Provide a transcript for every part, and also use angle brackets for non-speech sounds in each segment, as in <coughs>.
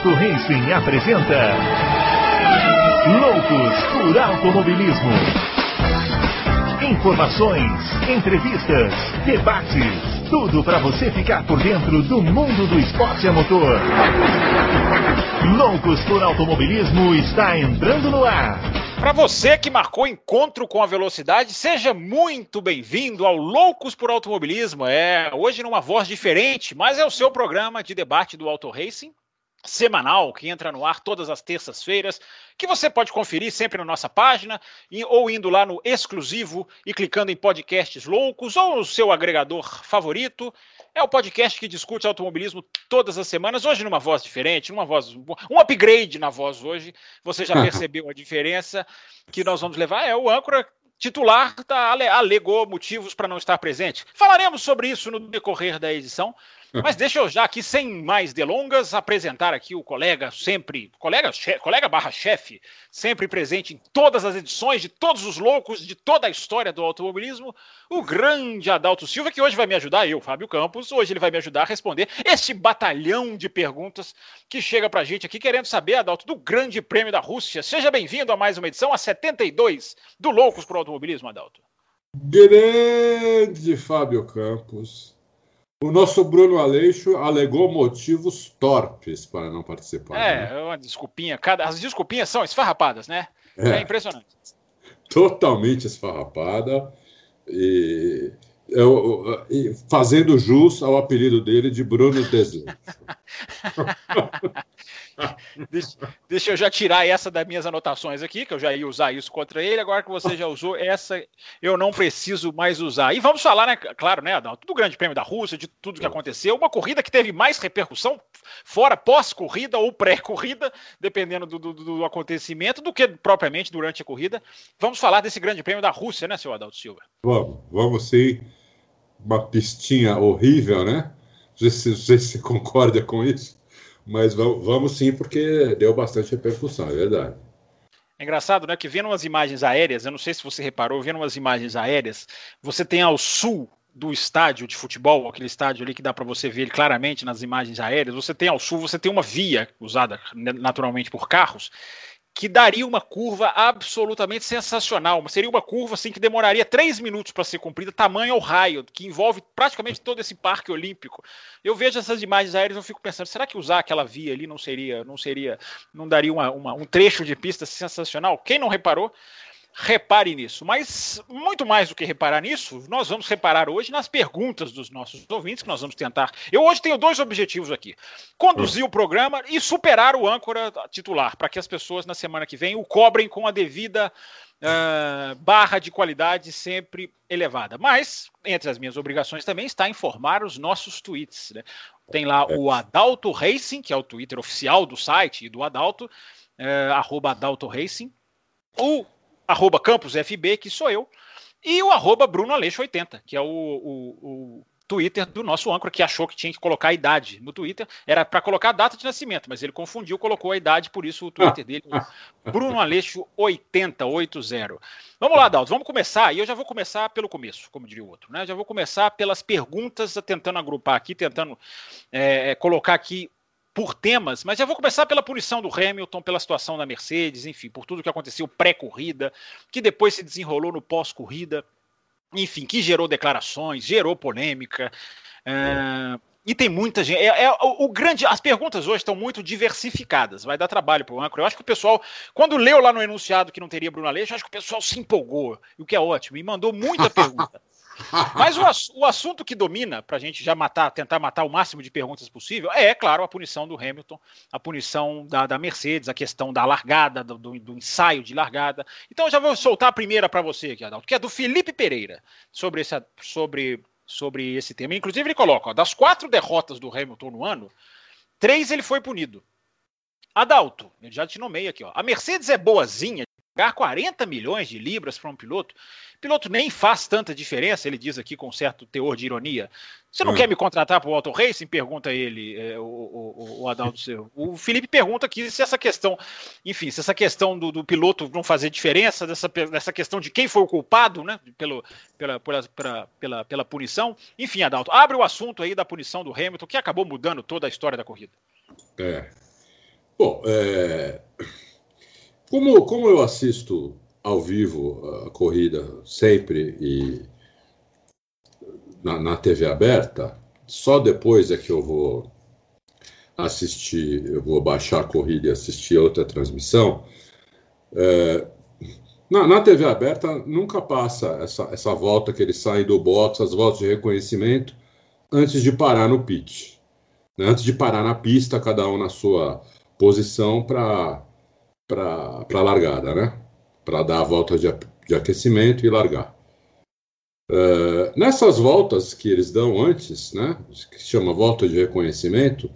Adalto Racing apresenta Loucos por Automobilismo. Informações, entrevistas, debates, tudo para você ficar por dentro do mundo do esporte a motor. Loucos por Automobilismo está entrando no ar. Para você que marcou encontro com a velocidade, seja muito bem-vindo ao Loucos por Automobilismo. É hoje numa voz diferente, mas é o seu programa de debate do Auto Racing semanal que entra no ar todas as terças-feiras, que você pode conferir sempre na nossa página ou indo lá no exclusivo e clicando em podcasts loucos ou no seu agregador favorito. É o podcast que discute automobilismo todas as semanas, hoje numa voz diferente, numa voz um upgrade na voz hoje. Você já <laughs> percebeu a diferença que nós vamos levar é o âncora titular tá, alegou motivos para não estar presente. Falaremos sobre isso no decorrer da edição, mas deixa eu já aqui, sem mais delongas, apresentar aqui o colega sempre, colega, colega barra chefe, sempre presente em todas as edições de todos os loucos de toda a história do automobilismo, o grande Adalto Silva, que hoje vai me ajudar, eu, Fábio Campos, hoje ele vai me ajudar a responder este batalhão de perguntas que chega pra gente aqui querendo saber, Adalto, do Grande Prêmio da Rússia. Seja bem-vindo a mais uma edição, a 72 do Loucos pro Automobilismo, Adalto. Grande Fábio Campos. O nosso Bruno Aleixo alegou motivos torpes para não participar. É, né? uma desculpinha. Cada... As desculpinhas são esfarrapadas, né? É, é impressionante. Totalmente esfarrapada. E, eu, e fazendo jus ao apelido dele de Bruno Desejo. <laughs> <laughs> deixa, deixa, eu já tirar essa das minhas anotações aqui, que eu já ia usar isso contra ele. Agora que você já usou, essa eu não preciso mais usar. E vamos falar, né, claro, né, Adalto, do Grande Prêmio da Rússia, de tudo que aconteceu. Uma corrida que teve mais repercussão, fora pós-corrida ou pré-corrida, dependendo do, do, do, acontecimento, do que propriamente durante a corrida. Vamos falar desse Grande Prêmio da Rússia, né, seu Adalto Silva? Vamos, vamos sim. Uma pistinha horrível, né? Não sei se você <laughs> concorda com isso. Mas vamos, sim, porque deu bastante repercussão, é verdade. É engraçado, né? Que vendo umas imagens aéreas, eu não sei se você reparou, vendo umas imagens aéreas, você tem ao sul do estádio de futebol, aquele estádio ali que dá para você ver ele claramente nas imagens aéreas, você tem ao sul, você tem uma via usada naturalmente por carros, que daria uma curva absolutamente sensacional. Seria uma curva assim que demoraria três minutos para ser cumprida, tamanho ao raio, que envolve praticamente todo esse parque olímpico. Eu vejo essas imagens aéreas e fico pensando, será que usar aquela via ali não seria, não seria, não daria uma, uma, um trecho de pista sensacional? Quem não reparou? Repare nisso. Mas muito mais do que reparar nisso, nós vamos reparar hoje nas perguntas dos nossos ouvintes, que nós vamos tentar. Eu hoje tenho dois objetivos aqui: conduzir hum. o programa e superar o âncora titular, para que as pessoas na semana que vem o cobrem com a devida uh, barra de qualidade sempre elevada. Mas, entre as minhas obrigações também está informar os nossos tweets. Né? Tem lá o Adalto Racing, que é o Twitter oficial do site e do Adalto, uh, arroba Adalto Racing. O arroba CampusFB, que sou eu, e o arroba Bruno Aleixo 80, que é o, o, o, Twitter do nosso âncora, que achou que tinha que colocar a idade no Twitter. Era para colocar a data de nascimento, mas ele confundiu, colocou a idade, por isso o Twitter dele é Bruno Aleixo 8080. Vamos lá, Dalton, vamos começar, e eu já vou começar pelo começo, como diria o outro, né? Já vou começar pelas perguntas, tentando agrupar aqui, tentando é, colocar aqui por temas, mas já vou começar pela punição do Hamilton, pela situação da Mercedes, enfim, por tudo que aconteceu pré-corrida, que depois se desenrolou no pós-corrida, enfim, que gerou declarações, gerou polêmica. É, e tem muita gente. É, é o, o, grande. As perguntas hoje estão muito diversificadas. Vai dar trabalho para o âncora. Eu acho que o pessoal, quando leu lá no enunciado que não teria Bruno Aleixo, acho que o pessoal se empolgou, o que é ótimo, e mandou muita <laughs> pergunta. <laughs> Mas o, o, assunto que domina, para a gente já matar, tentar matar o máximo de perguntas possível, é, é claro, a punição do Hamilton, a punição da, da Mercedes, a questão da largada, do, do, ensaio de largada. Então eu já vou soltar a primeira para você aqui, Adalto, que é do Felipe Pereira, sobre esse, sobre, sobre esse tema. Inclusive, ele coloca: ó, das quatro derrotas do Hamilton no ano, três ele foi punido. Adalto, já te nomei aqui, ó. A Mercedes é boazinha pagar 40 milhões de libras para um piloto. O piloto nem faz tanta diferença, ele diz aqui com certo teor de ironia. Você não hum. quer me contratar para o Auto Racing? Pergunta ele, é, o, o, o Adalto seu. O Felipe pergunta aqui se essa questão, enfim, se essa questão do, do, piloto não fazer diferença, dessa, dessa questão de quem foi o culpado, né, pelo, pela, pela, pela, pela, pela punição. Enfim, Adalto, abre o assunto aí da punição do Hamilton, que acabou mudando toda a história da corrida. É. Bom, é, como, como eu assisto ao vivo a corrida sempre e na, na TV aberta, só depois é que eu vou assistir, eu vou baixar a corrida e assistir outra transmissão. É, na, na, TV aberta nunca passa essa, essa volta que eles saem do box, as voltas de reconhecimento, antes de parar no pitch. Né? Antes de parar na pista, cada um na sua posição para a largada, né? Para dar a volta de, de aquecimento e largar. Uh, nessas voltas que eles dão antes, né, que chama volta de reconhecimento,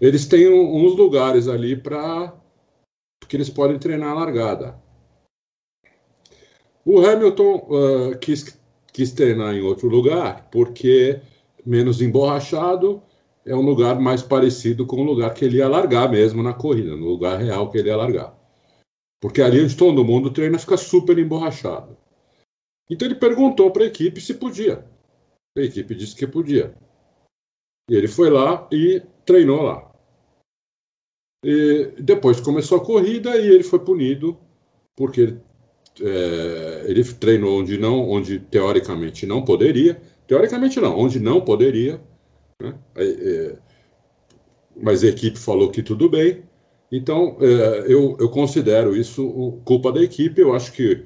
eles têm um, uns lugares ali para que eles podem treinar a largada. O Hamilton uh, quis, quis treinar em outro lugar porque menos emborrachado é um lugar mais parecido com o lugar que ele ia largar mesmo na corrida, no lugar real que ele ia largar. Porque ali onde todo mundo treina fica super emborrachado. Então ele perguntou para a equipe se podia. A equipe disse que podia. E ele foi lá e treinou lá. E depois começou a corrida e ele foi punido porque ele, é, ele treinou onde não, onde teoricamente não poderia. Teoricamente não, onde não poderia. Né? É, é, mas a equipe falou que tudo bem. Então é, eu, eu considero isso culpa da equipe. Eu acho que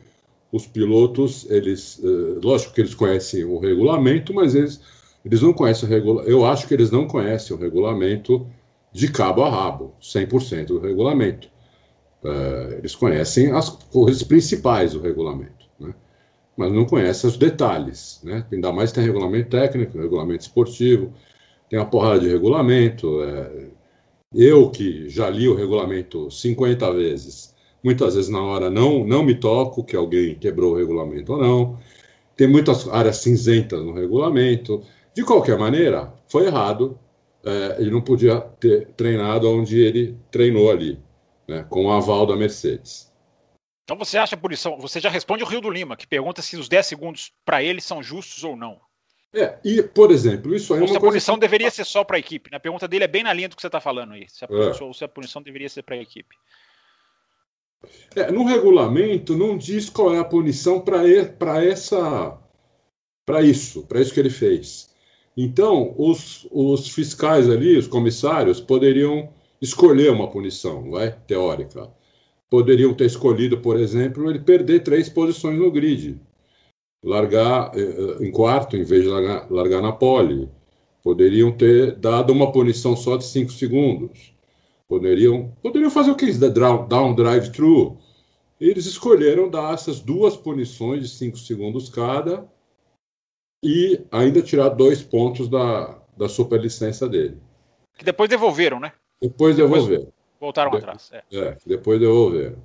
os pilotos, eles, uh, lógico que eles conhecem o regulamento, mas eles, eles não conhecem o regulamento. Eu acho que eles não conhecem o regulamento de cabo a rabo, 100% do regulamento. Uh, eles conhecem as coisas principais do regulamento, né? mas não conhecem os detalhes. Né? Ainda mais tem regulamento técnico, regulamento esportivo, tem uma porrada de regulamento. É... Eu que já li o regulamento 50 vezes, Muitas vezes na hora não, não me toco que alguém quebrou o regulamento ou não. Tem muitas áreas cinzentas no regulamento. De qualquer maneira, foi errado. É, ele não podia ter treinado onde ele treinou ali, né, com o aval da Mercedes. Então você acha a punição? Você já responde o Rio do Lima, que pergunta se os 10 segundos para ele são justos ou não. É, e, por exemplo, isso aí é uma se a punição que... deveria ser só para a equipe. Né? A pergunta dele é bem na linha do que você está falando aí. Se a, punição, é. se a punição deveria ser para a equipe. É, no regulamento não diz qual é a punição para essa para isso, para isso que ele fez. Então, os, os fiscais ali, os comissários, poderiam escolher uma punição, vai, teórica. Poderiam ter escolhido, por exemplo, ele perder três posições no grid, largar eh, eh, em quarto em vez de largar, largar na pole. Poderiam ter dado uma punição só de cinco segundos. Poderiam, poderiam fazer o que eles down drive-thru. Eles escolheram dar essas duas punições de 5 segundos cada e ainda tirar dois pontos da, da superlicença dele. Que depois devolveram, né? Depois devolveram. Depois voltaram de, atrás. É. é. depois devolveram.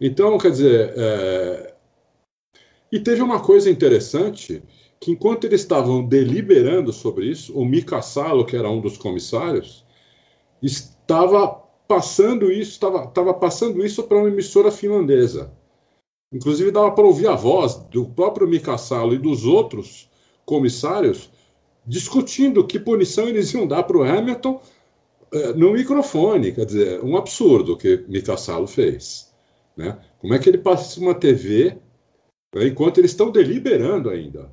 Então, quer dizer, é... e teve uma coisa interessante que enquanto eles estavam deliberando sobre isso, o Mika Salo, que era um dos comissários, estava passando isso, estava passando isso para uma emissora finlandesa. Inclusive dava para ouvir a voz do próprio Mika Salo e dos outros comissários discutindo que punição eles iam dar para o Hamilton eh, no microfone. Quer dizer, um absurdo que Mika Salo fez. Né? Como é que ele passa uma TV enquanto eles estão deliberando ainda?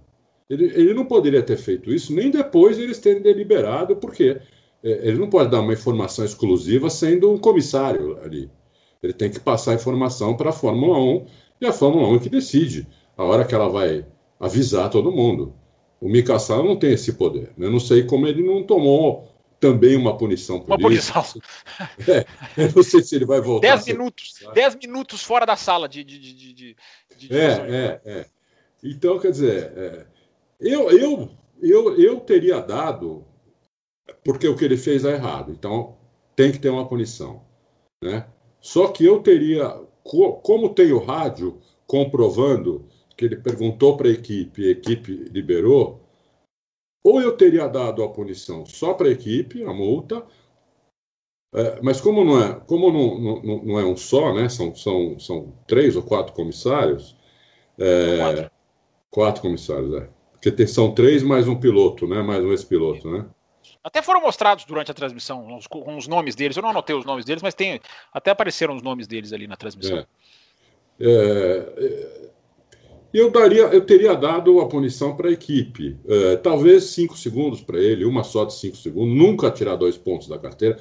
Ele, ele não poderia ter feito isso nem depois de eles terem deliberado, porque é, ele não pode dar uma informação exclusiva sendo um comissário ali. Ele tem que passar a informação para a Fórmula 1 e a Fórmula 1 é que decide a hora que ela vai avisar todo mundo. O Mika Salo não tem esse poder. Eu não sei como ele não tomou também uma punição por uma isso. punição. <laughs> É, eu não sei se ele vai voltar. Dez minutos, dez minutos fora da sala de. de, de, de, de é, é, é. Então, quer dizer, é, eu, eu, eu, eu teria dado porque o que ele fez é errado. Então, tem que ter uma punição. Né? Só que eu teria, como tem o rádio comprovando que ele perguntou para a equipe a equipe liberou, ou eu teria dado a punição só para a equipe, a multa, mas como não é, como não, não, não, é um só, né? São, são, são três ou quatro comissários. É, quatro. quatro. comissários, é. Porque tem, são três mais um piloto, né? Mais um ex-piloto, né? Até foram mostrados durante a transmissão uns, os nomes deles. Eu não anotei os nomes deles, mas tem, até apareceram os nomes deles ali na transmissão. É. É, é eu daria, eu teria dado a punição para a equipe. É, talvez cinco segundos para ele, uma só de cinco segundos, nunca tirar dois pontos da carteira,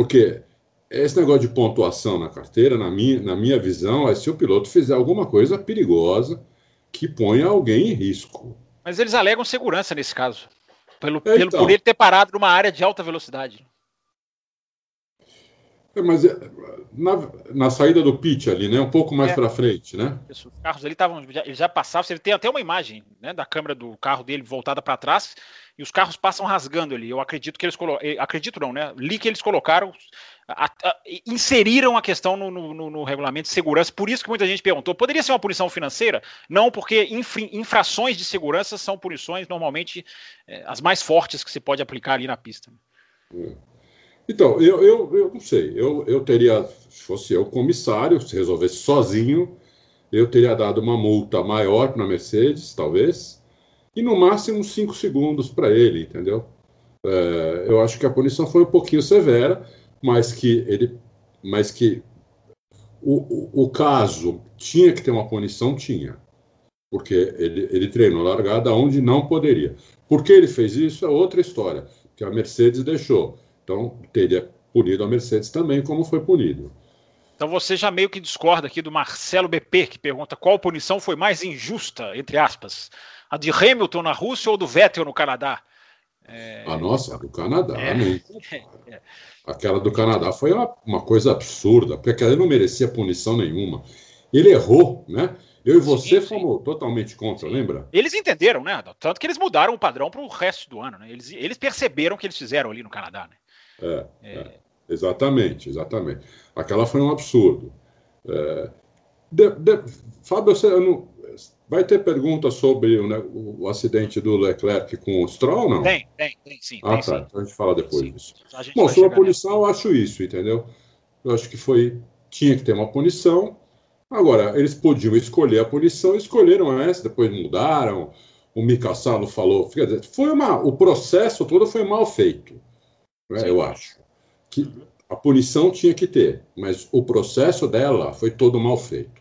porque esse negócio de pontuação na carteira, na minha, na minha visão, é se o piloto fizer alguma coisa perigosa que ponha alguém em risco. Mas eles alegam segurança nesse caso. Pelo, é, pelo então, por ele ter parado numa área de alta velocidade. É, mas é, na, na, saída do pit ali, né? Um pouco mais é, para frente, né? Isso, os carros ali estavam. Já, já passavam. Você tem até uma imagem né, da câmera do carro dele voltada para trás e os carros passam rasgando ali. Eu acredito que eles colocaram. Eh, acredito não, né? Li que eles colocaram. A, a, inseriram a questão no, no, no, regulamento de segurança, por isso que muita gente perguntou: poderia ser uma punição financeira? Não, porque infrações de segurança são punições normalmente é, as mais fortes que se pode aplicar ali na pista. É. Então, eu, eu, eu não sei. Eu, eu teria, se fosse eu comissário, se resolvesse sozinho, eu teria dado uma multa maior para a Mercedes, talvez, e no máximo cinco segundos para ele, entendeu? É, eu acho que a punição foi um pouquinho severa, mas que ele, mas que o, o, o caso tinha que ter uma punição, tinha, porque ele, ele treinou largada onde não poderia. Por que ele fez isso é outra história, que a Mercedes deixou. Então, teria punido a Mercedes também, como foi punido. Então você já meio que discorda aqui do Marcelo BP, que pergunta qual punição foi mais injusta, entre aspas, a de Hamilton na Rússia ou do Vettel no Canadá? É... A nossa, a do Canadá, é... né? <laughs> É. Aquela do Canadá foi uma, uma, coisa absurda, porque aquela não merecia punição nenhuma. Ele errou, né? Eu e você sim, fomos totalmente contra, sim. lembra? Eles entenderam, né? Tanto que eles mudaram o padrão para o resto do ano, né? Eles, eles perceberam o que eles fizeram ali no Canadá, né? É, é. é, exatamente, exatamente. Aquela foi um absurdo. É, de, de, Fábio, você não, vai ter pergunta sobre o, né, o, acidente do Leclerc com o Stroll, não? Tem, tem, tem sim. Ah, tem, tá. Sim. Então a gente fala depois sim. disso. Bom, sobre a punição, eu acho isso, entendeu? Eu acho que foi. Tinha que ter uma punição. Agora, eles podiam escolher a punição, escolheram essa, depois mudaram. O Mika Salo falou. Foi uma, o processo todo foi mal feito né, eu acho. Que a punição tinha que ter, mas o processo dela foi todo mal feito.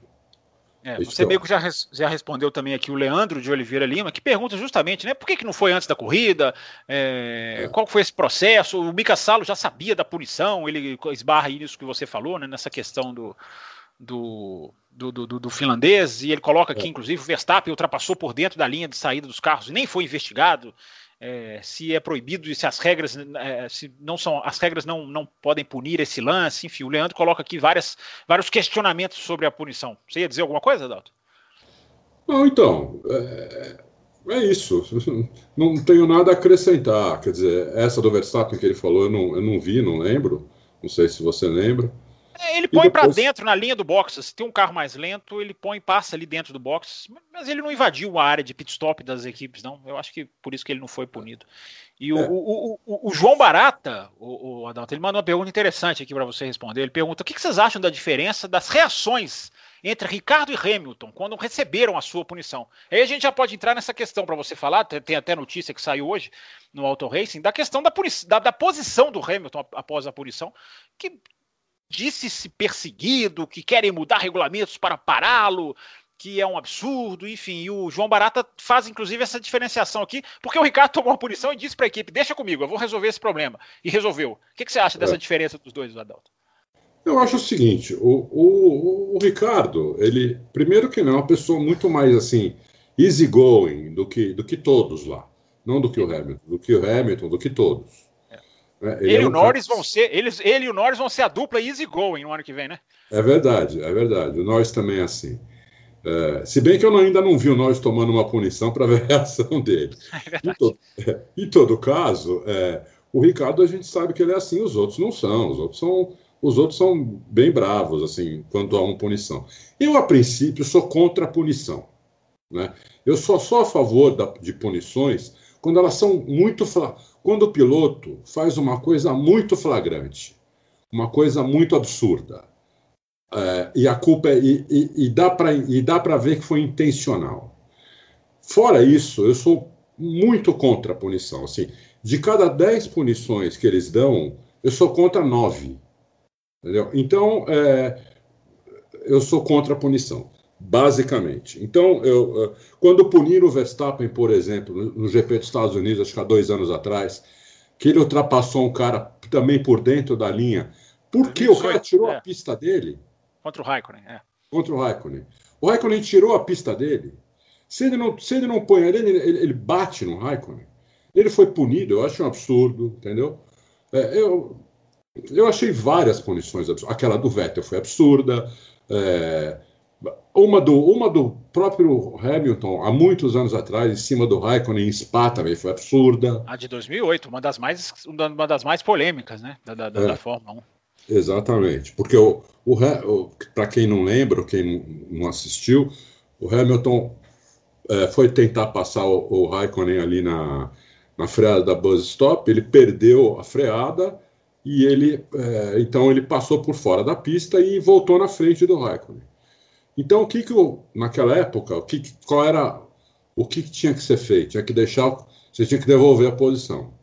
É, você meio que já, já respondeu também aqui o Leandro de Oliveira Lima, que pergunta justamente, né, por que, que não foi antes da corrida, é, é. qual foi esse processo, o Mika Salo já sabia da punição, ele esbarra aí nisso que você falou, né, nessa questão do, do, do, do, do finlandês, e ele coloca aqui, é. inclusive, o Verstappen ultrapassou por dentro da linha de saída dos carros e nem foi investigado, é, se é proibido e se as regras é, se não são as regras não, não podem punir esse lance, enfim, o Leandro coloca aqui várias, vários questionamentos sobre a punição. Você ia dizer alguma coisa, Adalto? Não, então, é, é, isso. <laughs> Não tenho nada a acrescentar. Quer dizer, essa do Verstappen que ele falou, eu não, eu não vi, não lembro. Não sei se você lembra. É, ele põe depois... para dentro na linha do box. Se tem um carro mais lento, ele põe passa ali dentro do box. Mas ele não invadiu a área de pit stop das equipes, não. Eu acho que por isso que ele não foi punido. E o, é. o, o, o, João Barata, o, o Adalto, ele manda uma pergunta interessante aqui para você responder. Ele pergunta: o que, que vocês acham da diferença das reações entre Ricardo e Hamilton quando receberam a sua punição? Aí a gente já pode entrar nessa questão para você falar. Tem até notícia que saiu hoje no Auto Racing da questão da, da, da posição do Hamilton após a punição, que disse-se perseguido, que querem mudar regulamentos para pará-lo, que é um absurdo, enfim. E o João Barata faz inclusive essa diferenciação aqui, porque o Ricardo tomou uma punição e disse para a equipe: deixa comigo, eu vou resolver esse problema. E resolveu. O que, que você acha dessa é. diferença dos dois, Adalto? Eu acho o seguinte: o, o, o, Ricardo, ele, primeiro que não, é uma pessoa muito mais assim, easygoing do que, do que todos lá. Não do que o Hamilton, do que o Hamilton, do que todos. É, ele, ele é um e o Norris cara... vão ser, eles, ele e o Norris vão ser a dupla easy going no ano que vem, né? É verdade, é verdade. O Norris também é assim. É, se bem que eu ainda não vi o Norris tomando uma punição para ver <laughs> a reação dele. <laughs> É em, todo, é, em, todo, caso, é, o Ricardo a gente sabe que ele é assim, os outros não são. Os outros são, os outros são bem bravos assim quanto a uma punição. Eu, a princípio, sou contra a punição. Né? Eu sou só a favor da, de punições quando elas são muito quando o piloto faz uma coisa muito flagrante, uma coisa muito absurda, é, e a culpa é, e, e, e dá para ver que foi intencional. Fora isso, eu sou muito contra a punição. Assim, De cada 10 punições que eles dão, eu sou contra 9. Entendeu? Então, é, eu sou contra a punição, basicamente. Então, eu, quando puniram o Verstappen, por exemplo, no GP dos Estados Unidos, acho que há dois anos atrás, que ele ultrapassou um cara também por dentro da linha, porque o cara tirou é. a pista dele. Contra o Raikkonen, é. Contra o Raikkonen. O Raikkonen tirou a pista dele. Se ele não, se ele não põe ele, ele, ele bate no Raikkonen. Ele foi punido, eu acho um absurdo, entendeu? É, eu, eu achei várias punições absurdas. Aquela do Vettel foi absurda. É, uma, do, uma do próprio Hamilton, há muitos anos atrás, em cima do Raikkonen em Spa também foi absurda. A de 2008, uma das mais, uma das mais polêmicas né, da, da, é, da Fórmula 1. Exatamente, porque o, o, o para quem não lembra, quem não assistiu, o Hamilton é, foi tentar passar o, o Raikkonen ali na, na freada da buzz stop, ele perdeu a freada e ele é, então ele passou por fora da pista e voltou na frente do Raikkonen. Então o que que eu, naquela época, o que qual era o que, que tinha que ser feito? Tinha que deixar, você tinha que devolver a posição.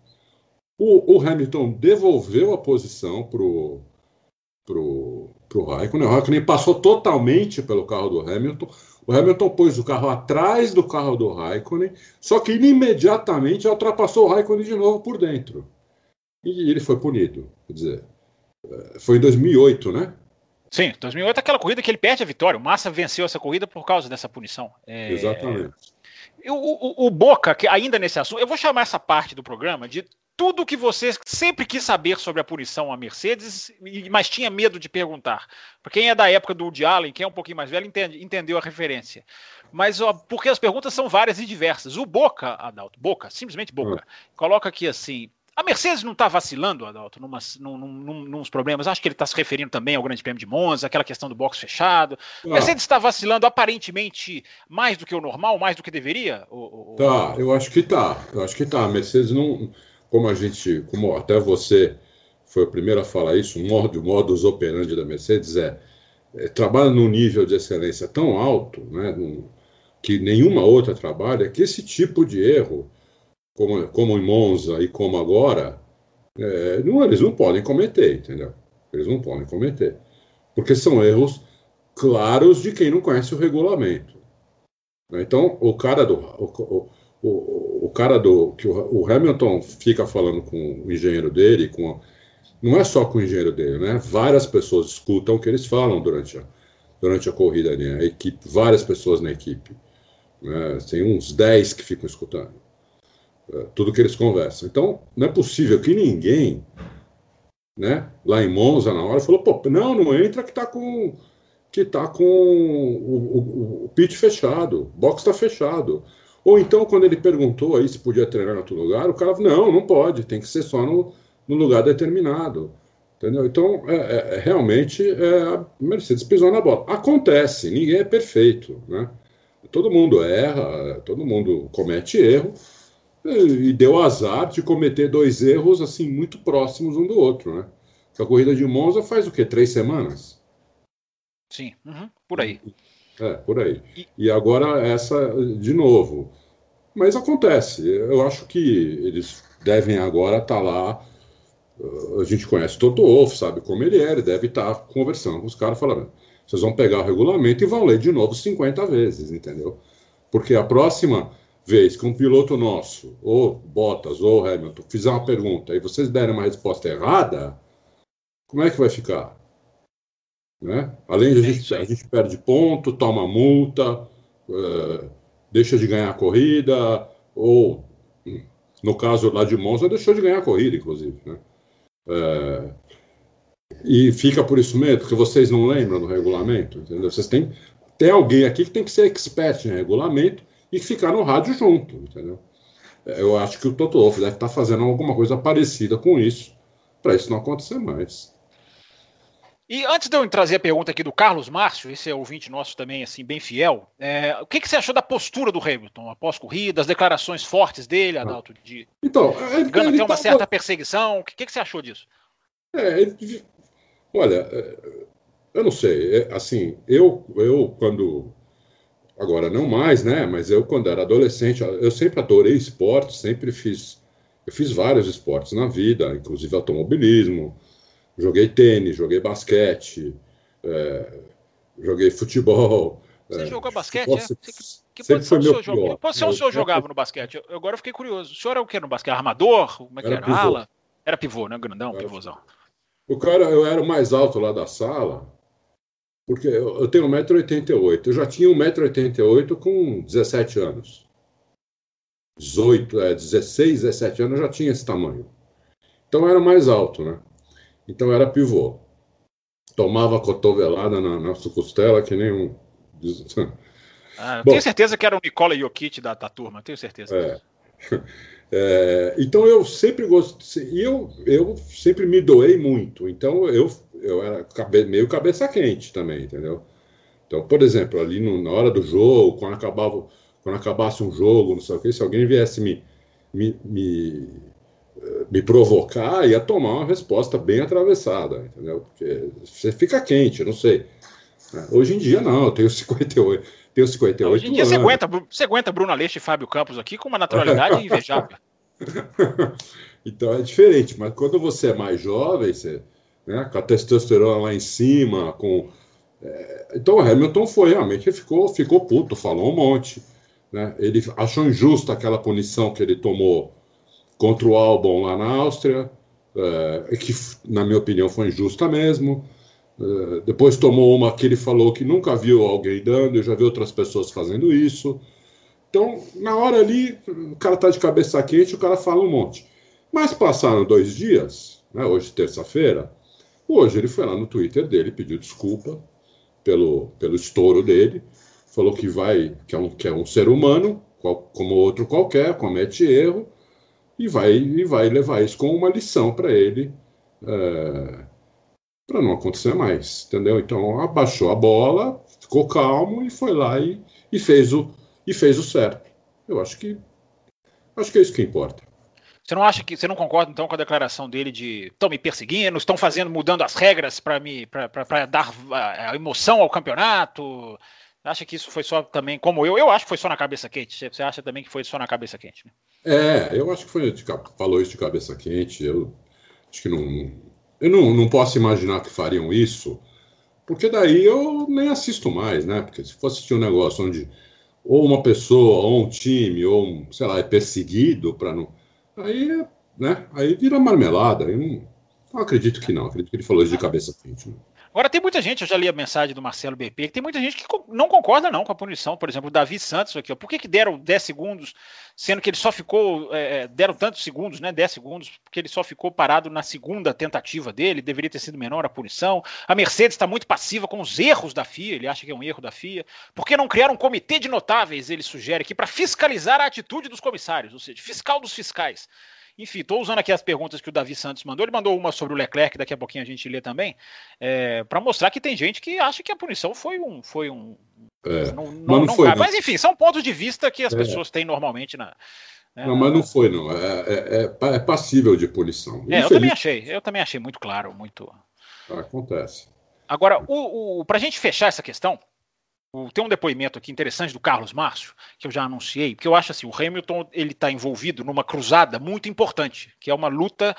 O, o Hamilton devolveu a posição pro pro pro Raikkonen. O Raikkonen passou totalmente pelo carro do Hamilton. O Hamilton pôs o carro atrás do carro do Raikkonen, só que imediatamente ultrapassou o Raikkonen de novo por dentro. E ele foi punido. Quer dizer, é, foi em 2008, né? Sim, 2008 é aquela corrida que ele perde a vitória. O Massa venceu essa corrida por causa dessa punição. É... Exatamente. O, o, o, Boca, que ainda nesse assunto, eu vou chamar essa parte do programa de tudo que você sempre quis saber sobre a punição à Mercedes, mas tinha medo de perguntar. Para quem é da época do Woody Allen, quem é um pouquinho mais velho, entende, entendeu a referência. Mas ó, porque as perguntas são várias e diversas. O Boca, Adalto, Boca, simplesmente Boca, hum. coloca aqui assim: a Mercedes não está vacilando, Adalto, numas, num, num, nos problemas. Acho que ele está se referindo também ao Grande Prêmio de Monza, aquela questão do box fechado. A Mercedes está vacilando aparentemente mais do que o normal, mais do que deveria? Ou, Tá, eu acho que tá. Eu acho que tá. A Mercedes não como a gente, como até você foi o primeiro a falar isso, o modo, o modus operandi da Mercedes é, é trabalha num nível de excelência tão alto, né, num, que nenhuma outra trabalha, que esse tipo de erro, como, como em Monza e como agora, é, não, eles não podem cometer, entendeu? Eles não podem cometer. Porque são erros claros de quem não conhece o regulamento. Então, o cara do. O, o, o cara do. que o, o, Hamilton fica falando com o engenheiro dele, com a, não é só com o engenheiro dele, né? Várias pessoas escutam o que eles falam durante a, durante a corrida, né? a equipe, várias pessoas na equipe. Né? Tem uns 10 que ficam escutando tudo que eles conversam. Então, não é possível que ninguém, né, lá em Monza, na hora, falou: pô, não, não entra que tá com. que tá com o, o, o pit fechado, o box está fechado. Ou então, quando ele perguntou aí se podia treinar em outro lugar, o cara falou, não, não pode, tem que ser só no, no lugar determinado. Entendeu? Então, é, é, é realmente, é, a Mercedes pisou na bola. Acontece, ninguém é perfeito, né? Todo mundo erra, todo mundo comete erro, e deu azar de cometer dois erros, assim, muito próximos um do outro, né? Que a corrida de Monza faz o quê? Três semanas? Sim, uhum, por aí. É, por aí. E... agora essa de novo. Mas acontece. Eu acho que eles devem agora estar tá lá. A gente conhece o Toto Wolff, sabe como ele é, ele deve estar tá conversando com os caras, falando: vocês vão pegar o regulamento e vão ler de novo 50 vezes, entendeu? Porque a próxima vez que um piloto nosso, ou Bottas, ou Hamilton, fizer uma pergunta e vocês derem uma resposta errada, como é que vai ficar? Né? Além de a gente, a gente perde ponto, toma multa, uh, deixa de ganhar a corrida, ou no caso lá de Monza, deixou de ganhar a corrida, inclusive. Né? Uh, e fica por isso mesmo, porque vocês não lembram do regulamento, entendeu? Vocês têm, tem alguém aqui que tem que ser expert em regulamento e ficar no rádio junto, entendeu? Eu acho que o Toto Wolff deve estar fazendo alguma coisa parecida com isso, para isso não acontecer mais. E antes de eu trazer a pergunta aqui do Carlos Márcio, esse é ouvinte nosso também, assim, bem fiel, é, o que, que, você achou da postura do Hamilton após corrida, as declarações fortes dele, Adalto, de então, ele, ele até uma tá... certa perseguição, o que, que, você achou disso? É, ele, olha, é, eu não sei, é, assim, eu, eu quando, agora não mais, né, mas eu quando era adolescente, eu sempre adorei esporte, sempre fiz Eu fiz vários esportes na vida, inclusive automobilismo, joguei tênis, joguei basquete, é, joguei futebol. Você é, jogou basquete? É? Que posição o senhor jogou? Que posição o senhor jogava no basquete? Eu, agora eu fiquei curioso. O senhor era o que no basquete? Armador? Como é que era? era? Ala? Era pivô, né? Grandão, era pivôzão. O cara, eu era o mais alto lá da sala, porque eu tenho 1,88m. Eu já tinha 1,88m com 17 anos. 18, é, 16, 17 anos eu já tinha esse tamanho. Então era mais alto, né? Então era pivô. Tomava cotovelada na nossa costela que nem um. <laughs> Ah, Bom, tenho certeza que era o Nicola Jokic da, da turma, tenho certeza. É. <laughs> É, então eu sempre gostei, e eu, eu sempre me doei muito. Então eu, eu era cabe, meio cabeça quente também, entendeu? Então, por exemplo, ali no, na hora do jogo, quando acabava quando acabasse um jogo, não sei o que, se alguém viesse me, me, me, eh, me provocar, ia tomar uma resposta bem atravessada, entendeu? Porque você fica quente, não sei. Hoje em dia, não, eu tenho <laughs> 58. Tenho 58 Hoje em dia você aguenta, você aguenta Bruno Aleixo e Fábio Campos aqui com uma naturalidade <laughs> invejável. então é diferente, mas quando você é mais jovem, você, né, com a testosterona lá em cima, com. É... então o Hamilton foi realmente, ficou, ficou puto, falou um monte. Né? Ele achou injusta aquela punição que ele tomou contra o Albon lá na Áustria, é, que, na minha opinião, foi injusta mesmo. É, depois tomou uma que ele falou que nunca viu alguém dando, eu já vi outras pessoas fazendo isso. Então, na hora ali, o cara tá de cabeça quente, o cara fala um monte. Mas passaram dois dias, né, hoje terça-feira, hoje ele foi lá no Twitter dele, pediu desculpa pelo, pelo estouro dele, falou que vai, que é um, que é um ser humano, qual, como outro qualquer, comete erro, e vai, e vai levar isso como uma lição para ele, é, para não acontecer mais, entendeu? Então abaixou a bola, ficou calmo e foi lá e, e fez o e fez o certo. Eu acho que acho que é isso que importa. Você não acha que você não concorda então com a declaração dele de estão me perseguindo, estão fazendo mudando as regras para me para dar a emoção ao campeonato? Acha que isso foi só também, como eu, eu acho que foi só na cabeça quente. Você acha também que foi só na cabeça quente, né? É, eu acho que foi, falou isso de cabeça quente. Eu acho que não. Eu não, não posso imaginar que fariam isso, porque daí eu nem assisto mais, né? Porque se for assistir um negócio onde ou uma pessoa, ou um time, ou, sei lá, é perseguido para não. Aí, né? Aí vira marmelada. Eu não, acredito que não. Acredito que ele falou isso de cabeça quente. Né? Agora tem muita gente, eu já li a mensagem do Marcelo BP, que tem muita gente que não concorda não com a punição, por exemplo, o Davi Santos aqui, ó. por que, que deram 10 segundos, sendo que ele só ficou, é, é deram tantos segundos, né, 10 segundos, porque ele só ficou parado na segunda tentativa dele, deveria ter sido menor a punição. A Mercedes está muito passiva com os erros da FIA, ele acha que é um erro da FIA. Por que não criar um comitê de notáveis, ele sugere aqui, para fiscalizar a atitude dos comissários, ou seja, fiscal dos fiscais. Enfim, estou usando aqui as perguntas que o Davi Santos mandou. Ele mandou uma sobre o Leclerc, daqui a pouquinho a gente lê também, é, para mostrar que tem gente que acha que a punição foi um. Foi um é, não, não, não, não foi, Mas enfim, são pontos de vista que as é. pessoas têm normalmente na. Né, não, mas não foi, não. É, é, é, é passível de punição. É, eu também achei. Eu também achei muito claro, muito. Acontece. Agora, o, o, para a gente fechar essa questão, tem um depoimento aqui interessante do Carlos Márcio, que eu já anunciei, porque eu acho assim, o Hamilton ele está envolvido numa cruzada muito importante, que é uma luta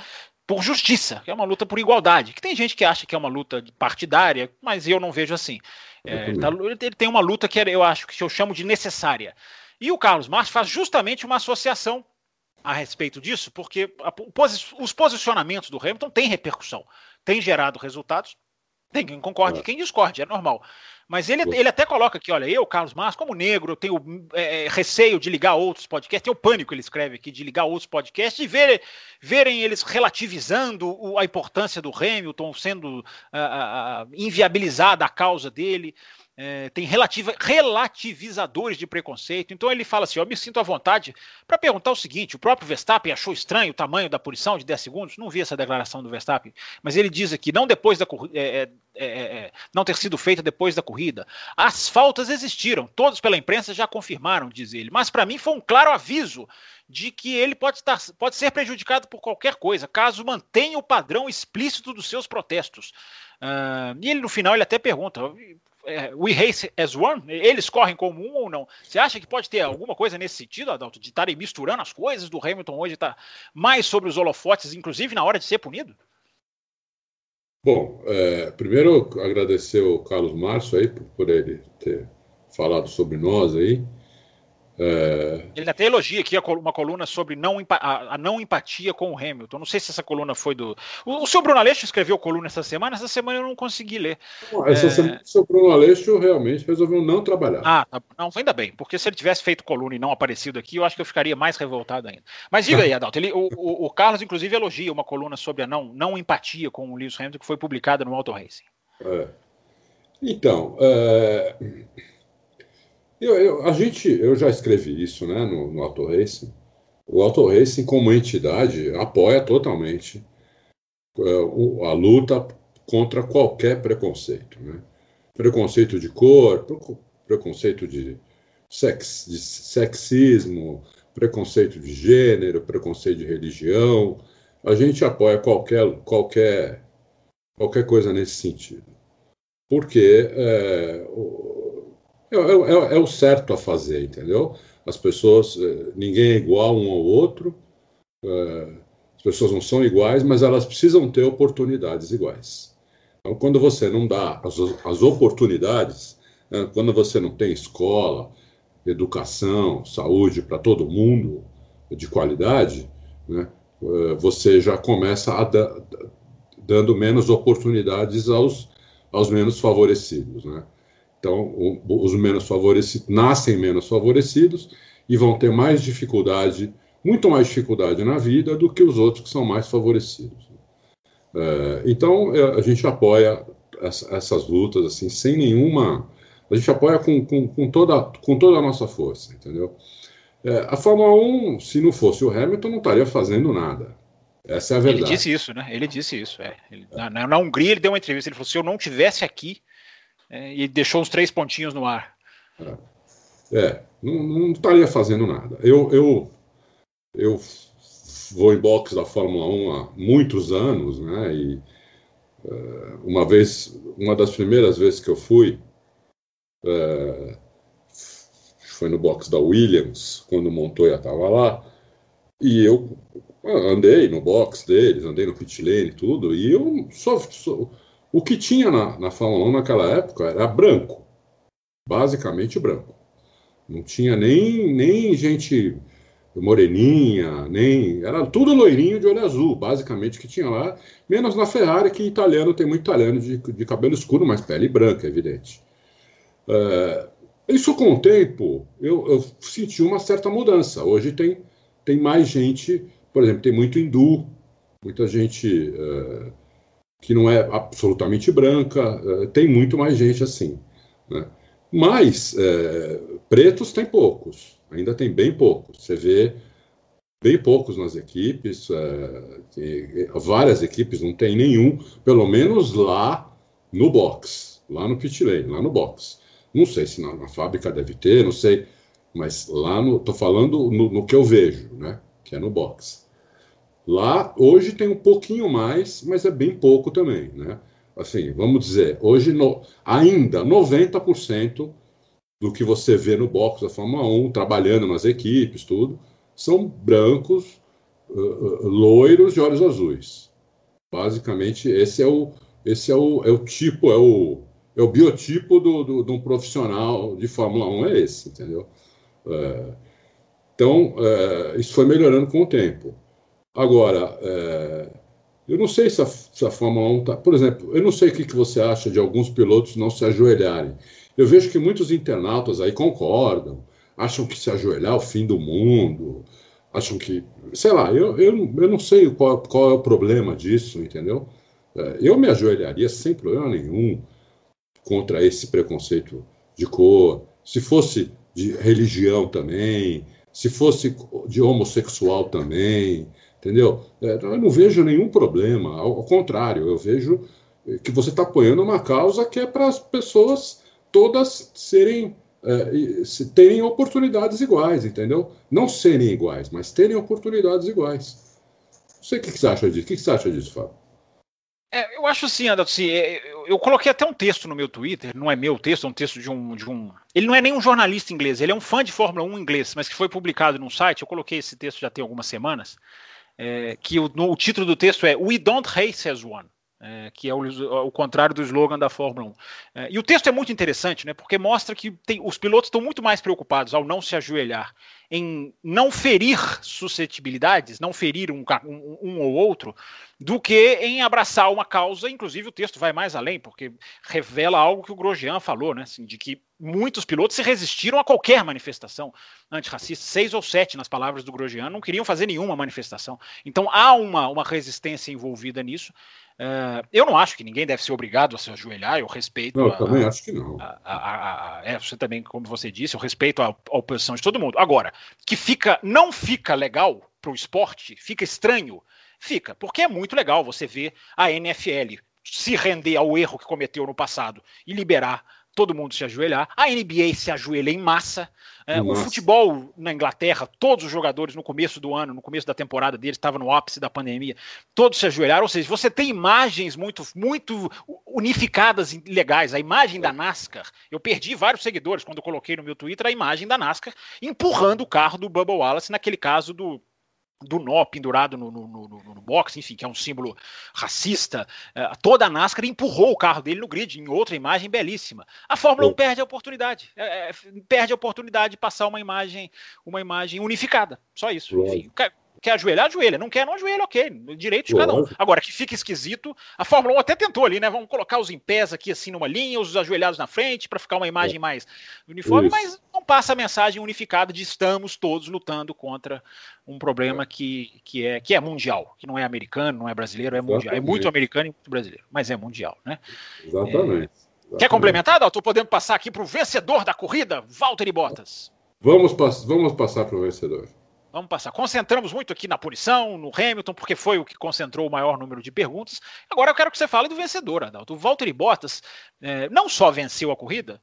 por justiça, que é uma luta por igualdade, que tem gente que acha que é uma luta partidária, mas eu não vejo assim. É, ele, tá, ele, tem uma luta que eu acho que eu chamo de necessária. E o Carlos Márcio faz justamente uma associação a respeito disso, porque a, os posicionamentos do Hamilton têm repercussão, têm gerado resultados, tem quem concorde é. quem discorde, é normal. Mas ele, ele até coloca aqui, olha, eu, Carlos Márcio, como negro, eu tenho é, é, receio de ligar outros podcasts, tem o pânico, ele escreve aqui, de ligar outros podcasts e ver, verem eles relativizando a importância do Hamilton, sendo uh, uh, inviabilizada a causa dele é, tem relativa, relativizadores de preconceito. Então ele fala assim: eu me sinto à vontade para perguntar o seguinte: o próprio Verstappen achou estranho o tamanho da punição de 10 segundos? Não vi essa declaração do Verstappen, mas ele diz aqui: não depois da é é, não ter sido feita depois da corrida. As faltas existiram, todos pela imprensa já confirmaram, diz ele. Mas para mim foi um claro aviso de que ele pode, estar, pode ser prejudicado por qualquer coisa, caso mantenha o padrão explícito dos seus protestos. Uh, e ele no final ele até pergunta: we race as one? Eles correm como um ou não? Você acha que pode ter alguma coisa nesse sentido, Adalto, de estarem misturando as coisas do Hamilton hoje estar tá mais sobre os holofotes, inclusive na hora de ser punido? Bom, é, primeiro agradecer o Carlos Márcio aí por, por ele ter falado sobre nós aí. É... Ele até elogia aqui uma coluna sobre não, a, não empatia com o Hamilton. Não sei se essa coluna foi do. O, o senhor Bruno Aleixo escreveu coluna essa semana, essa semana eu não consegui ler. essa é... semana o senhor Bruno Aleixo realmente resolveu não trabalhar. Ah, tá. não, ainda bem, porque se ele tivesse feito coluna e não aparecido aqui, eu acho que eu ficaria mais revoltado ainda. Mas diga aí, Adalto, ele, o, o, o, Carlos, inclusive, elogia uma coluna sobre a não, não empatia com o Lewis Hamilton que foi publicada no Auto Racing. É. Então, é... Eu, eu, a gente, eu já escrevi isso né, no, no Auto Racing. O Auto Racing, como entidade, apoia totalmente uh, a luta contra qualquer preconceito. Né? Preconceito de cor, preconceito de, sex, de sexismo, preconceito de gênero, preconceito de religião. A gente apoia qualquer, qualquer, qualquer coisa nesse sentido. Porque é, é, é, é, é, o certo a fazer, entendeu? As pessoas, é, ninguém é igual um ao outro, é, as pessoas não são iguais, mas elas precisam ter oportunidades iguais. Então, quando você não dá as, as oportunidades, né, quando você não tem escola, educação, saúde para todo mundo de qualidade, né, é, você já começa a da, dando menos oportunidades aos, aos menos favorecidos, né? Então, os menos favorecidos nascem menos favorecidos e vão ter mais dificuldade, muito mais dificuldade na vida do que os outros que são mais favorecidos. É, então, é, a gente apoia essa, essas lutas assim, sem nenhuma. A gente apoia com, com, com, toda, com toda a nossa força, entendeu? É, a Fórmula 1, se não fosse o Hamilton, não estaria fazendo nada. Essa é a verdade. Ele disse isso, né? Ele disse isso. É. Ele, na, na Hungria, ele deu uma entrevista. Ele falou: se eu não tivesse aqui, é, e deixou uns três pontinhos no ar. É, não, não estaria fazendo nada. Eu, eu, eu vou em boxe da Fórmula 1 há muitos anos, né? E uh, uma vez, uma das primeiras vezes que eu fui, uh, foi no box da Williams, quando o Montoya estava lá, e eu andei no box deles, andei no pit lane tudo, e eu só, só o que tinha na, na Fórmula 1 naquela época era branco, basicamente branco. Não tinha nem, nem gente moreninha, nem. Era tudo loirinho de olho azul, basicamente, que tinha lá. Menos na Ferrari, que italiano tem muito italiano de, de cabelo escuro, mas pele branca, é evidente. É, isso com o tempo, eu, eu, senti uma certa mudança. Hoje tem, tem mais gente, por exemplo, tem muito hindu, muita gente. É, que não é absolutamente branca, é, tem muito mais gente assim. Né? Mas é, pretos tem poucos, ainda tem bem poucos. Você vê bem poucos nas equipes, é, várias equipes não tem nenhum, pelo menos lá no box, lá no pit lane, lá no box. Não sei se na, na fábrica deve ter, não sei, mas lá no, tô falando no, no que eu vejo, né? Que é no box. Lá, hoje tem um pouquinho mais, mas é bem pouco também, né? Assim, vamos dizer, hoje no, ainda 90% do que você vê no box da Fórmula 1, trabalhando nas equipes, tudo, são brancos, uh, loiros de olhos azuis. Basicamente, esse é o, esse é o, é o tipo, é o, é o biotipo do, do, de um profissional de Fórmula 1, é esse, entendeu? É, então, é, isso foi melhorando com o tempo. Agora, é, eu não sei se a, se a Fórmula 1 está. Por exemplo, eu não sei o que, que você acha de alguns pilotos não se ajoelharem. Eu vejo que muitos internautas aí concordam, acham que se ajoelhar é o fim do mundo, acham que. Sei lá, eu, eu, eu não sei qual, qual é o problema disso, entendeu? É, eu me ajoelharia sem problema nenhum contra esse preconceito de cor. Se fosse de religião também, se fosse de homossexual também, entendeu? É, então, eu não vejo nenhum problema, ao, contrário, eu vejo que você está apoiando uma causa que é para as pessoas todas serem é, terem oportunidades iguais, entendeu? Não serem iguais, mas terem oportunidades iguais. Não sei o que, que você acha disso. O que, que você acha disso, Fábio? É, eu acho assim, Adalto, assim, é, eu, coloquei até um texto no meu Twitter, não é meu texto, é um texto de um, de um. Ele não é nem um jornalista inglês, ele é um fã de Fórmula 1 inglês, mas que foi publicado num site. Eu coloquei esse texto já tem algumas semanas. É, que o, no, o título do texto é We Don't Race as One é, que é o, o, contrário do slogan da Fórmula 1. É, e o texto é muito interessante, né, porque mostra que tem, os pilotos estão muito mais preocupados ao não se ajoelhar em não ferir suscetibilidades, não ferir um, um, um, ou outro, do que em abraçar uma causa. Inclusive, o texto vai mais além, porque revela algo que o Grosjean falou, né, assim, de que muitos pilotos se resistiram a qualquer manifestação antirracista. Seis ou sete, nas palavras do Grosjean, não queriam fazer nenhuma manifestação. Então, há uma, uma resistência envolvida nisso. Uh, eu não acho que ninguém deve ser obrigado a se ajoelhar, eu respeito. Eu a, também acho que não. A, a, é, você também, como você disse, eu respeito a, a oposição de todo mundo. Agora, que fica, não fica legal para o esporte, fica estranho, fica, porque é muito legal você ver a NFL se render ao erro que cometeu no passado e liberar todo mundo se ajoelhar, a NBA se ajoelha em massa, é, o futebol na Inglaterra, todos os jogadores no começo do ano, no começo da temporada deles, estava no ápice da pandemia, todos se ajoelharam, ou seja, você tem imagens muito, muito unificadas e legais, a imagem da NASCAR, eu perdi vários seguidores quando eu coloquei no meu Twitter a imagem da NASCAR empurrando o carro do Bubba Wallace, naquele caso do do nó pendurado no, no, no, no, box, enfim, que é um símbolo racista, é, toda a NASCAR empurrou o carro dele no grid, em outra imagem belíssima. A Fórmula 1 perde a oportunidade, é, é, perde a oportunidade de passar uma imagem, uma imagem unificada, só isso. Enfim, Quer ajoelhar, ajoelha. Não quer, não ajoelha, ok. Direito de cada um. Agora, que fica esquisito, a Fórmula 1 até tentou ali, né? Vamos colocar os em pés aqui assim numa linha, os ajoelhados na frente, para ficar uma imagem é. mais uniforme, Isso. mas não passa a mensagem unificada de estamos todos lutando contra um problema é. que, que, é, que é mundial, que não é americano, não é brasileiro, é mundial. Exatamente. É muito americano e muito brasileiro, mas é mundial, né? Exatamente. É... Exatamente. Quer complementar, Dalton? Podemos passar aqui para o vencedor da corrida, Valtteri Bottas. Vamos, vamos passar para o vencedor. Vamos passar. Concentramos muito aqui na punição, no Hamilton, porque foi o que concentrou o maior número de perguntas. Agora eu quero que você fale do vencedor, Adalto. O Valtteri Bottas é, não só venceu a corrida,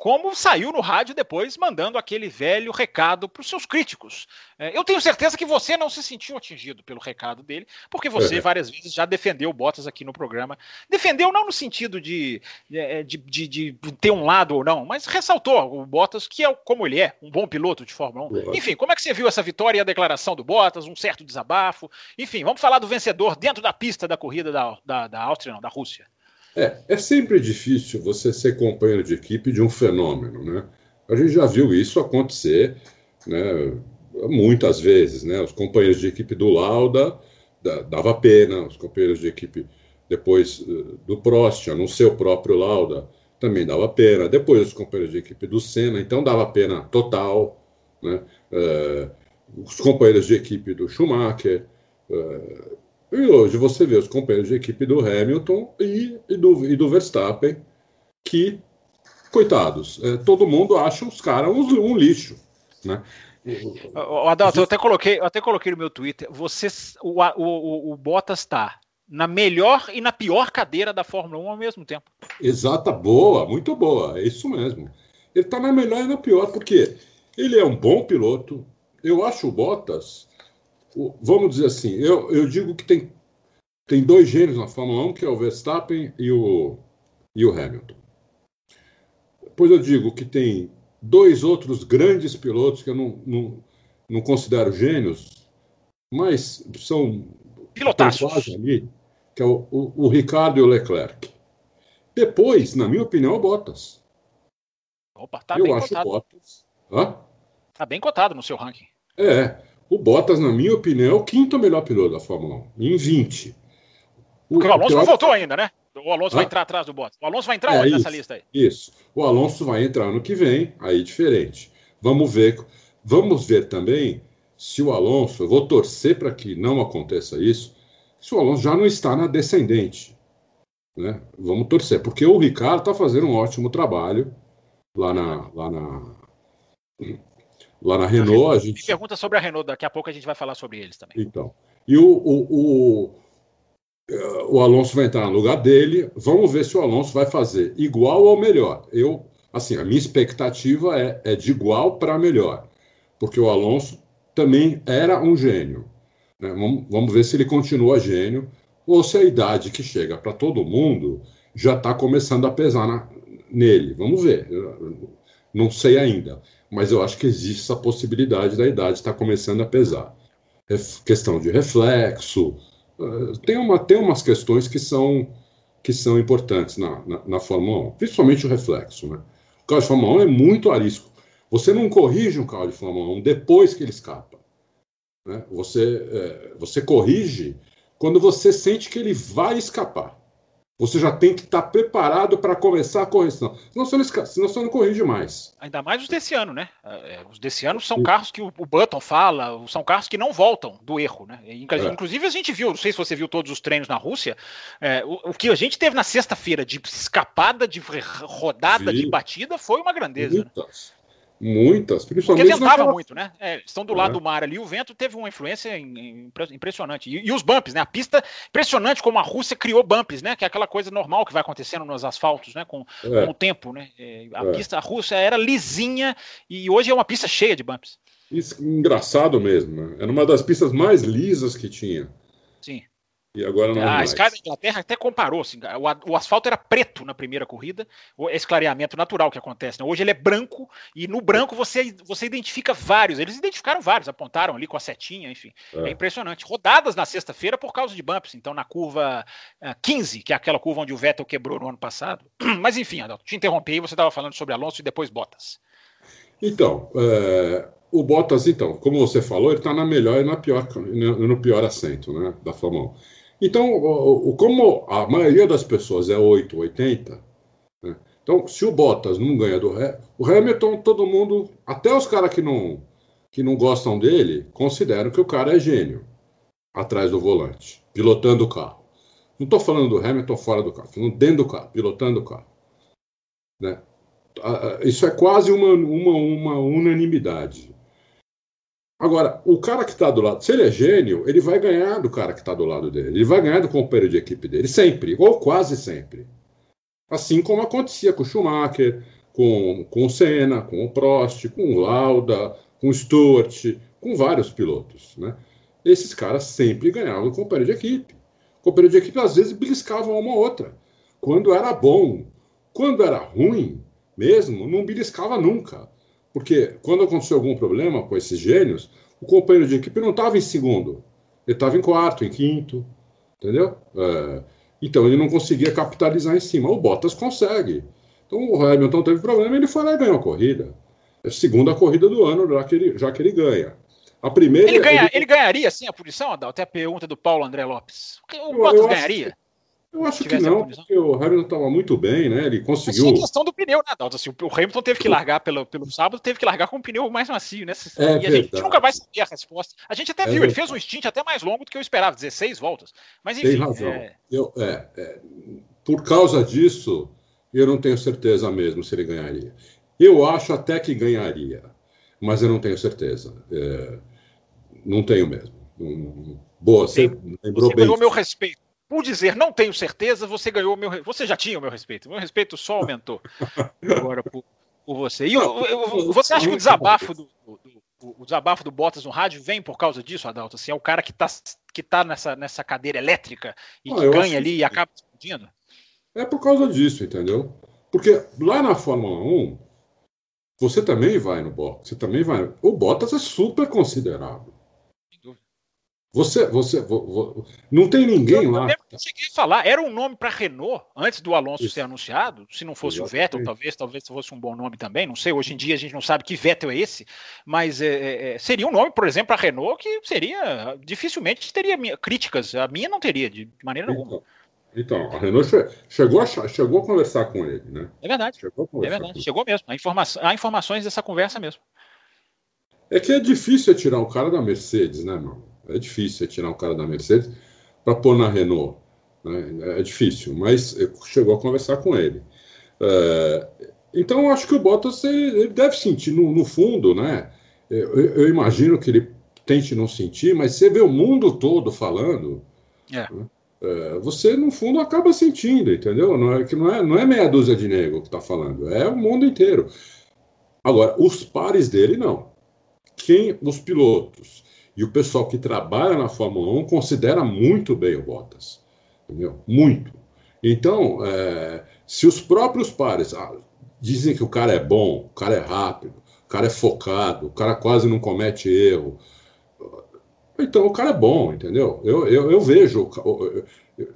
como saiu no rádio depois mandando aquele velho recado para os seus críticos. É, eu tenho certeza que você não se sentiu atingido pelo recado dele, porque você é. várias vezes já defendeu Bottas aqui no programa. Defendeu não no sentido de, é, de, de, de ter um lado ou não, mas ressaltou o Bottas, que é como ele é, um bom piloto de Fórmula 1. Enfim, como é que você viu essa vitória e a declaração do Bottas, um certo desabafo? Enfim, vamos falar do vencedor dentro da pista da corrida da, da, da Áustria, não, da Rússia. É, é sempre difícil você ser companheiro de equipe de um fenômeno, né? A gente já viu isso acontecer, né? Muitas vezes, né? Os companheiros de equipe do Lauda dava pena, os companheiros de equipe depois eh, do Prost, no seu próprio Lauda, também dava pena. Depois os companheiros de equipe do Senna, então dava pena total, né? É, os companheiros de equipe do Schumacher, é, e hoje você vê os companheiros de equipe do Hamilton e, e, do, e do Verstappen, que, coitados, é, todo mundo acha os caras um, um, lixo. Né? O Adalto, eu até coloquei, eu até coloquei no meu Twitter, vocês, o, o, o Bottas está na melhor e na pior cadeira da Fórmula 1 ao mesmo tempo. Exata, boa, muito boa, é isso mesmo. Ele está na melhor e na pior, porque ele é um bom piloto. Eu acho o Bottas vamos dizer assim, eu, eu digo que tem, tem dois gênios na Fórmula 1, que é o Verstappen e o, e o Hamilton. Depois eu digo que tem dois outros grandes pilotos que eu não, não, não considero gênios, mas são pilotaços ali, que é o, o, o, Ricardo e o Leclerc. Depois, na minha opinião, é o Bottas. Opa, tá eu bem acho cotado. Bottas. Hã? Tá bem cotado no seu ranking. É. O Bottas, na minha opinião, é o quinto melhor piloto da Fórmula 1, em 20. O, Porque o Alonso não voltou ainda, né? O Alonso ah? vai entrar atrás do Bottas. O Alonso vai entrar é, nessa lista aí? Isso. O Alonso vai entrar ano que vem, aí diferente. Vamos ver. Vamos ver também se o Alonso, eu vou torcer para que não aconteça isso, se o Alonso já não está na descendente. Né? Vamos torcer, porque o Ricardo está fazendo um ótimo trabalho lá na, lá na, Lá na Renault, a gente. Me pergunta sobre a Renault, daqui a pouco a gente vai falar sobre eles também. Então. E o, o, o, o Alonso vai entrar no lugar dele. Vamos ver se o Alonso vai fazer igual ou melhor. Eu, assim, a minha expectativa é, é de igual para melhor. Porque o Alonso também era um gênio. Né? Vamos, vamos ver se ele continua gênio. ou se a idade que chega para todo mundo já está começando a pesar na, nele. Vamos ver. Eu não sei ainda, mas eu acho que existe essa possibilidade da idade estar começando a pesar. É questão de reflexo, uh, tem, uma, tem umas questões que são, que são importantes na, na, na Fórmula 1, principalmente o reflexo. Né? O carro de Fórmula 1 é muito arisco. Você não corrige um carro de Fórmula 1 depois que ele escapa. Né? Você, é, você corrige quando você sente que ele vai escapar. Você já tem que estar preparado para começar a correção. Senão você, não, senão você não corrige mais. Ainda mais os desse ano, né? É, é, os desse ano são carros que o, Button fala, são carros que não voltam do erro, né? É. Inclusive, a gente viu, não sei se você viu todos os treinos na Rússia, é, o, o, que a gente teve na sexta-feira de escapada, de rodada, Vi. de batida, foi uma grandeza. Né? Muitas. Principalmente. Porque ventava naquela... muito, né? É, estão do lado é. do mar ali, o vento teve uma influência impressionante. E, e, os bumps, né? A pista, impressionante como a Rússia criou bumps, né? Que é aquela coisa normal que vai acontecendo nos asfaltos, né? Com, é. com o tempo, né? É, a é. pista, a Rússia era lisinha e hoje é uma pista cheia de bumps. Isso, engraçado mesmo, né? Era uma das pistas mais lisas que tinha. Sim. E agora não é A Sky da Inglaterra até comparou. Assim, o, asfalto era preto na primeira corrida, o esclareamento natural que acontece. Né? Hoje ele é branco, e no branco você, você identifica vários. Eles identificaram vários, apontaram ali com a setinha, enfim. É, é impressionante. Rodadas na sexta-feira por causa de bumps. Então, na curva uh, eh, 15, que é aquela curva onde o Vettel quebrou no ano passado. <clears throat> Mas enfim, Adalto, te interrompi você estava falando sobre Alonso e depois Bottas. Então, é, o Bottas, então, como você falou, ele está na melhor e na pior, no pior assento né, da Fórmula 1. Então, como a maioria das pessoas é 8, 80, né? então se o Bottas não ganha do o Hamilton, todo mundo, até os caras que não, que não gostam dele, consideram que o cara é gênio atrás do volante, pilotando o carro. Não estou falando do Hamilton fora do carro, falando dentro do carro, pilotando o carro. Né? Isso é quase uma, uma, uma unanimidade. Agora, o cara que está do lado, se ele é gênio, ele vai ganhar do cara que está do lado dele. Ele vai ganhar do companheiro de equipe dele, sempre, ou quase sempre. Assim como acontecia com o Schumacher, com, com o Senna, com o Prost, com o Lauda, com o Stewart, com vários pilotos. Né? Esses caras sempre ganhavam do companheiro de equipe. O companheiro de equipe às vezes beliscava uma ou outra. Quando era bom, quando era ruim mesmo, não beliscava nunca. Porque quando aconteceu algum problema com esses gênios, o companheiro de equipe não estava em segundo, ele estava em quarto, em quinto, entendeu? É, então ele não conseguia capitalizar em cima. O Bottas consegue. Então o Hamilton teve problema, ele foi lá e ganhou a corrida. É a segunda corrida do ano, já que ele, já que ele ganha. A primeira. Ele, ganha, ele... ele ganharia sim a posição, Adal? Até a pergunta do Paulo André Lopes. O Bottas ganharia? Eu acho que não, porque o Hamilton estava muito bem, né? Ele conseguiu. Mas é questão do pneu, né, Dalton? Assim, o Hamilton teve que largar pelo, pelo sábado, teve que largar com um pneu mais macio, né? É e a gente nunca vai saber a resposta. A gente até é viu, verdade. ele fez um stint até mais longo do que eu esperava, 16 voltas. Mas enfim. Tem razão. É... Eu, é, é, por causa disso, eu não tenho certeza mesmo se ele ganharia. Eu acho até que ganharia, mas eu não tenho certeza. É, não tenho mesmo. Boa, você lembrou você bem. o meu respeito por dizer não tenho certeza, você ganhou meu. Você já tinha o meu respeito. Meu respeito só aumentou <laughs> agora por, por você. E o, você acha que o desabafo do, do, o desabafo do Bottas no rádio vem por causa disso, Adalto? Assim, é o cara que está que tá nessa, nessa cadeira elétrica e que ganha ali e acaba explodindo? É por causa disso, entendeu? Porque lá na Fórmula 1, você também vai no box, você também vai. O Bottas é super considerável. Você, você, não tem ninguém eu, lá. A falar, era um nome para Renault antes do Alonso Isso. ser anunciado. Se não fosse Exatamente. o Vettel, talvez, talvez fosse um bom nome também. Não sei. Hoje em dia a gente não sabe que Vettel é esse, mas é, é, é seria um nome, por exemplo, para Renault que seria dificilmente teria críticas. A minha não teria de maneira então, alguma. Então, a Renault chegou a, chegou a conversar com ele, né? É verdade. Chegou é verdade. Chegou mesmo. Há, informa há informações dessa conversa mesmo. É que é difícil tirar o cara da Mercedes, né, meu? É difícil tirar um cara da Mercedes para pôr na Renault. Né? É difícil, mas chegou a conversar com ele. É, então, eu acho que o Bottas ele, deve sentir, no, no fundo, né? Eu, eu, imagino que ele tente não sentir, mas você vê o mundo todo falando. É. Né? É, você, no fundo, acaba sentindo, entendeu? Não é, que não, é, não é meia dúzia de negro que está falando, é o mundo inteiro. Agora, os pares dele, não. Quem, os pilotos, e o pessoal que trabalha na Fórmula 1 considera muito bem o Bottas. Entendeu? Muito. Então, é, se os próprios pares ah, dizem que o cara é bom, o cara é rápido, o cara é focado, o cara quase não comete erro, então o cara é bom, entendeu? Eu, eu, eu vejo.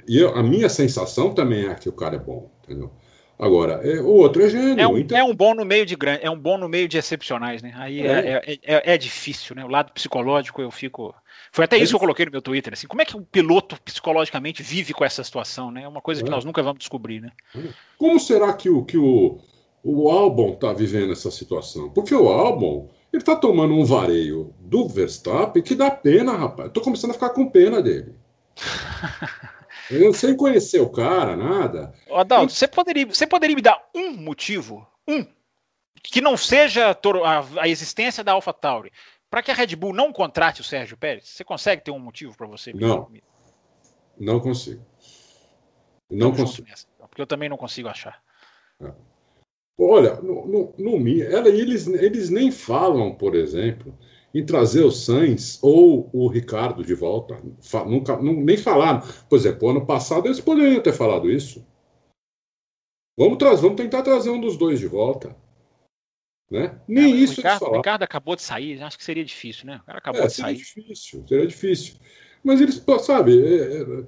E a minha sensação também é que o cara é bom, entendeu? Agora, é, o outro é gênio. É um, então... é um bom no meio de grande, é um bom no meio de excepcionais, né? Aí é. É, é, é, é difícil, né? O lado psicológico eu fico. Foi até isso que eu coloquei no meu Twitter. Assim, como é que o piloto psicologicamente vive com essa situação, né? É uma coisa que nós nunca vamos descobrir, né? Como será que o, que o, o Albon está vivendo essa situação? Porque o Albon ele está tomando um vareio do Verstappen que dá pena, rapaz. Estou começando a ficar com pena dele. <laughs> Eu sem conhecer o cara, nada. Adalto, você poderia, você poderia me dar um motivo, um, que não seja a, a existência da AlphaTauri, para que a Red Bull não contrate o Sérgio Pérez? Você consegue ter um motivo para você? Não. Não consigo. Não Estamos consigo. Nessa, porque eu também não consigo achar. É. Olha, no, no, no, eles, eles nem falam, por exemplo, em trazer o Sainz ou o Ricardo de volta. nunca, nem falaram. Por exemplo, ano passado eles poderiam ter falado isso. Vamos, tra vamos tentar trazer um dos dois de volta. Né? Nem é, isso o Ricardo, o Ricardo acabou de sair, acho que seria difícil, né? O cara acabou é, de sair. Seria difícil, seria difícil. Mas eles, sabe, é, é,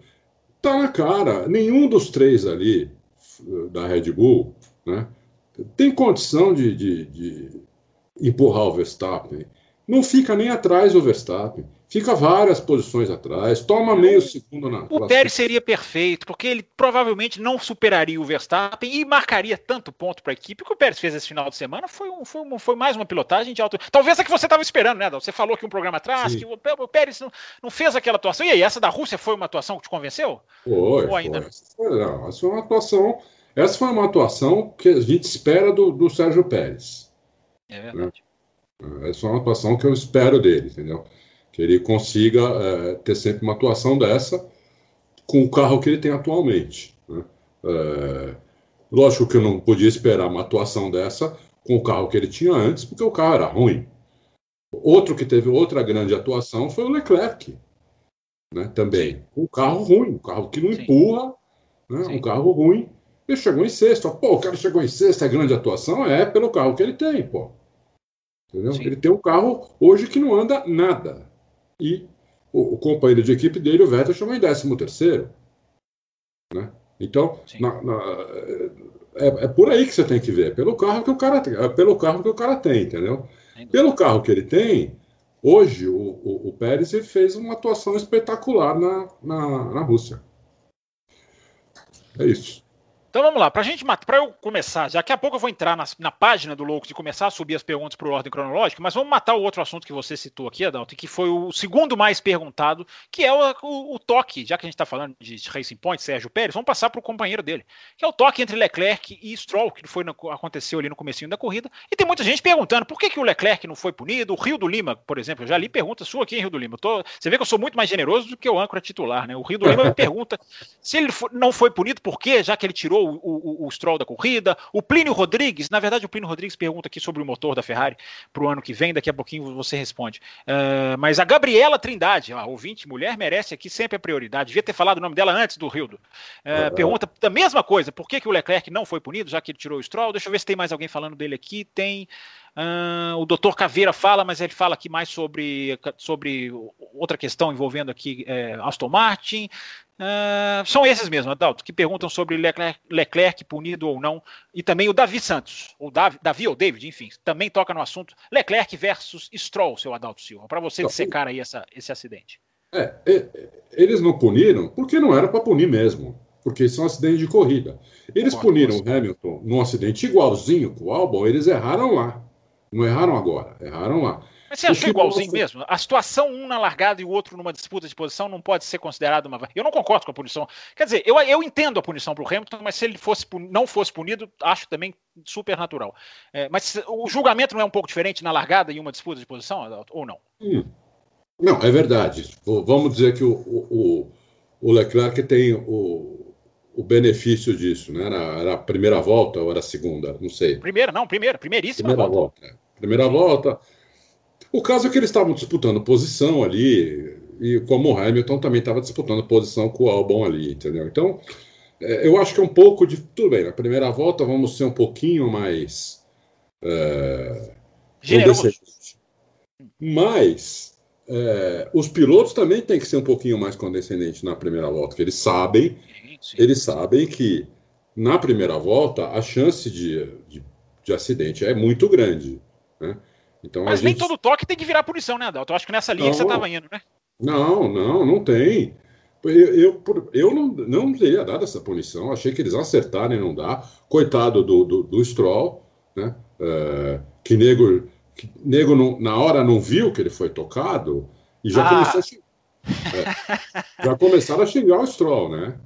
tá na cara. Nenhum dos três ali da Red Bull né, tem condição de, de, de empurrar o Verstappen não fica nem atrás do Verstappen. Fica várias posições atrás, toma meio segundo na. O Pérez seria perfeito, porque ele provavelmente não superaria o Verstappen e marcaria tanto ponto para a equipe. O que o Pérez fez esse final de semana foi, um, foi, um, foi mais uma pilotagem de alto. Talvez a que você estava esperando, né, Dal? Você falou aqui um programa atrás Sim. que o Pérez não, não, fez aquela atuação. E aí, essa da Rússia foi uma atuação que te convenceu? Foi. Ou ainda foi. Não, essa foi uma atuação. Essa foi uma atuação que a gente espera do, do Sérgio Pérez. É verdade. Né? Essa é uma atuação que eu espero dele, entendeu? Que ele consiga é, ter sempre uma atuação dessa com o carro que ele tem atualmente. Né? É, lógico que eu não podia esperar uma atuação dessa com o carro que ele tinha antes, porque o carro era ruim. Outro que teve outra grande atuação foi o Leclerc, né? Também. Um carro ruim, um carro que não Sim. empurra, né? um carro ruim. Ele chegou em sexto. Pô, o cara chegou em sexto, é grande atuação? É pelo carro que ele tem, pô. Ele tem um carro hoje que não anda nada. E o, o companheiro de equipe dele, o Vettel, chegou em 13 terceiro. Né? Então, na, na, é, é, por aí que você tem que ver. Pelo carro que o cara tem, é pelo carro que o cara tem, entendeu? Pelo carro que ele tem, hoje o, o, o Pérez fez uma atuação espetacular na, na, na Rússia. É isso. Então vamos lá, para gente para eu começar, daqui a pouco eu vou entrar na, na página do Louco e começar a subir as perguntas por ordem cronológica, mas vamos matar o outro assunto que você citou aqui, Adalto, que foi o segundo mais perguntado, que é o, o, o toque, já que a gente está falando de Racing Point, Sérgio Pérez, vamos passar para o companheiro dele, que é o toque entre Leclerc e Stroll, que foi no, aconteceu ali no comecinho da corrida, e tem muita gente perguntando por que, que o Leclerc não foi punido, o Rio do Lima, por exemplo, eu já li pergunta sua aqui em Rio do Lima, tô, você vê que eu sou muito mais generoso do que o âncora titular, né? O Rio do Lima me pergunta <laughs> se ele for, não foi punido, por quê, já que ele tirou o, o, o Stroll da corrida. O Plínio Rodrigues, na verdade, o Plínio Rodrigues pergunta aqui sobre o motor da Ferrari para o ano que vem, daqui a pouquinho você responde. Uh, mas a Gabriela Trindade, a ouvinte, mulher, merece aqui sempre a prioridade. Devia ter falado o nome dela antes do Rildo. Uh, pergunta a mesma coisa, por que, que o Leclerc não foi punido, já que ele tirou o Stroll? Deixa eu ver se tem mais alguém falando dele aqui. Tem. Uh, o doutor Caveira fala, mas ele fala aqui mais sobre, sobre outra questão envolvendo aqui é, Aston Martin. Uh, são esses mesmo, Adalto, que perguntam sobre Leclerc, Leclerc, punido ou não, e também o Davi Santos, ou Davi, Davi ou David, enfim, também toca no assunto Leclerc versus Stroll, seu Adalto Silva, para você dissecar aí essa, esse acidente. É, é, eles não puniram porque não era para punir mesmo, porque são acidentes de corrida. Eles puniram o Hamilton num acidente igualzinho com o Albon, eles erraram lá. Não erraram agora, erraram lá. Mas você achou igualzinho você... mesmo? A situação, um na largada e o outro numa disputa de posição, não pode ser considerado uma. Eu não concordo com a punição. Quer dizer, eu, eu entendo a punição para o Hamilton, mas se ele fosse, não fosse punido, acho também super natural. É, mas o julgamento não é um pouco diferente na largada e uma disputa de posição, ou não? Hum. Não, é verdade. Vamos dizer que o, o, o Leclerc tem o, o benefício disso, né? Era, era, a primeira volta ou era a segunda? Não sei. Primeira, não, primeira, primeiríssima primeira volta. volta. Primeira volta o caso é que eles estavam disputando posição ali, e como o Hamilton também estava disputando posição com o Albon ali, entendeu? Então, é, eu acho que é um pouco de. Tudo bem, na primeira volta vamos ser um pouquinho mais. É, Mas é, os pilotos também têm que ser um pouquinho mais condescendentes na primeira volta, que eles sabem, sim. eles sabem que na primeira volta a chance de, de, de acidente é muito grande. Né? Então, Mas nem todo toque tem que virar punição, né, Adalto? Eu acho que nessa linha não, que você estava indo, né? Não, não, não tem. Eu, eu, eu não, não teria dado essa punição. Achei que eles acertaram e não dá. Coitado do, do, do Stroll, né? É, que nego, que nego não, na hora não viu que ele foi tocado e já, ah. começou a, <laughs> é, já começaram a xingar o Stroll, né?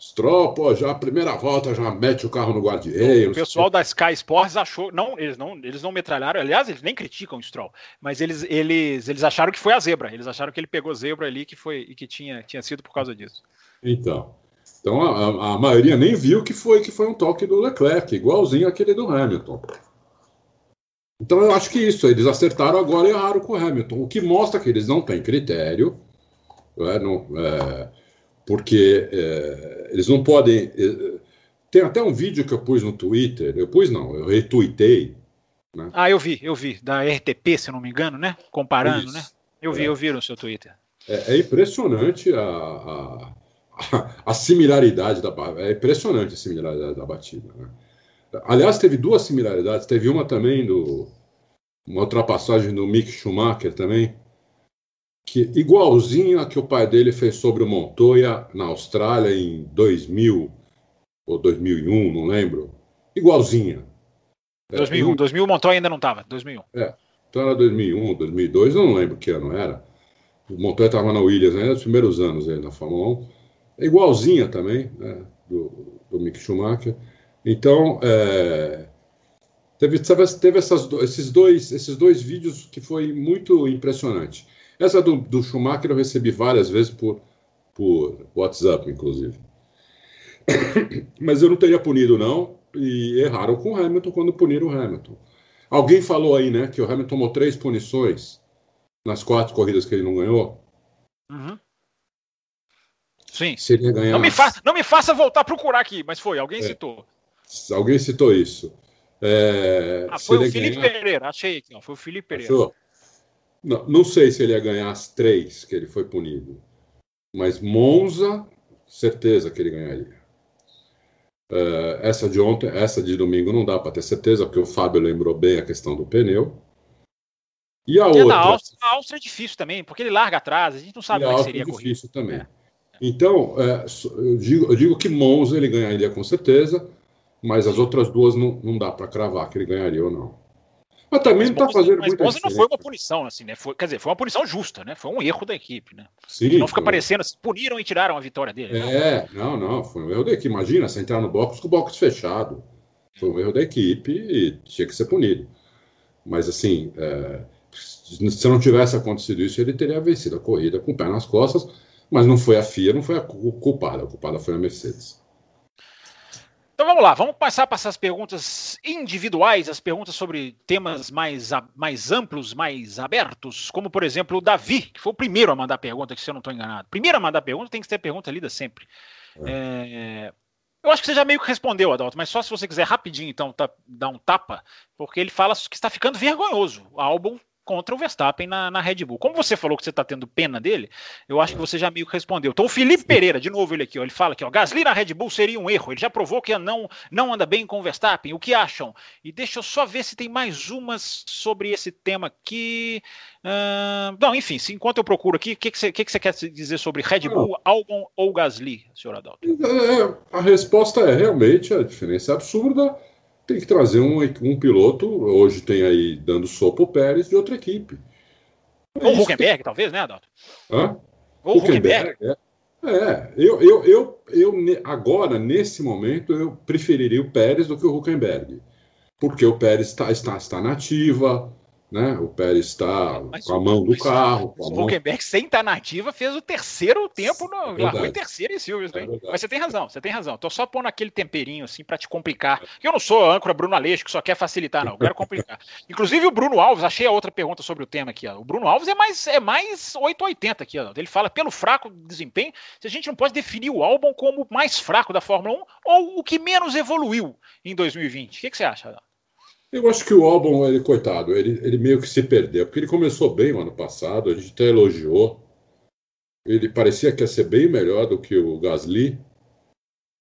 Stroll, pô, já a primeira volta já mete o carro no guarda-reio. O pessoal da Sky Sports achou, não, eles não, eles não metralharam, aliás, eles nem criticam o Stroll, mas eles, eles, eles acharam que foi a zebra, eles acharam que ele pegou zebra ali que foi e que tinha, tinha sido por causa disso. Então, então a, a maioria nem viu que foi que foi um toque do Leclerc, igualzinho aquele do Hamilton. Então eu acho que isso, eles acertaram agora e erraram com o Hamilton, o que mostra que eles não têm critério, é, não, é, porque é, eles não podem. É, tem até um vídeo que eu pus no Twitter, eu pus não, eu retuitei. Né? Ah, eu vi, eu vi, da RTP, se não me engano, né? Comparando, Isso. né? Eu vi, é. eu vi no seu Twitter. É, é impressionante a, a, a, similaridade da é impressionante a similaridade da batida. Né? Aliás, teve duas similaridades, teve uma também do uma ultrapassagem do Mick Schumacher também, que igualzinho a que o pai dele fez sobre o Montoya na Austrália em 2000 ou 2001, não lembro. Igualzinha. 2001, é, 2000 o Montoya ainda não estava, 2001. É, então era 2001, 2002, eu não lembro que ano era. O Montoya estava na Williams, né, nos primeiros anos aí na Fórmula 1. É igualzinha também, né, do, do Mick Schumacher. Então, é, teve, teve essas, esses, dois, esses dois vídeos que foi muito impressionante. Essa do, do Schumacher eu recebi várias vezes por, por WhatsApp, inclusive. <coughs> Mas eu não teria punido, não. E erraram com o Hamilton quando puniram o Hamilton. Alguém falou aí, né, que o Hamilton tomou três punições nas quatro corridas que ele não ganhou. Uhum. Sim. Ganhar... Não, me faça, não me faça voltar a procurar aqui, mas foi, alguém é. citou. Alguém citou isso. É, ah, foi o Felipe ganhar... Pereira, achei aqui, ó, foi o Felipe Pereira. Achou? Não, não sei se ele ia ganhar as três que ele foi punido, mas Monza, certeza que ele ganharia. Uh, essa de ontem, essa de domingo não dá para ter certeza, porque o Fábio lembrou bem a questão do pneu. E a e outra. A Áustria, a Áustria, é difícil também, porque ele larga atrás, a gente não sabe como é seria é difícil também. É. Então, é, eu, digo, eu, digo, que Monza ele ganharia com certeza, mas as outras duas não, não dá para cravar que ele ganharia ou não. Mas também mas não está fazendo mas Monza não foi uma punição, assim, né? Foi, quer dizer, foi uma punição justa, né? Foi um erro da equipe, né? Sim, não fica foi. parecendo assim, puniram e tiraram a vitória dele. É, não, não, foi um erro da equipe. Imagina, você entrar no box com o box fechado. Foi um erro da equipe e tinha que ser punido. Mas assim, é, se não tivesse acontecido isso, ele teria vencido a corrida com o pé nas costas, mas não foi a FIA, não foi a culpada, a culpada foi a Mercedes. Então vamos lá, vamos passar a passar as perguntas individuais, as perguntas sobre temas mais, mais amplos, mais abertos, como por exemplo o Davi, que foi o primeiro a mandar pergunta, que se eu não estou enganado. Primeiro a mandar pergunta tem que ter pergunta lida sempre. É. É, eu acho que você já meio que respondeu, Adalto, mas só se você quiser rapidinho então tá, dar um tapa, porque ele fala que está ficando vergonhoso o álbum contra o Verstappen na, na Red Bull. Como você falou que você está tendo pena dele, eu acho que você já meio que respondeu. Então o Felipe Pereira, de novo ele aqui, ó, ele fala que ó, Gasly na Red Bull seria um erro. Ele já provou que não, não anda bem com o Verstappen. O que acham? E deixa eu só ver se tem mais umas sobre esse tema aqui. Uh, não, enfim, se, enquanto eu procuro aqui, o que, que, você, que, que você quer dizer sobre Red Bull, Albon ou Gasly, senhor Adalto? É, a resposta é realmente a diferença é absurda tem que trazer um, um piloto, hoje tem aí dando sopa o Pérez de outra equipe. É Ou o Huckenberg, que... talvez, né, Adalto? Hã? Ou o Huckenberg. É. é, eu, eu, eu, eu, agora, nesse momento, eu preferiria o Pérez do que o Huckenberg. Porque o Pérez está, está, está nativa, né? O Pérez está com a mão do carro. O Huckenberg, sem estar na ativa, fez o terceiro tempo, no, é largou em terceiro em Silverstone. É Mas você tem razão, você tem razão. Tô só pondo aquele temperinho assim para te complicar. Eu não sou âncora Bruno Aleixo, que só quer facilitar, não. Eu quero complicar. <laughs> Inclusive o Bruno Alves, achei a outra pergunta sobre o tema aqui. Ó. O Bruno Alves é mais, é mais 880 aqui. Ó. Ele fala, pelo fraco desempenho, se a gente não pode definir o álbum como o mais fraco da Fórmula 1 ou o que menos evoluiu em 2020. O que, que você acha, Adão? Eu acho que o álbum, ele, coitado, ele, ele meio que se perdeu, porque ele começou bem no ano passado, a gente até elogiou. Ele parecia que ia ser bem melhor do que o Gasly,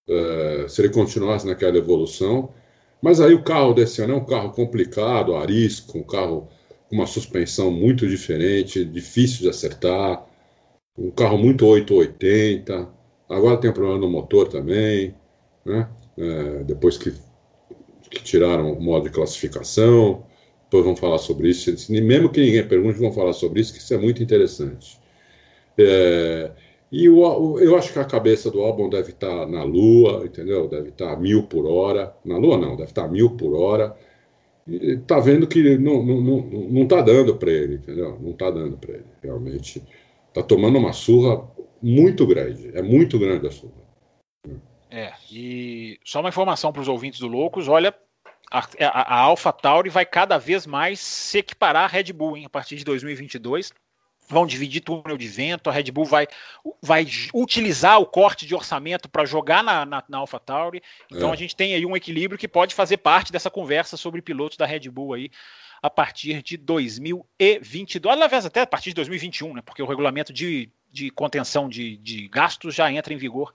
uh, se ele continuasse naquela evolução. Mas aí o carro desse ano é um carro complicado, arisco, um carro com uma suspensão muito diferente, difícil de acertar, um carro muito 880. Agora tem um problema no motor também, né? Uh, depois que que tiraram o modo de classificação. Depois vamos falar sobre isso. Mesmo que ninguém pergunte, vamos falar sobre isso, que isso é muito interessante. É, e o, eu acho que a cabeça do álbum deve estar na Lua, entendeu? Deve estar a mil por hora. Na Lua não, deve estar a mil por hora. E tá vendo que não, não, não, não tá dando para ele, entendeu? Não tá dando para ele. Realmente tá tomando uma surra muito grande. É muito grande a surra. É, e só uma informação para os ouvintes do Loucos: olha, a, a, a Alpha Tauri vai cada vez mais se equiparar à Red Bull hein, a partir de 2022. Vão dividir túnel de vento, a Red Bull vai, vai utilizar o corte de orçamento para jogar na, na, na Alpha Tauri. Então é. a gente tem aí um equilíbrio que pode fazer parte dessa conversa sobre pilotos da Red Bull aí a partir de 2022. Aliás, até a partir de 2021, né? Porque o regulamento de, de contenção de, de gastos já entra em vigor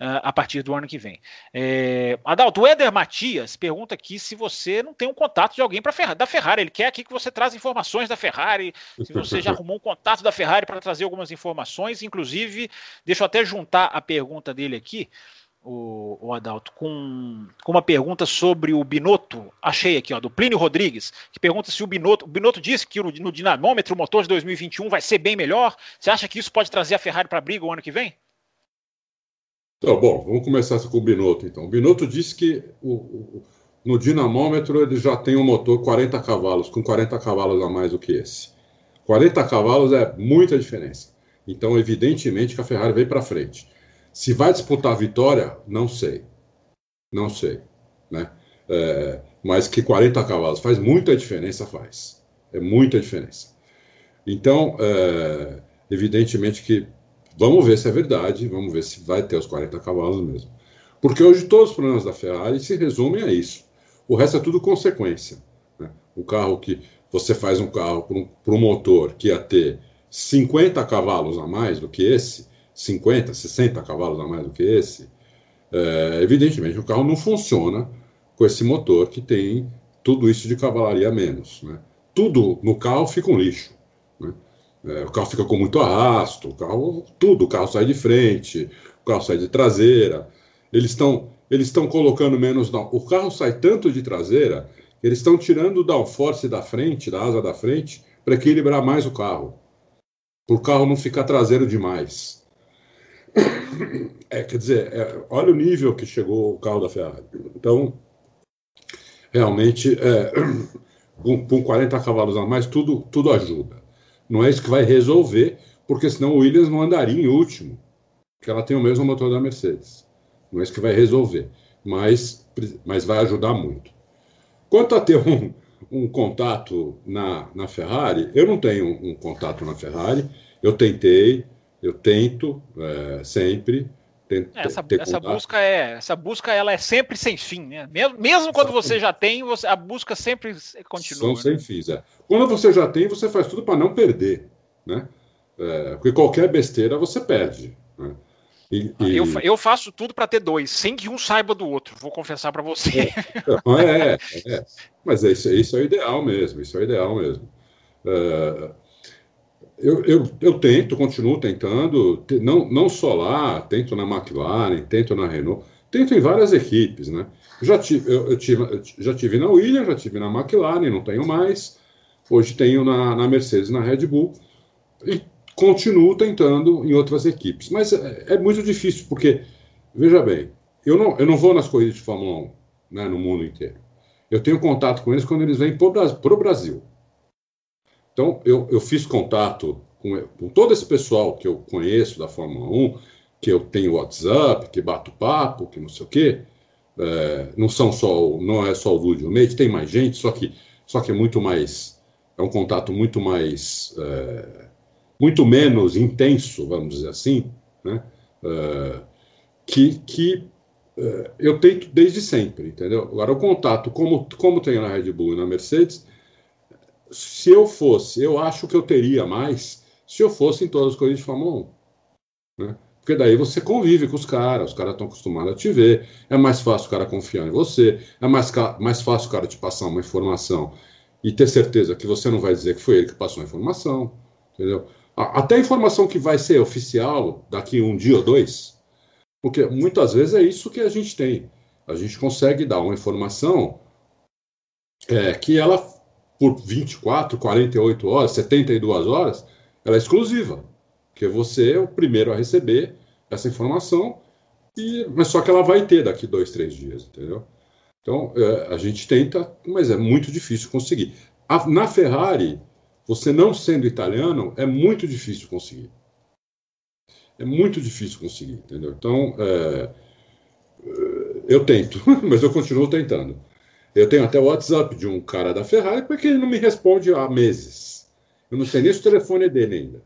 uh, a partir do ano que vem. É, Adalto, o Eder Matias pergunta aqui se você não tem um contato de alguém para da Ferrari. Ele quer aqui que você traz informações da Ferrari, se você já <laughs> arrumou um contato da Ferrari para trazer algumas informações. Inclusive, deixa eu até juntar a pergunta dele aqui. O, o, Adalto, com, com uma pergunta sobre o Binotto, achei aqui, ó, do Plínio Rodrigues, que pergunta se o Binotto, o Binotto disse que no, no dinamômetro o motor de 2021 vai ser bem melhor. Você acha que isso pode trazer a Ferrari para a briga o ano que vem? Então, bom, vamos começar com o Binotto, então. O Binotto disse que o, o, no dinamômetro ele já tem um motor 40 cavalos, com 40 cavalos a mais do que esse. 40 cavalos é muita diferença. Então, evidentemente que a Ferrari veio para frente. Se vai disputar a vitória, não sei. Não sei. Né? É, mas que 40 cavalos faz muita diferença, faz. É muita diferença. Então, é, evidentemente que Vamos ver se é verdade, vamos ver se vai ter os 40 cavalos mesmo. Porque hoje todos os problemas da Ferrari se resumem a isso. O resto é tudo consequência. Né? O carro que você faz um carro para um, motor que ia ter 50 cavalos a mais do que esse, 50, 60 cavalos a mais do que esse, é, evidentemente o carro não funciona com esse motor que tem tudo isso de cavalaria a menos. Né? Tudo no carro fica um lixo. É, o carro fica com muito arrasto, o carro, tudo, o carro sai de frente, o carro sai de traseira. Eles estão eles estão colocando menos. O carro sai tanto de traseira, eles estão tirando o downforce da frente, da asa da frente, para equilibrar mais o carro. Para o carro não ficar traseiro demais. É, quer dizer, é, olha o nível que chegou o carro da Ferrari. Então, realmente, é, <clears throat> com, com 40 cavalos a mais, tudo, tudo ajuda. Não é isso que vai resolver, porque senão o Williams não andaria em último, porque ela tem o mesmo motor da Mercedes. Não é isso que vai resolver, mas, mas vai ajudar muito. Quanto a ter <laughs> um, um contato na, na Ferrari, eu não tenho um, um contato na Ferrari, eu tentei, eu tento é, sempre. É, essa, essa busca é essa busca ela é sempre sem fim, né? Mesmo, mesmo quando você já tem, você, a busca sempre continua. São sem né? fins, é. Quando você já tem, você faz tudo para não perder, né? É, porque qualquer besteira você perde. Né? E, e... Eu, eu, faço tudo para ter dois, sem que um saiba do outro, vou confessar para você. É, é, é, mas é isso, isso é o ideal mesmo, isso é o ideal mesmo. É, eu, eu, eu tento, continuo tentando, não, não só lá, tento na McLaren, tento na Renault, tento em várias equipes, né? Já tive, eu, eu tive, já tive na Williams, já tive na McLaren, não tenho mais. Hoje tenho na, na Mercedes, na Red Bull, e continuo tentando em outras equipes. Mas é, é, muito difícil, porque, veja bem, eu não, eu não vou nas corridas de Fórmula 1 né, no mundo inteiro. Eu tenho contato com eles quando eles vêm para o Brasil. Então, eu, eu fiz contato com, com, todo esse pessoal que eu conheço da Fórmula 1, que eu tenho WhatsApp, que bato papo, que não sei o quê. É, não são só, não é só o Lúdio Leite, tem mais gente, só que, só que é muito mais, é um contato muito mais, é, muito menos intenso, vamos dizer assim, né? É, que, que é, eu tento desde sempre, entendeu? Agora, o contato, como, como tem na Red Bull e na Mercedes, se eu fosse, eu acho que eu teria mais se eu fosse em todas as corridas de Fórmula 1. Né? Porque daí você convive com os caras, os caras estão acostumados a te ver, é mais fácil o cara confiar em você, é mais, mais fácil o cara te passar uma informação e ter certeza que você não vai dizer que foi ele que passou a informação, entendeu? Até a informação que vai ser oficial daqui um dia ou dois, porque muitas vezes é isso que a gente tem. A gente consegue dar uma informação é, que ela por 24, 48 horas, 72 horas, ela é exclusiva, porque você é o primeiro a receber essa informação, e, mas só que ela vai ter daqui dois, três dias, entendeu? Então, é, a gente tenta, mas é muito difícil conseguir. A, na Ferrari, você não sendo italiano, é muito difícil conseguir. É muito difícil conseguir, entendeu? Então, é, eu tento, <laughs> mas eu continuo tentando. Eu tenho até o WhatsApp de um cara da Ferrari, porque ele não me responde há meses. Eu não sei nem se o telefone é dele ainda.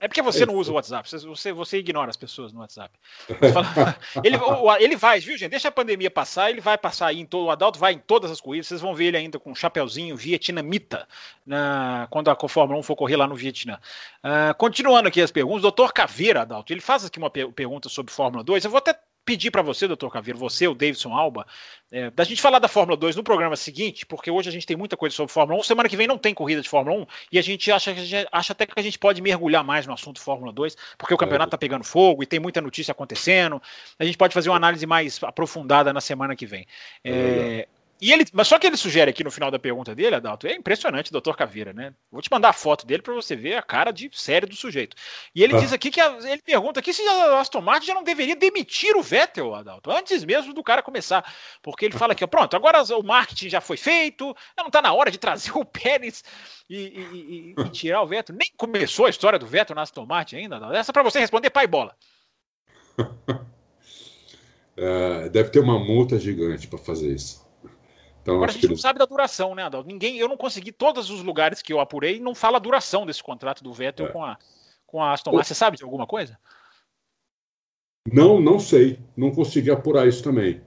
É porque você não usa o WhatsApp, você, você ignora as pessoas no WhatsApp. <laughs> ele, ele vai, viu, gente? Deixa a pandemia passar, ele vai passar aí em todo. O Adalto vai em todas as corridas, vocês vão ver ele ainda com um chapeuzinho vietnamita na, quando a Fórmula 1 for correr lá no Vietnã. Uh, continuando aqui as perguntas, doutor Caveira, Adalto, ele faz aqui uma pergunta sobre Fórmula 2. Eu vou até pedir para você, doutor Caveiro, você, o Davidson Alba, é, da gente falar da Fórmula 2 no programa seguinte, porque hoje a gente tem muita coisa sobre Fórmula 1. Semana que vem não tem corrida de Fórmula 1 e a gente acha, a gente acha até que a gente pode mergulhar mais no assunto Fórmula 2, porque o campeonato está pegando fogo e tem muita notícia acontecendo. A gente pode fazer uma análise mais aprofundada na semana que vem. É, e ele, mas só que ele sugere aqui no final da pergunta dele, Adalto, é impressionante, doutor Caveira, né? Vou te mandar a foto dele para você ver a cara de sério do sujeito. E ele ah. diz aqui que a, ele pergunta aqui se a Aston Martin já não deveria demitir o Vettel, Adalto, antes mesmo do cara começar. Porque ele fala aqui, pronto, agora o marketing já foi feito, não está na hora de trazer <laughs> o Pérez e, e, e, e, tirar o Vettel. Nem começou a história do Vettel na Aston Martin ainda, Adalto. Essa para você responder, pai bola. <laughs> É, deve ter uma multa gigante para fazer isso. Então, Agora a gente não sabe da duração, né, Adalto? Ninguém, eu não consegui, todos os lugares que eu apurei, não fala a duração desse contrato do Vettel é. com, a, com a Aston Martin. Você sabe de alguma coisa? Não, não sei. Não consegui apurar isso também.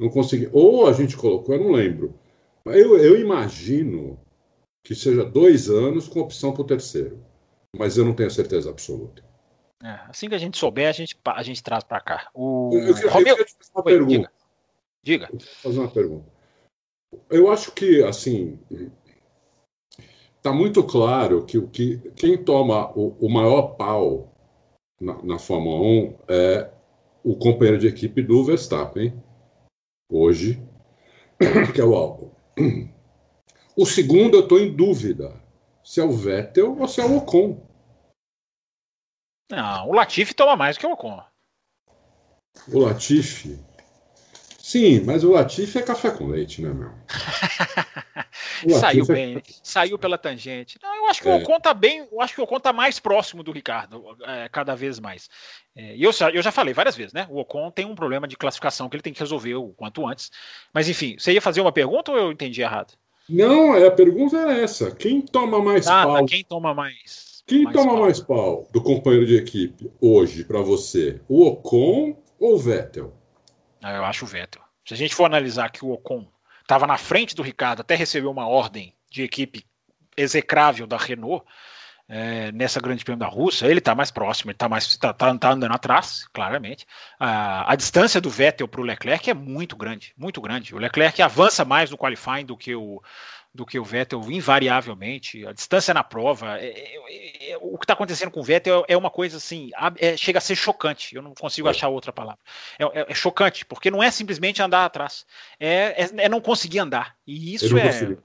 Não consegui. Ou a gente colocou, eu não lembro. Eu, eu imagino que seja dois anos com opção para o terceiro. Mas eu não tenho certeza absoluta. É, assim que a gente souber, a gente, a gente traz para cá. O... Eu, eu, eu, te fazer uma Oi, pergunta. Diga. diga. fazer uma pergunta. Eu acho que, assim, está muito claro que, que quem toma o, o maior pau na, na, Fórmula 1 é o companheiro de equipe do Verstappen, hoje, <coughs> que é o Albon. O segundo, eu estou em dúvida se é o Vettel ou se é o Ocon. Não, o Latifi toma mais que o Ocon. O Latifi Sim, mas o Latifi é café com leite, né, meu? <laughs> Saiu é bem, é... saiu pela tangente. Não, eu acho que é. o Ocon tá bem, eu acho que o Ocon tá mais próximo do Ricardo, é, cada vez mais. É, e eu, eu já falei várias vezes, né? O Ocon tem um problema de classificação que ele tem que resolver o quanto antes. Mas enfim, você ia fazer uma pergunta ou eu entendi errado? Não, a pergunta é essa: quem toma mais ah, tá, pau? Quem toma mais? Quem mais toma pau? mais pau do companheiro de equipe hoje para você? O Ocon ou o Vettel? Ah, eu acho o Vettel. Se a gente for analisar que o Ocon estava na frente do Ricardo, até recebeu uma ordem de equipe execrável da Renault é, nessa grande prêmio da Rússia, ele está mais próximo, ele está mais tá, tá, tá, andando atrás, claramente. A, a distância do Vettel para o Leclerc é muito grande, muito grande. O Leclerc avança mais no qualifying do que o, do que o Vettel, invariavelmente. A distância na prova, é, é, é, o que está acontecendo com o Vettel é uma coisa assim, é, chega a ser chocante. Eu não consigo achar outra palavra. É, é chocante, porque não é simplesmente andar atrás, é, não conseguir andar. E isso é.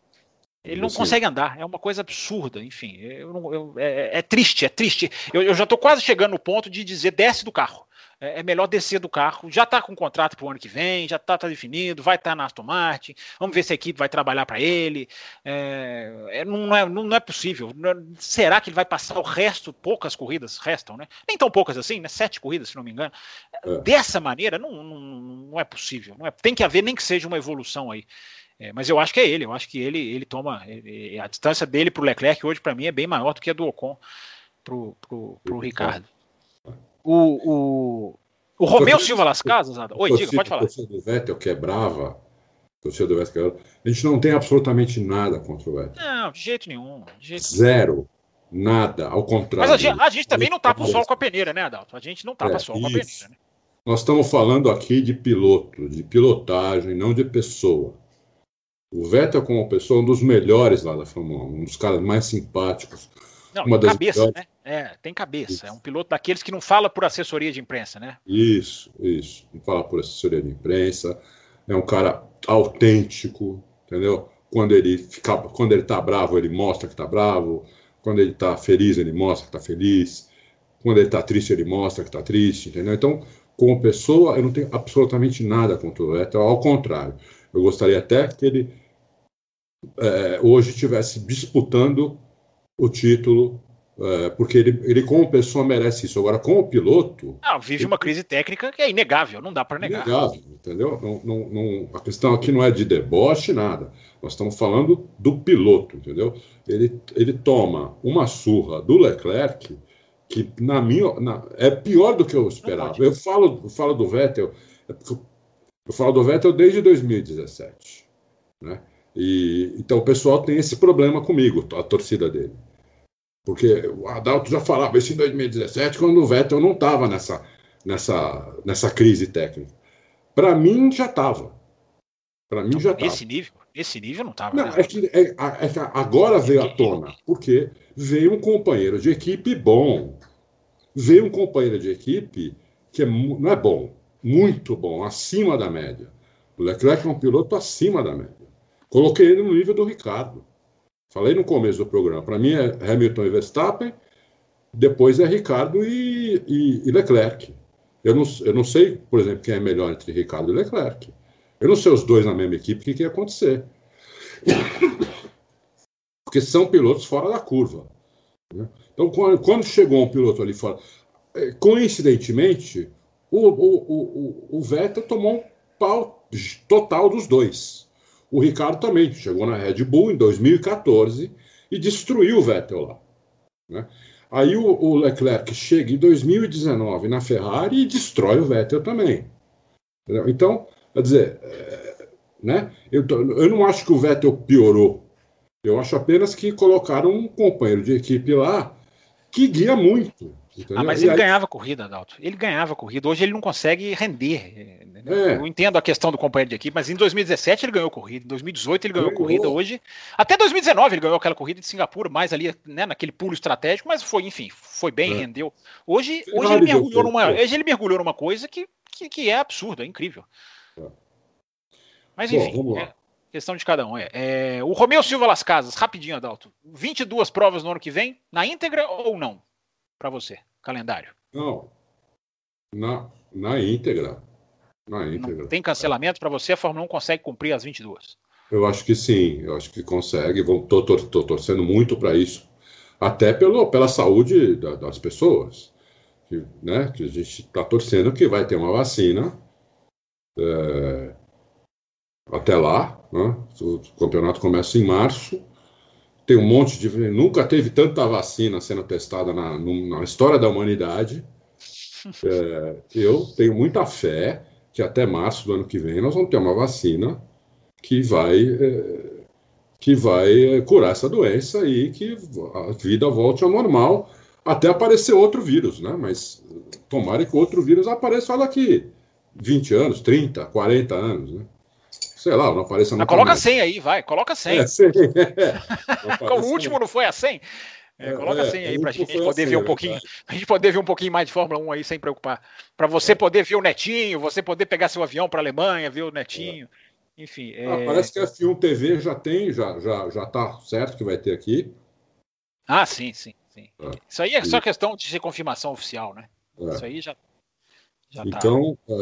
Ele não consegue andar, é uma coisa absurda, enfim. Eu não, eu, é, é, triste, é triste. Eu, eu já estou quase chegando no ponto de dizer desce do carro. É, é melhor descer do carro. Já está com contrato para o ano que vem, já está tá definido, vai estar tá na Aston Martin. Vamos ver se a equipe vai trabalhar para ele. É, é, não, é, não, é possível. Será que ele vai passar o resto? Poucas corridas restam, né? Nem tão poucas assim, né? Sete corridas, se não me engano. É. Dessa maneira, não, não, não é possível. Não é, tem que haver nem que seja uma evolução aí. É, mas eu acho que é ele, eu acho que ele, ele toma. Ele, a distância dele para o Leclerc hoje, para mim, é bem maior do que a do Ocon para o Ricardo. O, o, o Romeu Silva Las Casas, Oi, diga, pode falar. O do Vettel que é brava, do Vettel, a gente não tem absolutamente nada contra o Vettel. Não, de jeito nenhum. De jeito Zero. Nada, ao contrário. Mas a gente, a gente também não está para o sol com a peneira, né, Adalto? A gente não está é, sol com a peneira. Né? Nós estamos falando aqui de piloto, de pilotagem, não de pessoa. O Vettel, como pessoa, é um dos melhores lá da Fórmula 1, um dos caras mais simpáticos. Não, uma tem cabeça, melhores... né? É, tem cabeça. Isso. É um piloto daqueles que não fala por assessoria de imprensa, né? Isso, isso. Não fala por assessoria de imprensa. É um cara autêntico, entendeu? Quando ele fica, quando ele tá bravo, ele mostra que tá bravo. Quando ele tá feliz, ele mostra que tá feliz. Quando ele tá triste, ele mostra que tá triste, entendeu? Então, como pessoa, eu não tenho absolutamente nada contra o Vettel, ao contrário. Eu gostaria até que ele é, hoje estivesse disputando o título, é, porque ele, ele, como pessoa, merece isso. Agora, como piloto. Não, vive ele... uma crise técnica que é inegável, não dá para negar. Inegável, entendeu? Não, não, não, a questão aqui não é de deboche, nada. Nós estamos falando do piloto, entendeu? Ele, ele toma uma surra do Leclerc que, na minha. Na, é pior do que eu esperava. Eu falo, eu falo do Vettel, é eu falo do Vettel desde 2017. Né? E, então o pessoal tem esse problema comigo, a torcida dele. Porque o Adalto já falava isso em 2017, quando o Vettel não estava nessa, nessa, nessa crise técnica. Para mim já estava. Para mim já estava. Nesse nível? Nesse nível não estava. Não, né? é, que, é, é, que agora veio à tona. Porque veio um companheiro de equipe bom. Veio um companheiro de equipe que é, não é bom, muito bom, acima da média. O Leclerc é um piloto acima da média. Coloquei ele no nível do Ricardo. Falei no começo do programa. Para mim é Hamilton e Verstappen, depois é Ricardo e, e, e, Leclerc. Eu não, eu não sei, por exemplo, quem é melhor entre Ricardo e Leclerc. Eu não sei os dois na mesma equipe, o que, que ia acontecer. <coughs> Porque são pilotos fora da curva. Né? Então, quando chegou um piloto ali fora, é, coincidentemente, o, o, o, o Vettel tomou um pau total dos dois. O Ricardo também chegou na Red Bull em 2014 e destruiu o Vettel lá. Né? Aí o, o, Leclerc chega em 2019 na Ferrari e destrói o Vettel também. Entendeu? Então, quer dizer, é, né? eu, eu não acho que o Vettel piorou. Eu acho apenas que colocaram um companheiro de equipe lá que guia muito. Entendeu? Ah, mas e ele aí... ganhava corrida, Adalto. Ele ganhava corrida. Hoje ele não consegue render. É. Eu entendo a questão do companheiro de equipe, mas em 2017 ele ganhou corrida, em 2018 ele ganhou, ganhou. corrida. Hoje, até 2019 ele ganhou aquela corrida de Singapura, mais ali, né, naquele pulo estratégico, mas foi, enfim, foi bem, é. rendeu. Hoje, hoje ele mergulhou numa, hoje ele mergulhou numa coisa que, que, que é absurda, é incrível. É. Mas enfim, Bom, é questão de cada um. É, é, o Romeu Silva Las Casas, rapidinho, Adalto. 22 provas no ano que vem, na íntegra ou não? Para você calendário? Não. Na, na íntegra. Na íntegra. Não tem cancelamento para você? A Fórmula 1 consegue cumprir as 22? Eu acho que sim, eu acho que consegue. Estou tor tor torcendo muito para isso. Até pelo, pela saúde da, das pessoas. Que, né, que a gente está torcendo que vai ter uma vacina é, até lá. Né, o campeonato começa em março tem um monte de. Nunca teve tanta vacina sendo testada na, na história da humanidade. <laughs> É, eu tenho muita fé que até março do ano que vem nós vamos ter uma vacina que vai, é, que vai curar essa doença e que a vida volte ao normal até aparecer outro vírus, né? Mas tomara que outro vírus apareça daqui 20 anos, 30, 40 anos, né? Sei lá, não apareça nunca Coloca mais. 100 aí, vai, coloca 100. É, 100. É. <laughs> o último não foi a 100? É, coloca é, 100 aí pra gente poder ver um pouquinho, a gente poder ver um pouquinho mais de Fórmula 1 aí sem preocupar. Para você é. poder ver o Netinho, você poder pegar seu avião para Alemanha, ver o Netinho. É. Enfim, ah, parece que a F1 TV já tem, já já já tá certo que vai ter aqui. Ah, sim, sim, sim. Isso aí é só questão de ser confirmação oficial, né? Isso aí já Já tá. então, tá.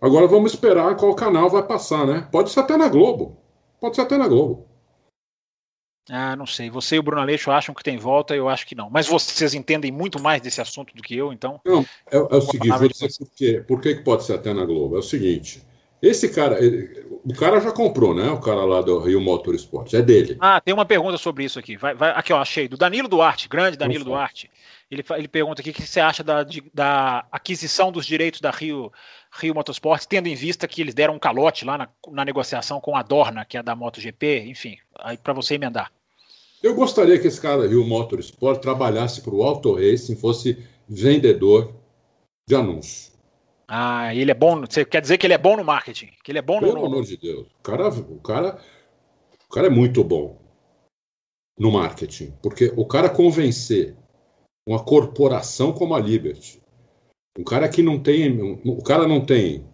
Agora vamos esperar qual canal vai passar, né? Pode ser até na Globo. Pode ser até na Globo. Ah, não sei. Você e o Bruno Aleixo acham que tem volta, eu acho que não. Mas vocês entendem muito mais desse assunto do que eu, então. Não, é, é o seguinte, vou dizer por quê. Por que pode ser até na Globo? É o seguinte. Esse cara, ele, o cara já comprou, né? O cara lá do Rio Motorsport, é dele. Ah, tem uma pergunta sobre isso aqui. Vai, vai, aqui, ó, achei. Do Danilo Duarte, grande Danilo Nossa. Duarte. Ele, ele pergunta aqui o que você acha da, da aquisição dos direitos da Rio, Rio Motorsport, tendo em vista que eles deram um calote lá na, na negociação com a Dorna, que é da MotoGP, enfim, aí para você emendar. Eu gostaria que esse cara Rio Motorsport trabalhasse para o Auto Racing, fosse vendedor de anúncios. Ah, ele é bom. Você quer dizer que ele é bom no marketing? Que ele é bom Pelo no. Pelo amor de Deus. O cara, o, cara, o cara é muito bom no marketing. Porque o cara convencer uma corporação como a Liberty, um cara que não tem. o cara não tem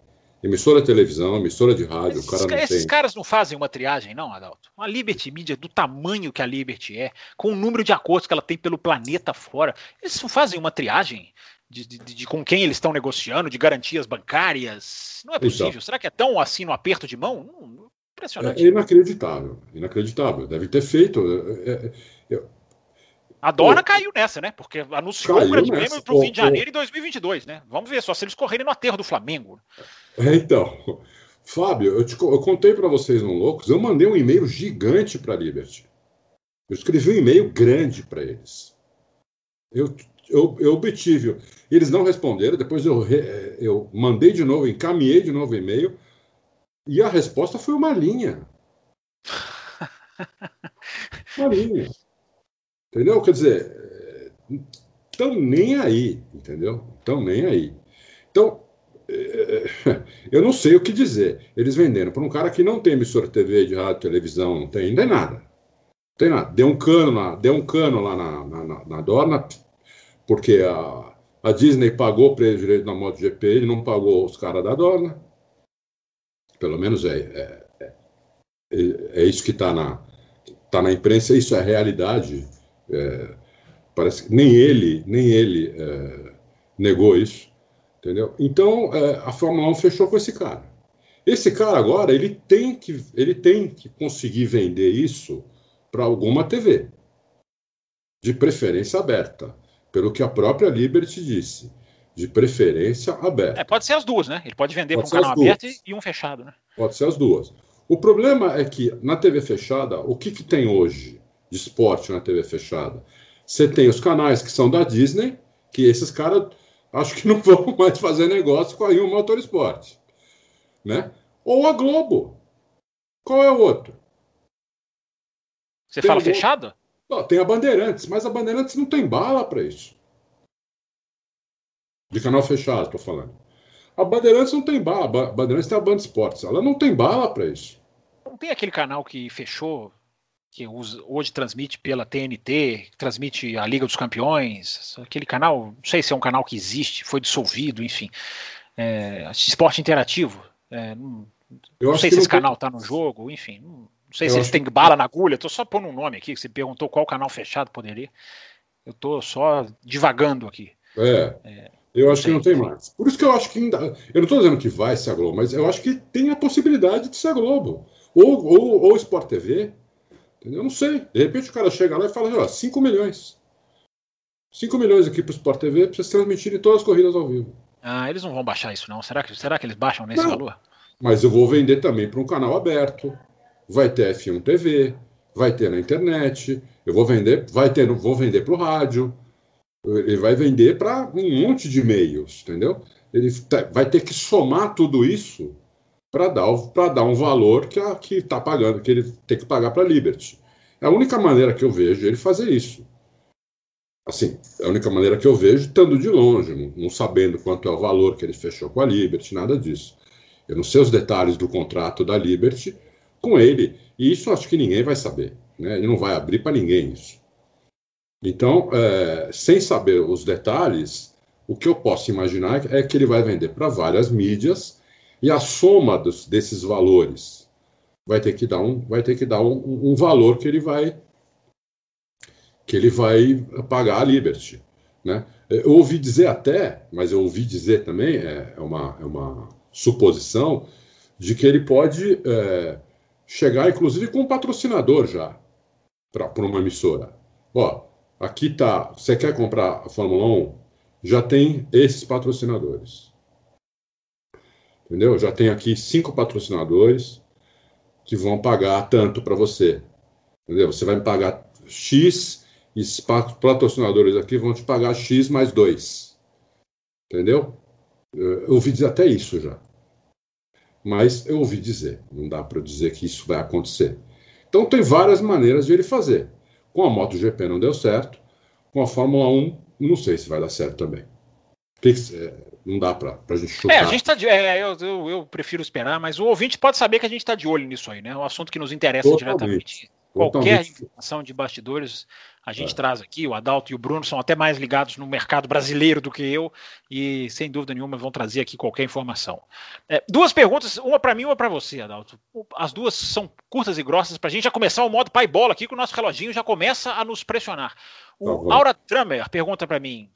emissora de televisão, emissora de rádio, esses, o cara não esses tem. caras não fazem uma triagem, não, Adalto? Uma Liberty Media do tamanho que a Liberty é, com o número de acordos que ela tem pelo planeta fora, eles não fazem uma triagem? De, de, de, com quem eles estão negociando, de garantias bancárias. Não é possível. Então, Será que é tão assim no aperto de mão? Impressionante. É inacreditável. Inacreditável. Deve ter feito. É, é, é a Dorna Pô, caiu nessa, né? Porque anunciou o Grande Prêmio para o fim de janeiro de 2022, né? Vamos ver só se eles correrem no aterro do Flamengo. É, então, Fábio, eu, te, eu contei para vocês no Loucos, eu mandei um e-mail gigante para a Liberty. Eu escrevi um e-mail grande para eles. Eu eu, obtive. Eles não responderam, depois eu, eu mandei de novo, encaminhei de novo o e-mail, e a resposta foi uma linha. <laughs> Uma linha. Entendeu? Quer dizer, estão nem aí, entendeu? Estão nem aí. Então, <laughs> eu não sei o que dizer. Eles venderam para um cara que não tem emissora de TV, de rádio, televisão, não tem, não tem nada. Não tem nada. Deu um cano lá, deu um cano lá na, na, na, na Dorna, porque a, a Disney pagou para ele direito na MotoGP, ele não pagou os caras da Dorna. Pelo menos é, é, é, é isso que está na, tá na imprensa, isso é realidade. É, parece que nem ele, nem ele é, negou isso, entendeu? Então é, a Fórmula 1 fechou com esse cara. Esse cara agora ele tem que, ele tem que conseguir vender isso para alguma TV, de preferência aberta pelo que a própria Liberty disse, de preferência aberta. É, pode ser as duas, né? Ele pode vender para um canal aberto e um fechado, né? Pode ser as duas. O problema é que na TV fechada, o que, que tem hoje de esporte na TV fechada? Você tem os canais que são da Disney, que esses caras acho que não <laughs> vão mais fazer negócio com a Rio Motorsport, né? Ou a Globo. Qual é o outro? Você tem fala fechado? Tem a Bandeirantes, mas a Bandeirantes não tem bala para isso. De canal fechado, estou falando. A Bandeirantes não tem bala. A Bandeirantes tem a Band Esportes. Ela não tem bala para isso. Não tem aquele canal que fechou, que hoje transmite pela TNT, transmite a Liga dos Campeões. Aquele canal, não sei se é um canal que existe, foi dissolvido, enfim. É, esporte interativo. É, não, não sei se esse canal está no jogo, enfim. Não, não sei eu se eles têm que... bala na agulha, tô só pondo um nome aqui, que você perguntou qual canal fechado poderia. Eu tô só divagando aqui. É. é eu acho que não tem mais. Por isso que eu acho que ainda. Eu não estou dizendo que vai ser a Globo, mas eu acho que tem a possibilidade de ser a Globo. Ou, ou, ou Sport TV. Entendeu? Eu não sei. De repente o cara chega lá e fala: ó, 5 milhões. 5 milhões aqui para o Sport TV para vocês transmitirem todas as corridas ao vivo. Ah, eles não vão baixar isso, não. Será que, será que eles baixam nesse não, valor? Mas eu vou vender também para um canal aberto vai ter F1 TV, vai ter na internet, eu vou vender, vai ter, vou vender para o rádio, ele vai vender para um monte de meios, entendeu? Ele vai ter que somar tudo isso para dar, dar um valor que a, que está pagando, que ele tem que pagar para a Liberty. É a única maneira que eu vejo ele fazer isso. Assim, é a única maneira que eu vejo, estando de longe, não, não sabendo quanto é o valor que ele fechou com a Liberty, nada disso. Eu não sei os detalhes do contrato da Liberty, com ele. E isso acho que ninguém vai saber. Né? Ele não vai abrir para ninguém isso. Então, é, sem saber os detalhes, o que eu posso imaginar é que ele vai vender para várias mídias e a soma dos, desses valores vai ter que dar um, vai ter que dar um, um valor que ele vai que ele vai pagar a Liberty. Né? Eu ouvi dizer até, mas eu ouvi dizer também, é, é uma, é uma suposição, de que ele pode é, chegar, inclusive, com um patrocinador já para uma emissora. Ó, aqui tá. Você quer comprar a Fórmula 1? Já tem esses patrocinadores. Entendeu? Já tem aqui cinco patrocinadores que vão pagar tanto para você. Entendeu? Você vai me pagar X e os patrocinadores aqui vão te pagar X mais 2. Entendeu? Eu ouvi dizer até isso já. Mas eu ouvi dizer, não dá para dizer que isso vai acontecer. Então tem várias maneiras de ele fazer. Com a MotoGP não deu certo, com a Fórmula 1 não sei se vai dar certo também. É, não dá para a gente chutar. É, a gente tá de, é, eu, eu, eu, prefiro esperar, mas o ouvinte pode saber que a gente está de olho nisso aí, né? É um assunto que nos interessa Totalmente. diretamente. Qualquer informação de bastidores a gente é. traz aqui. O Adalto e o Bruno são até mais ligados no mercado brasileiro do que eu e, sem dúvida nenhuma, vão trazer aqui qualquer informação. É, duas perguntas, uma para mim e uma para você, Adalto. As duas são curtas e grossas para a gente já começar o modo pai bola aqui, que o nosso reloginho já começa a nos pressionar. O Aura Tramer pergunta para mim: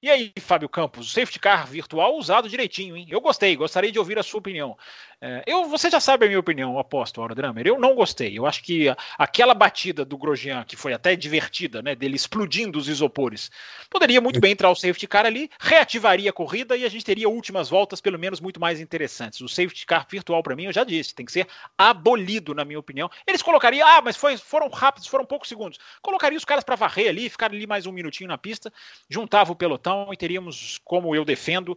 e aí, Fábio Campos, o safety car virtual usado direitinho, hein? Eu gostei, gostaria de ouvir a sua opinião. É, eu, você já sabe a minha opinião, aposto, Aura Dramer. Eu não gostei. Eu acho que aquela batida do Grosjean, que foi até divertida, né? Dele explodindo os isopores, poderia muito bem entrar o safety car ali, reativaria a corrida e a gente teria últimas voltas, pelo menos, muito mais interessantes. O safety car virtual, para mim, eu já disse, tem que ser abolido, na minha opinião. Eles colocariam, ah, mas foi, foram rápidos, foram poucos segundos. Colocaria os caras para varrer ali, ficar ali mais um minutinho na pista, juntava o pelotão e teríamos, como eu defendo,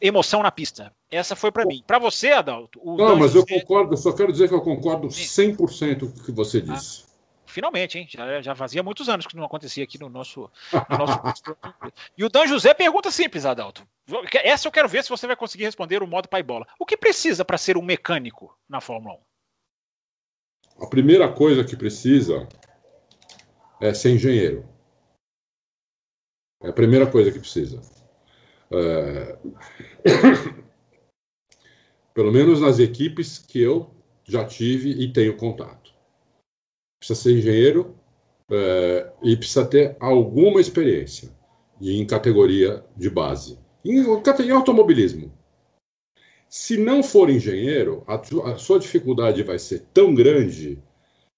emoção na pista. Essa foi para mim. Para você, Adalto. Não, mas eu concordo, eu só quero dizer que eu concordo 100% com o que você ah, disse. Ah, finalmente, hein? Já, já fazia muitos anos que não acontecia aqui no nosso. No <laughs> nosso... e o Dan José pergunta simples, Adalto. Essa eu quero ver se você vai conseguir responder o modo pai bola. O que precisa para ser um mecânico na Fórmula 1? A primeira coisa que precisa é ser engenheiro. É a primeira coisa que precisa. É... <coughs> Pelo menos nas equipes que eu já tive e tenho contato. Precisa ser engenheiro é... e precisa ter alguma experiência em categoria de base. Em, em automobilismo. Se não for engenheiro, a, a sua dificuldade vai ser tão grande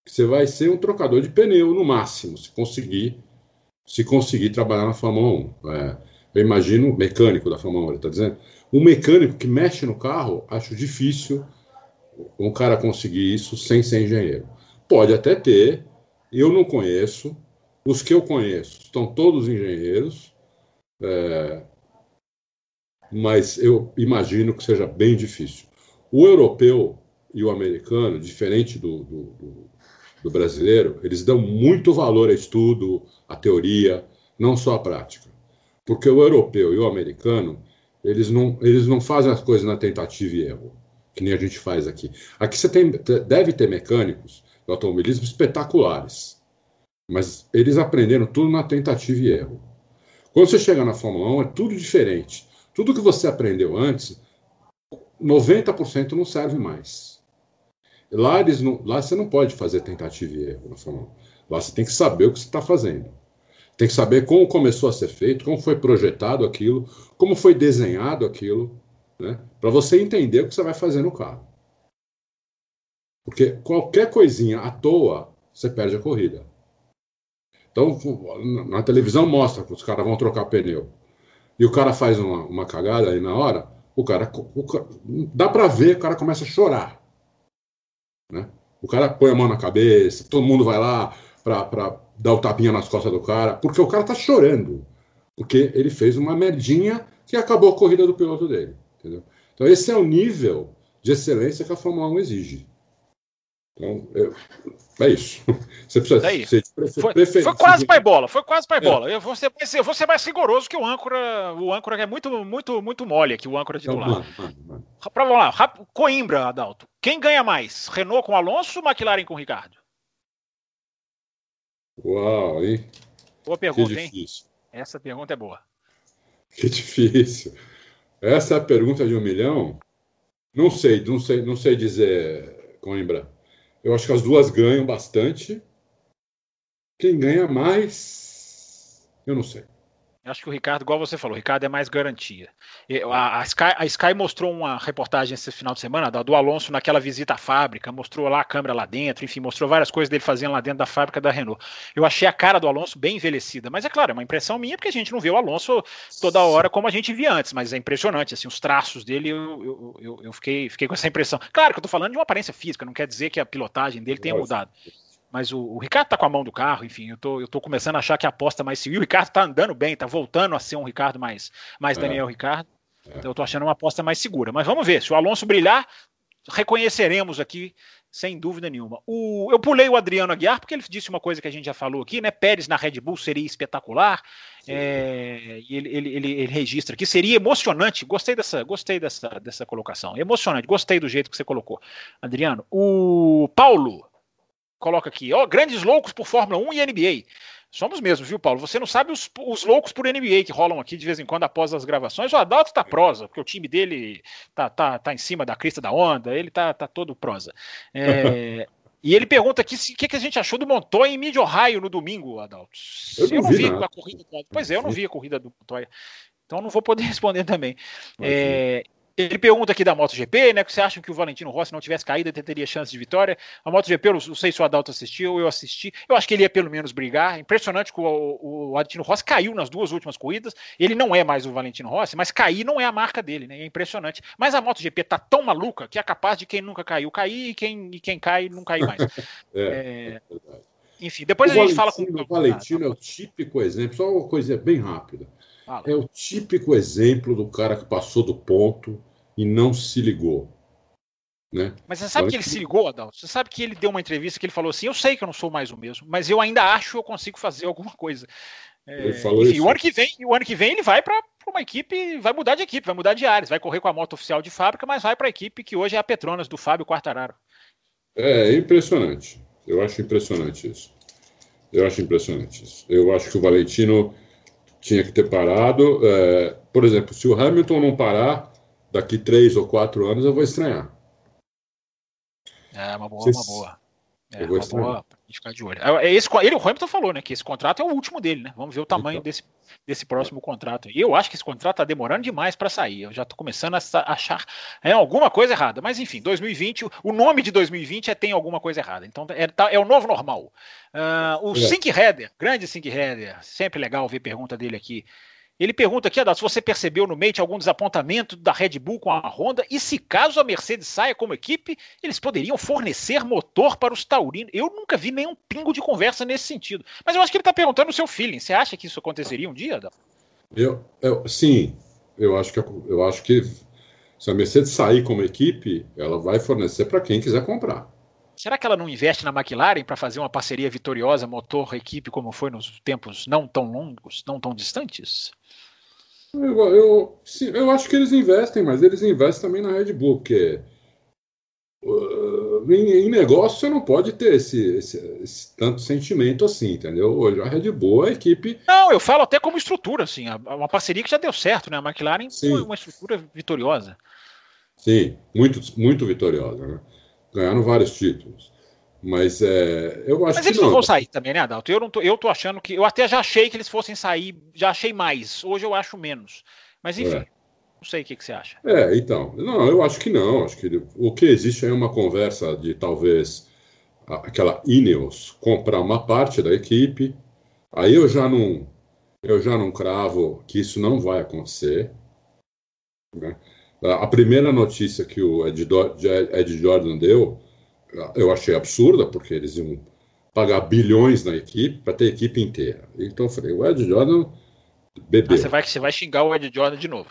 que você vai ser um trocador de pneu no máximo, se conseguir se conseguir trabalhar na Fórmula 1. É, eu imagino mecânico da Fórmula 1, ele está dizendo. Um mecânico que mexe no carro, acho difícil um cara conseguir isso sem ser engenheiro. Pode até ter, eu não conheço. Os que eu conheço estão todos engenheiros, é, mas eu imagino que seja bem difícil. O europeu e o americano, diferente do, do, do do brasileiro, eles dão muito valor a estudo, a teoria, não só a prática. Porque o europeu e o americano, eles não, eles não fazem as coisas na tentativa e erro, que nem a gente faz aqui. Aqui você tem, deve ter mecânicos do automobilismo espetaculares, mas eles aprenderam tudo na tentativa e erro. Quando você chega na Fórmula 1, é tudo diferente. Tudo que você aprendeu antes, 90% não serve mais. Lá, eles não, lá você não pode fazer tentativa e erro na Fórmula 1. Lá você tem que saber o que você está fazendo. Tem que saber como começou a ser feito, como foi projetado aquilo, como foi desenhado aquilo, né? para você entender o que você vai fazer no carro. Porque qualquer coisinha à toa, você perde a corrida. Então, na televisão mostra que os caras vão trocar pneu. E o cara faz uma, uma cagada aí na hora, o cara, o, dá para ver, o cara começa a chorar. Né? O cara põe a mão na cabeça, todo mundo vai lá para dar o tapinha nas costas do cara, porque o cara tá chorando. Porque ele fez uma merdinha que acabou a corrida do piloto dele. Entendeu? Então, esse é o nível de excelência que a Fórmula 1 exige. Então, eu, é isso. <laughs> Você precisa é isso. Foi, prefer... foi quase pai bola, foi quase pai é. bola. Eu vou, ser, eu vou ser mais rigoroso que o âncora. O âncora é muito, muito, muito mole aqui, o âncora titular. Então, mano, mano, mano. vamos lá, Coimbra, Adalto. Quem ganha mais? Renault com Alonso ou McLaren com Ricardo? Uau, hein? Boa pergunta, hein? Essa pergunta é boa. Que difícil. Essa é a pergunta de um milhão? Não sei, não sei, não sei dizer, Coimbra. Eu acho que as duas ganham bastante. Quem ganha mais, eu não sei. Acho que o Ricardo, igual você falou, o Ricardo é mais garantia. A, a, Sky, a Sky mostrou uma reportagem esse final de semana do Alonso naquela visita à fábrica, mostrou lá a câmera lá dentro, enfim, mostrou várias coisas dele fazendo lá dentro da fábrica da Renault. Eu achei a cara do Alonso bem envelhecida, mas é claro, é uma impressão minha, porque a gente não vê o Alonso toda hora como a gente via antes, mas é impressionante, assim, os traços dele, eu, eu, eu, eu fiquei, fiquei com essa impressão. Claro que eu tô falando de uma aparência física, não quer dizer que a pilotagem dele tenha mudado. Mas o, o, Ricardo tá com a mão do carro, enfim, eu tô, eu tô começando a achar que a aposta mais civil. O Ricardo tá andando bem, tá voltando a ser um Ricardo mais, mais é. Daniel Ricardo. É. Então eu tô achando uma aposta mais segura. Mas vamos ver, se o Alonso brilhar, reconheceremos aqui, sem dúvida nenhuma. O, eu pulei o Adriano Aguiar, porque ele disse uma coisa que a gente já falou aqui, né? Pérez na Red Bull seria espetacular. É, e ele, ele, ele, ele, registra aqui, seria emocionante. Gostei dessa, gostei dessa, dessa colocação. Emocionante, gostei do jeito que você colocou, Adriano. O Paulo coloca aqui, ó, grandes loucos por Fórmula 1 e NBA. Somos mesmo, viu, Paulo? Você não sabe os, os, loucos por NBA que rolam aqui de vez em quando após as gravações. O Adalto tá prosa, porque o time dele tá, tá, tá em cima da crista da onda, ele tá, tá todo prosa. É, <laughs> e ele pergunta aqui o que, que, a gente achou do Montoya em Mid Ohio no domingo, Adalto. Eu não, eu não vi, vi a corrida. Pois é, eu não vi a corrida do Montoya. Então não vou poder <laughs> responder também. É, ele pergunta aqui da MotoGP, né? Que você acha que o Valentino Rossi não tivesse caído e teria chance de vitória? A MotoGP, eu não sei se o Adalto assistiu, eu assisti. Eu acho que ele ia pelo menos brigar. Impressionante que o, o, o Valentino Rossi caiu nas duas últimas corridas. Ele não é mais o Valentino Rossi, mas cair não é a marca dele, né? É impressionante. Mas a MotoGP tá tão maluca que é capaz de quem nunca caiu cair e quem, e quem cai não cair mais. <laughs> é, é... Enfim, depois o a gente Valentino, fala com o Valentino é o típico exemplo, só uma coisa bem rápida. Fala. É o típico exemplo do cara que passou do ponto e não se ligou. Né? Mas você sabe que ele se ligou, Adalto? Você sabe que ele deu uma entrevista que ele falou assim: Eu sei que eu não sou mais o mesmo, mas eu ainda acho que eu consigo fazer alguma coisa. É, enfim, o ano que vem, o ano que vem ele vai para uma equipe, vai mudar de equipe, vai mudar de áreas, vai correr com a moto oficial de fábrica, mas vai para a equipe que hoje é a Petronas do Fábio Quartararo. É, é impressionante. Eu acho impressionante isso. Eu acho impressionante isso. Eu acho que o Valentino tinha que ter parado. É, por exemplo, se o Hamilton não parar, daqui três ou quatro anos eu vou estranhar. É uma boa, uma boa. É, uma boa pra ficar de olho. É, é esse, ele, o Hamilton falou, né, que esse contrato é o último dele, né? Vamos ver o tamanho então. desse, desse próximo contrato. E eu acho que esse contrato tá demorando demais para sair. Eu já tô começando a achar é, alguma coisa errada. Mas enfim, 2020, o nome de 2020 é tem alguma coisa errada. Então é, tá, é o novo normal. Uh, o é. Sink Header, grande Sink Header, sempre legal ver pergunta dele aqui. Ele pergunta aqui, Adalto, se você percebeu no Mate algum desapontamento da Red Bull com a Honda e se caso a Mercedes saia como equipe, eles poderiam fornecer motor para os taurinos. Eu nunca vi nenhum pingo de conversa nesse sentido. Mas eu acho que ele está perguntando o seu feeling. Você acha que isso aconteceria um dia, Adalto? Eu, eu, sim, eu acho, que, eu acho que se a Mercedes sair como equipe, ela vai fornecer para quem quiser comprar. Será que ela não investe na McLaren para fazer uma parceria vitoriosa motor-equipe como foi nos tempos não tão longos, não tão distantes? Eu, eu, sim, eu acho que eles investem, mas eles investem também na Red Bull, porque uh, em, em, negócio você não pode ter esse, esse, esse, tanto sentimento assim, entendeu? Hoje a Red Bull é a equipe. Não, eu falo até como estrutura, assim, uma parceria que já deu certo, né? A McLaren foi uma estrutura vitoriosa. Sim, muito, muito vitoriosa, né? Ganharam vários títulos. Mas é, eu acho Mas eles não. não vão sair também, né, Adalto? Eu, não tô, eu tô achando que. Eu até já achei que eles fossem sair, já achei mais. Hoje eu acho menos. Mas enfim, é. não sei o que, que você acha. É, então. Não, eu acho que não. Acho que o que existe é uma conversa de talvez aquela Ineos comprar uma parte da equipe. Aí eu já não. Eu já não cravo que isso não vai acontecer. Né? A primeira notícia que o Ed, Ed Jordan deu eu achei absurda, porque eles iam pagar bilhões na equipe para ter a equipe inteira. Então eu falei, o Ed Jordan bebeu. Ah, você, vai, você vai xingar o Ed Jordan de novo.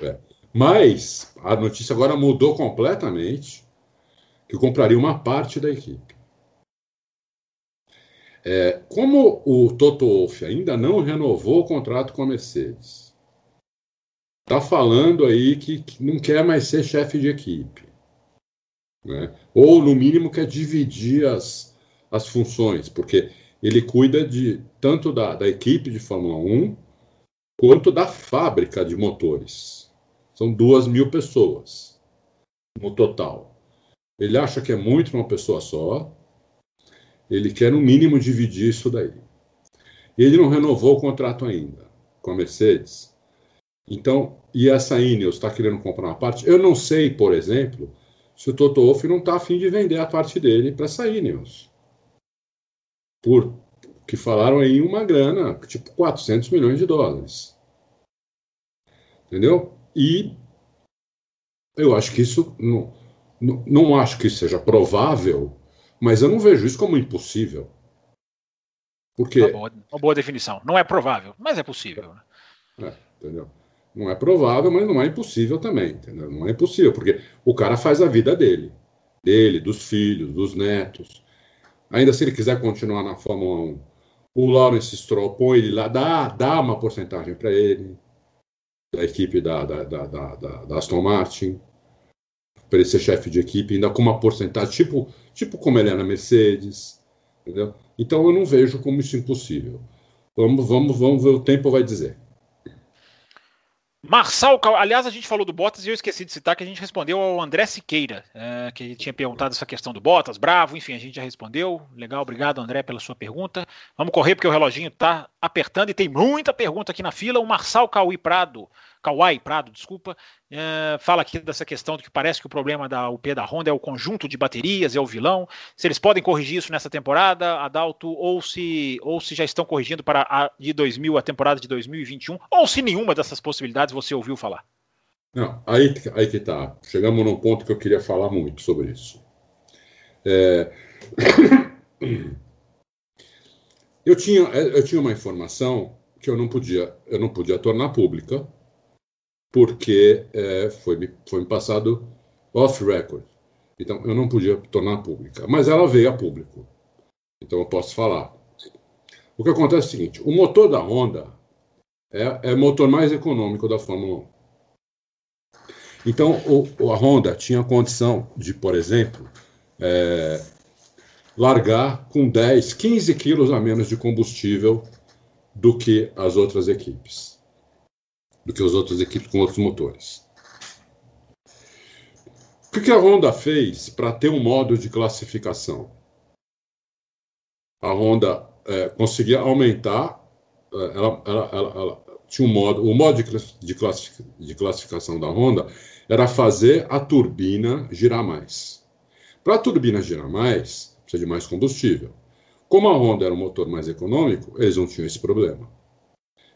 É. Mas a notícia agora mudou completamente, que compraria uma parte da equipe. É, como o Toto Wolff ainda não renovou o contrato com a Mercedes, está falando aí que, que não quer mais ser chefe de equipe. Né? Ou, no mínimo, quer dividir as, as funções, porque ele cuida de tanto da, da equipe de Fórmula 1 quanto da fábrica de motores. São duas mil pessoas no total. Ele acha que é muito uma pessoa só. Ele quer, no mínimo, dividir isso daí. Ele não renovou o contrato ainda. com a Mercedes. Então, e essa Ineos está querendo comprar uma parte. Eu não sei, por exemplo, se o Toto Wolff não está afim de vender a parte dele para essa Ineos. Por que falaram aí uma grana, tipo 400 milhões de dólares. Entendeu? E eu acho que isso não, não, não acho que seja provável, mas eu não vejo isso como impossível. Porque uma boa, uma boa definição. Não é provável, mas é possível. Né? É, entendeu? Não é provável, mas não é impossível também, entendeu? Não é impossível, porque o cara faz a vida dele, dele, dos filhos, dos netos. Ainda se ele quiser continuar na Fórmula 1, o Lawrence Stroll põe ele lá, dá, dá uma porcentagem para ele, da equipe da, da, da, da, Aston Martin, para ele ser chefe de equipe, ainda com uma porcentagem, tipo, tipo como ele é na Mercedes, entendeu? Então eu não vejo como isso impossível. Vamos, vamos, vamos ver, o tempo vai dizer. Marçal, aliás, a gente falou do Bottas e eu esqueci de citar que a gente respondeu ao André Siqueira, é, que tinha perguntado essa questão do Bottas, bravo, enfim, a gente já respondeu. Legal, obrigado, André, pela sua pergunta. Vamos correr porque o reloginho está apertando e tem muita pergunta aqui na fila. O Marçal Cauí Prado Kawai Prado, desculpa, é, fala aqui dessa questão de que parece que o problema da UP da Honda é o conjunto de baterias, é o vilão. Se eles podem corrigir isso nessa temporada, Adalto, ou se, ou se já estão corrigindo para a de 2000, a temporada de 2021, ou se nenhuma dessas possibilidades você ouviu falar. Não, aí, aí que tá. Chegamos num ponto que eu queria falar muito sobre isso. É... <coughs> Eu, tinha, eu tinha uma informação que eu não podia, eu não podia tornar pública, porque é, foi, foi me passado off-record. Então, eu não podia tornar pública. Mas ela veio a público. Então, eu posso falar. O que acontece é o seguinte: o motor da Honda é, é o motor mais econômico da Fórmula 1. Então, o, a Honda tinha condição de, por exemplo, é, largar com 10, 15 quilos a menos de combustível do que as outras equipes do que as outras equipes com outros motores. O que a Honda fez para ter um modo de classificação? A Honda é, conseguia aumentar, é, ela, ela, ela, ela, tinha um modo, o modo de, de classificação da Honda era fazer a turbina girar mais. Para a turbina girar mais, precisa de mais combustível. Como a Honda era um motor mais econômico, eles não tinham esse problema.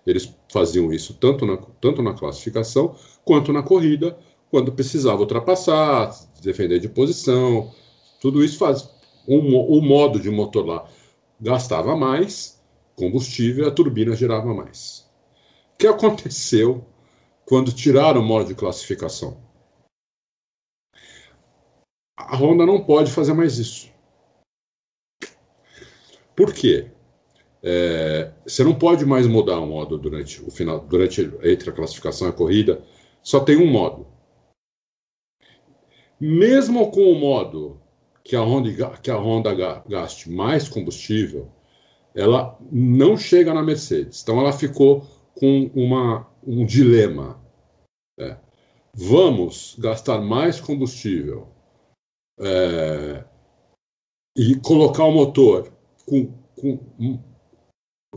Eles faziam isso tanto na, tanto na classificação quanto na corrida, quando precisava ultrapassar, defender de posição. Tudo isso faz. O, o modo de motor lá gastava mais combustível a turbina girava mais. O que aconteceu quando tiraram o modo de classificação? A Honda não pode fazer mais isso. Por quê? É, você não pode mais mudar o modo durante o final, durante entre a classificação e a corrida. Só tem um modo. Mesmo com o modo que a Honda, que a Honda gaste mais combustível, ela não chega na Mercedes. Então ela ficou com uma, um dilema. É, vamos gastar mais combustível é, e colocar o motor com, com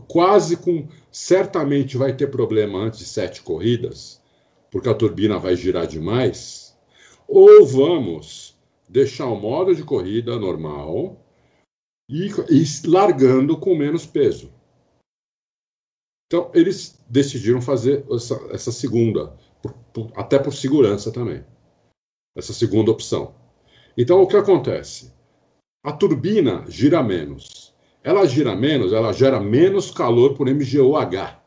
quase com certamente vai ter problema antes de sete corridas, porque a turbina vai girar demais, ou vamos deixar o modo de corrida normal e, e largando com menos peso. Então, eles decidiram fazer essa, essa segunda, por, por, até por segurança também, essa segunda opção. Então, o que acontece? A turbina gira menos ela gira menos, ela gera menos calor por MGOH.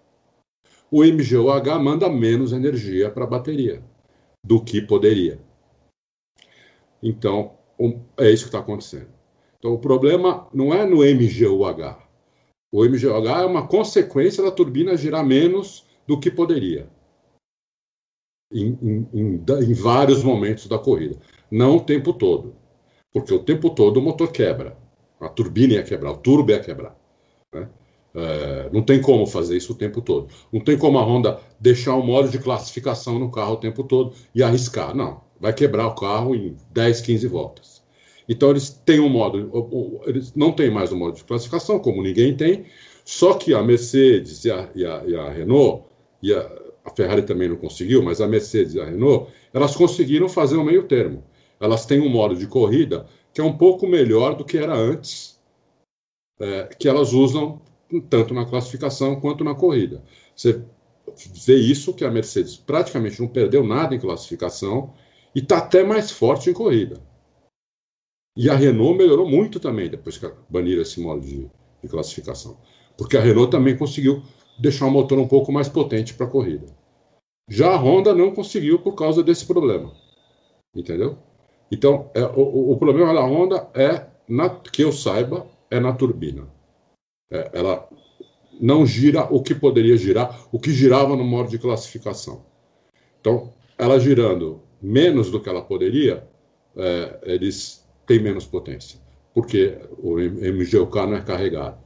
O MGOH manda menos energia para a bateria do que poderia. Então, é isso que está acontecendo. Então, o problema não é no MGOH. O MGOH é uma consequência da turbina girar menos do que poderia. Em, em, em, em, vários momentos da corrida. Não o tempo todo. Porque o tempo todo o motor quebra. A turbina ia quebrar, o turbo ia quebrar. Né? É, não tem como fazer isso o tempo todo. Não tem como a Honda deixar um modo de classificação no carro o tempo todo e arriscar. Não, vai quebrar o carro em 10, 15 voltas. Então eles têm um modo, eles não têm mais um modo de classificação, como ninguém tem, só que a Mercedes e a, e a, e a Renault e a, a Ferrari também não conseguiu, mas a Mercedes e a Renault, elas conseguiram fazer um meio termo. Elas têm um modo de corrida que é um pouco melhor do que era antes, é, que elas usam tanto na classificação quanto na corrida. Você vê isso que a Mercedes praticamente não perdeu nada em classificação e está até mais forte em corrida. E a Renault melhorou muito também depois que baniram esse modo de, de classificação. Porque a Renault também conseguiu deixar o motor um pouco mais potente para a corrida. Já a Honda não conseguiu por causa desse problema. Entendeu? Então, é, o, o, problema da Honda é, na, que eu saiba, é na turbina. É, ela não gira o que poderia girar, o que girava no modo de classificação. Então, ela girando menos do que ela poderia, é, eles têm menos potência, porque o MGUK não é carregado.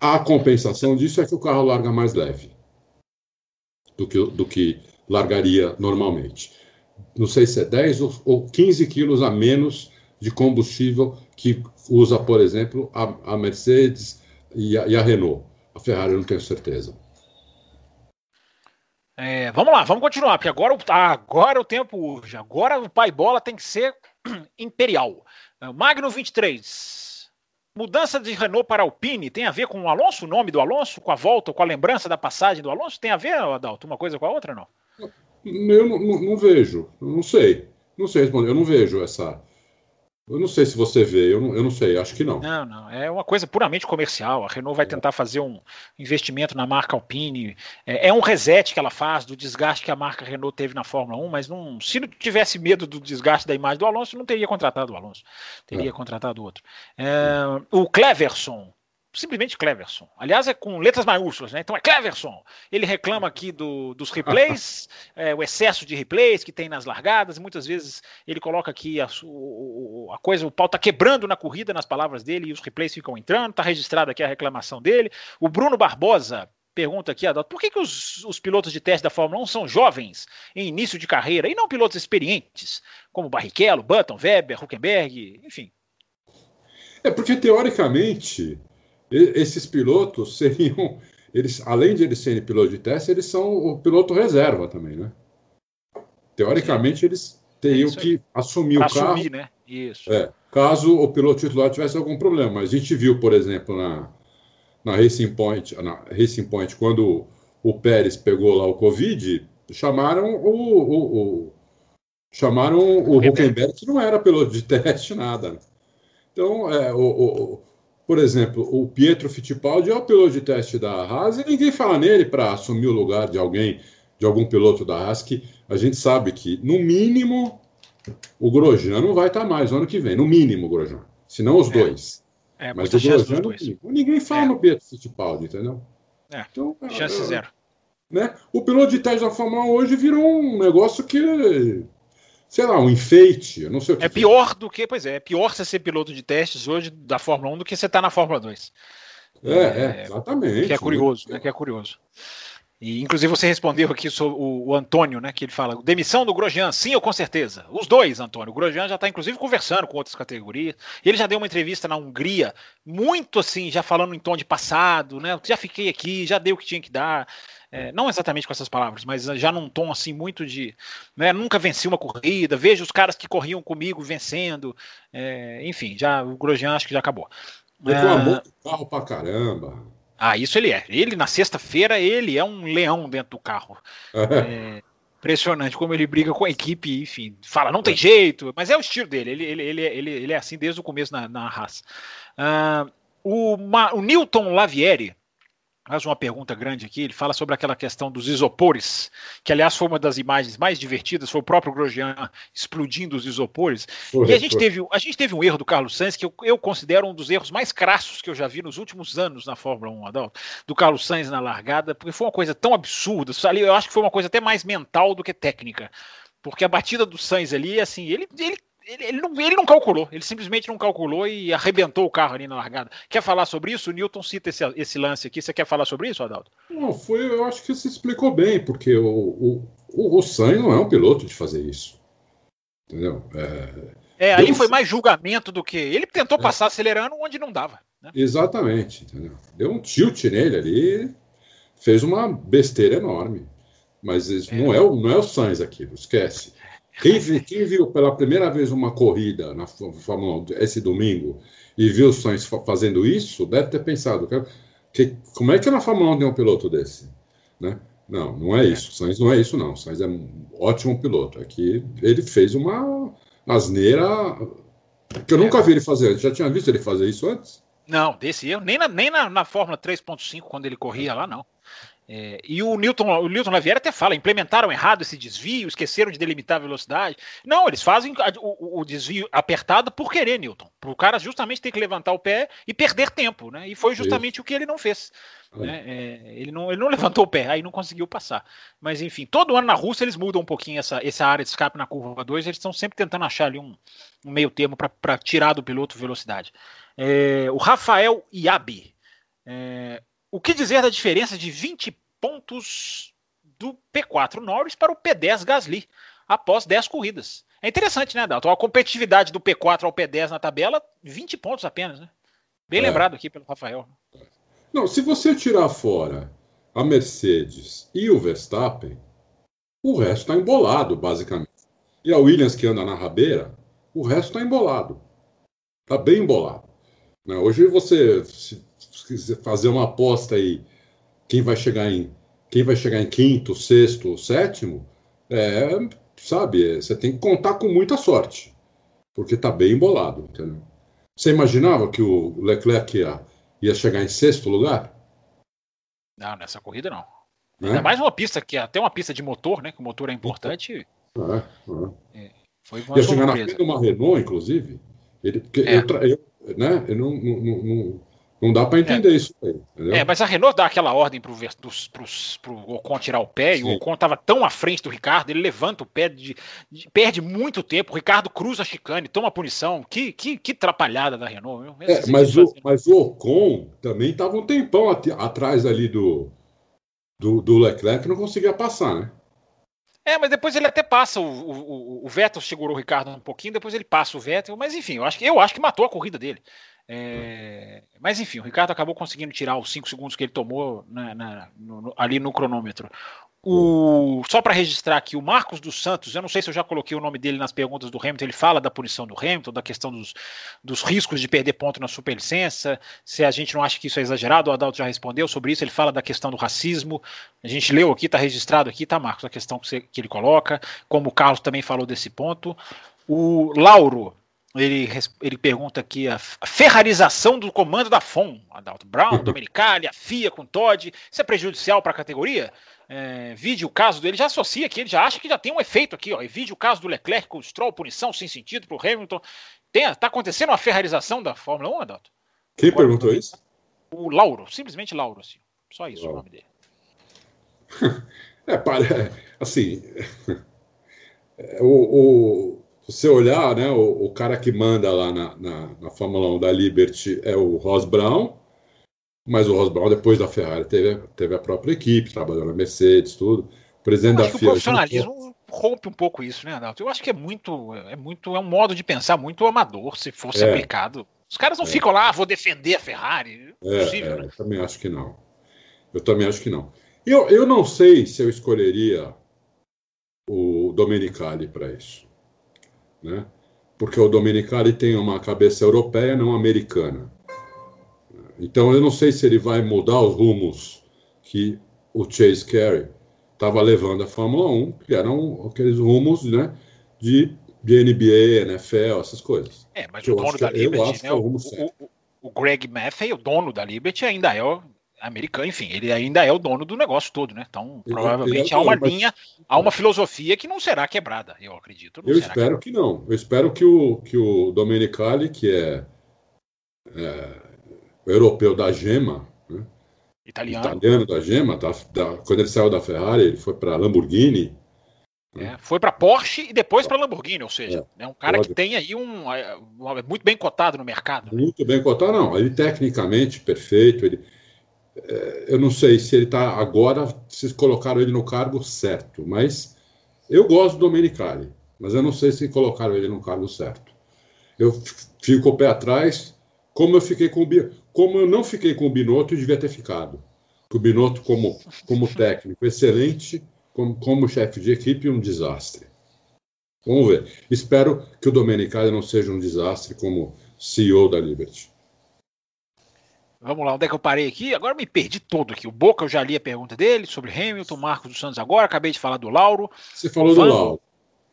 A compensação disso é que o carro larga mais leve do que, do que largaria normalmente. Não sei se é 10 ou 15 quilos a menos de combustível que usa, por exemplo, a, a Mercedes e a, e a Renault. A Ferrari eu não tenho certeza. É, vamos lá, vamos continuar, porque agora, agora o tempo urge. Agora o pai bola tem que ser <clears throat> imperial. É, Magno 23. Mudança de Renault para Alpine tem a ver com o Alonso, o nome do Alonso, com a volta, com a lembrança da passagem do Alonso? Tem a ver, Adalto, uma coisa com a outra, não? Eu não, não, não vejo, não sei. Não sei responder, eu não vejo essa, eu não sei se você vê, eu não, eu não sei, acho que não. Não, não, é uma coisa puramente comercial. A Renault vai é. tentar fazer um investimento na marca Alpine. É, é, um reset que ela faz do desgaste que a marca Renault teve na Fórmula 1, mas não, se não tivesse medo do desgaste da imagem do Alonso, não teria contratado o Alonso, teria é. contratado outro. É, o Cleverson, simplesmente Cleverson. Aliás, é com letras maiúsculas, né? Então é Cleverson. Ele reclama aqui do, dos replays, <laughs> é, o excesso de replays que tem nas largadas. Muitas vezes ele coloca aqui a, o, a coisa, o pau tá quebrando na corrida, nas palavras dele, e os replays ficam entrando. Tá registrado aqui a reclamação dele. O Bruno Barbosa pergunta aqui, Adalto, por que, que os, os, pilotos de teste da Fórmula 1 são jovens em início de carreira e não pilotos experientes, como Barrichello, Button, Weber, Huckenberg, enfim? É porque, teoricamente, esses pilotos seriam, <laughs> eles, além de eles serem pilotos de teste, eles são o piloto reserva também, né? Teoricamente, eles teriam é que assumir pra o carro. Assumir, né? Isso. É, caso o piloto titular tivesse algum problema. Mas a gente viu, por exemplo, na, na Racing Point, na Racing Point, quando o Pérez pegou lá o Covid, chamaram o, o, o chamaram o Huckenberg, que não era piloto de teste, <laughs> nada. Então, é, o, o, por exemplo, o Pietro Fittipaldi é o piloto de teste da Haas e ninguém fala nele para assumir o lugar de alguém, de algum piloto da Haas, que a gente sabe que, no mínimo, o Grosjean não vai estar tá mais no ano que vem. No mínimo, o Grosjean. Se não os é. dois. É, Mas o Grosjean, ninguém fala é. no Pietro Fittipaldi, entendeu? É, então, chance é, zero. Né? O piloto de teste da Fórmula 1 hoje virou um negócio que sei lá, um enfeite, eu não sei o que. É pior do que, pois é, é pior você ser piloto de testes hoje da Fórmula 1 do que você estar tá na Fórmula 2. É, é, exatamente. Que é curioso, né? Que é curioso. E, inclusive, você respondeu aqui sobre o, o, Antônio, né? Que ele fala: demissão do Grosjean, sim ou com certeza? Os dois, Antônio. O Grosjean já está, inclusive, conversando com outras categorias. Ele já deu uma entrevista na Hungria, muito assim, já falando em tom de passado, né? Já fiquei aqui, já dei o que tinha que dar. É, não exatamente com essas palavras, mas já num tom assim muito de. Né, nunca venci uma corrida, vejo os caras que corriam comigo vencendo. É, enfim, já o Grosjean acho que já acabou. Reclamou é, do carro pra caramba. Ah, isso ele é. Ele, na sexta-feira, ele é um leão dentro do carro. <laughs> É, impressionante como ele briga com a equipe, enfim, fala, não tem jeito, mas é o estilo dele. Ele, ele, ele, ele, ele é assim desde o começo na, na raça. Uh, o, o Newton Lavieri mais uma pergunta grande aqui. Ele fala sobre aquela questão dos isopores, que aliás foi uma das imagens mais divertidas, foi o próprio Grosjean explodindo os isopores. e a gente, teve, a gente teve um erro do Carlos Sainz, que eu, eu, considero um dos erros mais crassos que eu já vi nos últimos anos na Fórmula 1, Adalto, do Carlos Sainz na largada, porque foi uma coisa tão absurda. Ali eu acho que foi uma coisa até mais mental do que técnica. Porque a batida do Sainz ali, assim, ele, ele ele, ele, não, ele não calculou, ele simplesmente não calculou e arrebentou o carro ali na largada. Quer falar sobre isso? O Newton cita esse, esse lance aqui. Você quer falar sobre isso, Adalto? Não, foi, eu acho que se explicou bem, porque o, o, o, o Sainz não é um piloto de fazer isso. Entendeu? É, é ali foi mais julgamento do que. Ele tentou é. passar acelerando onde não dava. Né? Exatamente. Entendeu? Deu um tilt nele ali. fez uma besteira enorme. Mas é. não, é o, não é o Sainz aquilo, esquece. Quem, viu pela primeira vez uma corrida na Fórmula 1 esse domingo e viu o Sainz fazendo isso, deve ter pensado, que, como é que na Fórmula 1 tem um piloto desse? Né? Não, não é isso. O Sainz não é isso, não. O Sainz é um ótimo piloto. Aqui ele fez uma asneira que eu nunca vi ele fazer. Já tinha visto ele fazer isso antes? Não, desse erro. Nem na, nem na, na Fórmula 3.5, quando ele corria lá, não. É, e o Newton, o Newton Laviera até fala, implementaram errado esse desvio, esqueceram de delimitar a velocidade. Não, eles fazem o, o desvio apertado por querer, Newton. Para o cara justamente ter que levantar o pé e perder tempo, né? E foi justamente Isso. o que ele não fez. É. Né? É, ele, não, ele não <laughs> levantou o pé, aí não conseguiu passar. Mas enfim, todo ano na Rússia eles mudam um pouquinho essa, essa área de escape na curva 2, eles estão sempre tentando achar ali um, um meio termo para tirar do piloto velocidade. É, o Rafael Iabi. O que dizer da diferença de 20 pontos do P4 Norris para o P10 Gasly após 10 corridas? É interessante, né, Dalton? A competitividade do P4 ao P10 na tabela, 20 pontos apenas, né? Bem é. lembrado aqui pelo Rafael. Não, se você tirar fora a Mercedes e o Verstappen, o resto está embolado, basicamente. E a Williams que anda na rabeira, o resto está embolado. Está bem embolado. Né? Hoje você, se fazer uma aposta aí, quem vai chegar em quem vai chegar em quinto, sexto, sétimo, é, sabe, você tem que contar com muita sorte, porque está bem embolado, entendeu? Você imaginava que o Leclerc ia, ia chegar em sexto lugar? Não, nessa corrida não. É? Ainda mais uma pista que até uma pista de motor, né? Que o motor é importante. É, é. é foi uma ia chegar na frente de uma Renault, inclusive. Ele, porque é. eu, eu, né? Não, não, não, não dá para entender é. isso aí. Entendeu? É, mas a Renault dá aquela ordem para o Ocon tirar o pé, Sim. e o Ocon estava tão à frente do Ricardo, ele levanta o pé, de, de, perde muito tempo, o Ricardo cruza a chicane, toma punição. Que, que, que atrapalhada da Renault. É, mas, o, mas o Ocon também estava um tempão at, atrás ali do, do, do Leclerc que não conseguia passar, né? É, mas depois ele até passa. O, o, o Vettel segurou o Ricardo um pouquinho, depois ele passa o Vettel, mas enfim, eu acho eu acho que matou a corrida dele. É, mas enfim, o Ricardo acabou conseguindo tirar os 5 segundos que ele tomou na, na, no, ali no cronômetro. O, só para registrar aqui, o Marcos dos Santos, eu não sei se eu já coloquei o nome dele nas perguntas do Hamilton, ele fala da punição do Hamilton, da questão dos, dos riscos de perder ponto na superlicença, se a gente não acha que isso é exagerado, o Adalto já respondeu sobre isso, ele fala da questão do racismo, a gente leu aqui, está registrado aqui, tá, Marcos, a questão que, você, que ele coloca, como o Carlos também falou desse ponto. O Lauro, ele, ele pergunta aqui a ferrarização do comando da FOM, Adalto Brown, Domenicali, <laughs> a FIA com Todd, isso é prejudicial para a categoria? É, vide o caso dele, já associa aqui, ele já acha que já tem um efeito aqui, ó. E vide o caso do Leclerc com o Stroll, punição sem sentido para o Hamilton. Tem, tá acontecendo uma ferrarização da Fórmula 1, Adalto? Quem Pode perguntou isso? O Lauro, simplesmente Lauro, assim. Só isso Lauro. o nome dele. <laughs> é, para, <laughs> assim, é, o, o, você olhar, né, o, o cara que manda lá na, na, na, Fórmula 1 da Liberty é o Ross Brown, mas o Ross Brown, depois da Ferrari, teve, teve a própria equipe, trabalhou na Mercedes, tudo. O presidente da FIA. O profissionalismo rompe um pouco isso, né, Adalto? Eu acho que é muito, é muito, é um modo de pensar muito amador, se fosse é. aplicado. Os caras não é. ficam lá, ah, vou defender a Ferrari. É, possível, é, né? Eu também acho que não. Eu também acho que não. Eu, eu não sei se eu escolheria o Domenicali para isso. Né? Porque o Domenicali tem uma cabeça europeia, não americana. Então eu não sei se ele vai mudar os rumos que o Chase Carey estava levando a Fórmula 1, que eram aqueles rumos né, de, de NBA, NFL, essas coisas. É, mas o dono da Liberty, né, é o, o, o, Greg Maffei, o dono da Liberty, ainda é o americano, enfim, ele ainda é o dono do negócio todo, né? Então, ele, provavelmente ele é há uma dono, linha, mas... há uma filosofia que não será quebrada, eu acredito. eu espero que... que... não. Eu espero que o, que o Domenicali, que é, é europeu da Gema, né? italiano. italiano da Gema, da, da, quando ele saiu da Ferrari, ele foi para Lamborghini. Né? É, foi para Porsche e depois para Lamborghini, ou seja, é, é um cara pode... que tem aí um, é, um, muito bem cotado no mercado. Né? Muito bem cotado, não. Ele tecnicamente perfeito. Ele, é, eu não sei se ele está agora, se colocaram ele no cargo certo, mas eu gosto do Domenicali, mas eu não sei se colocaram ele no cargo certo. Eu fico o pé atrás, como eu fiquei com como eu não fiquei com o Binotto, eu devia ter ficado. O Binotto, como, como técnico, excelente, como, como chefe de equipe, um desastre. Vamos ver. Espero que o Domenicali não seja um desastre como CEO da Liberty. Vamos lá, onde é que eu parei aqui? Agora me perdi todo aqui. O Boca, eu já li a pergunta dele sobre Hamilton, Marcos dos Santos agora, acabei de falar do Lauro. Você falou do Lauro.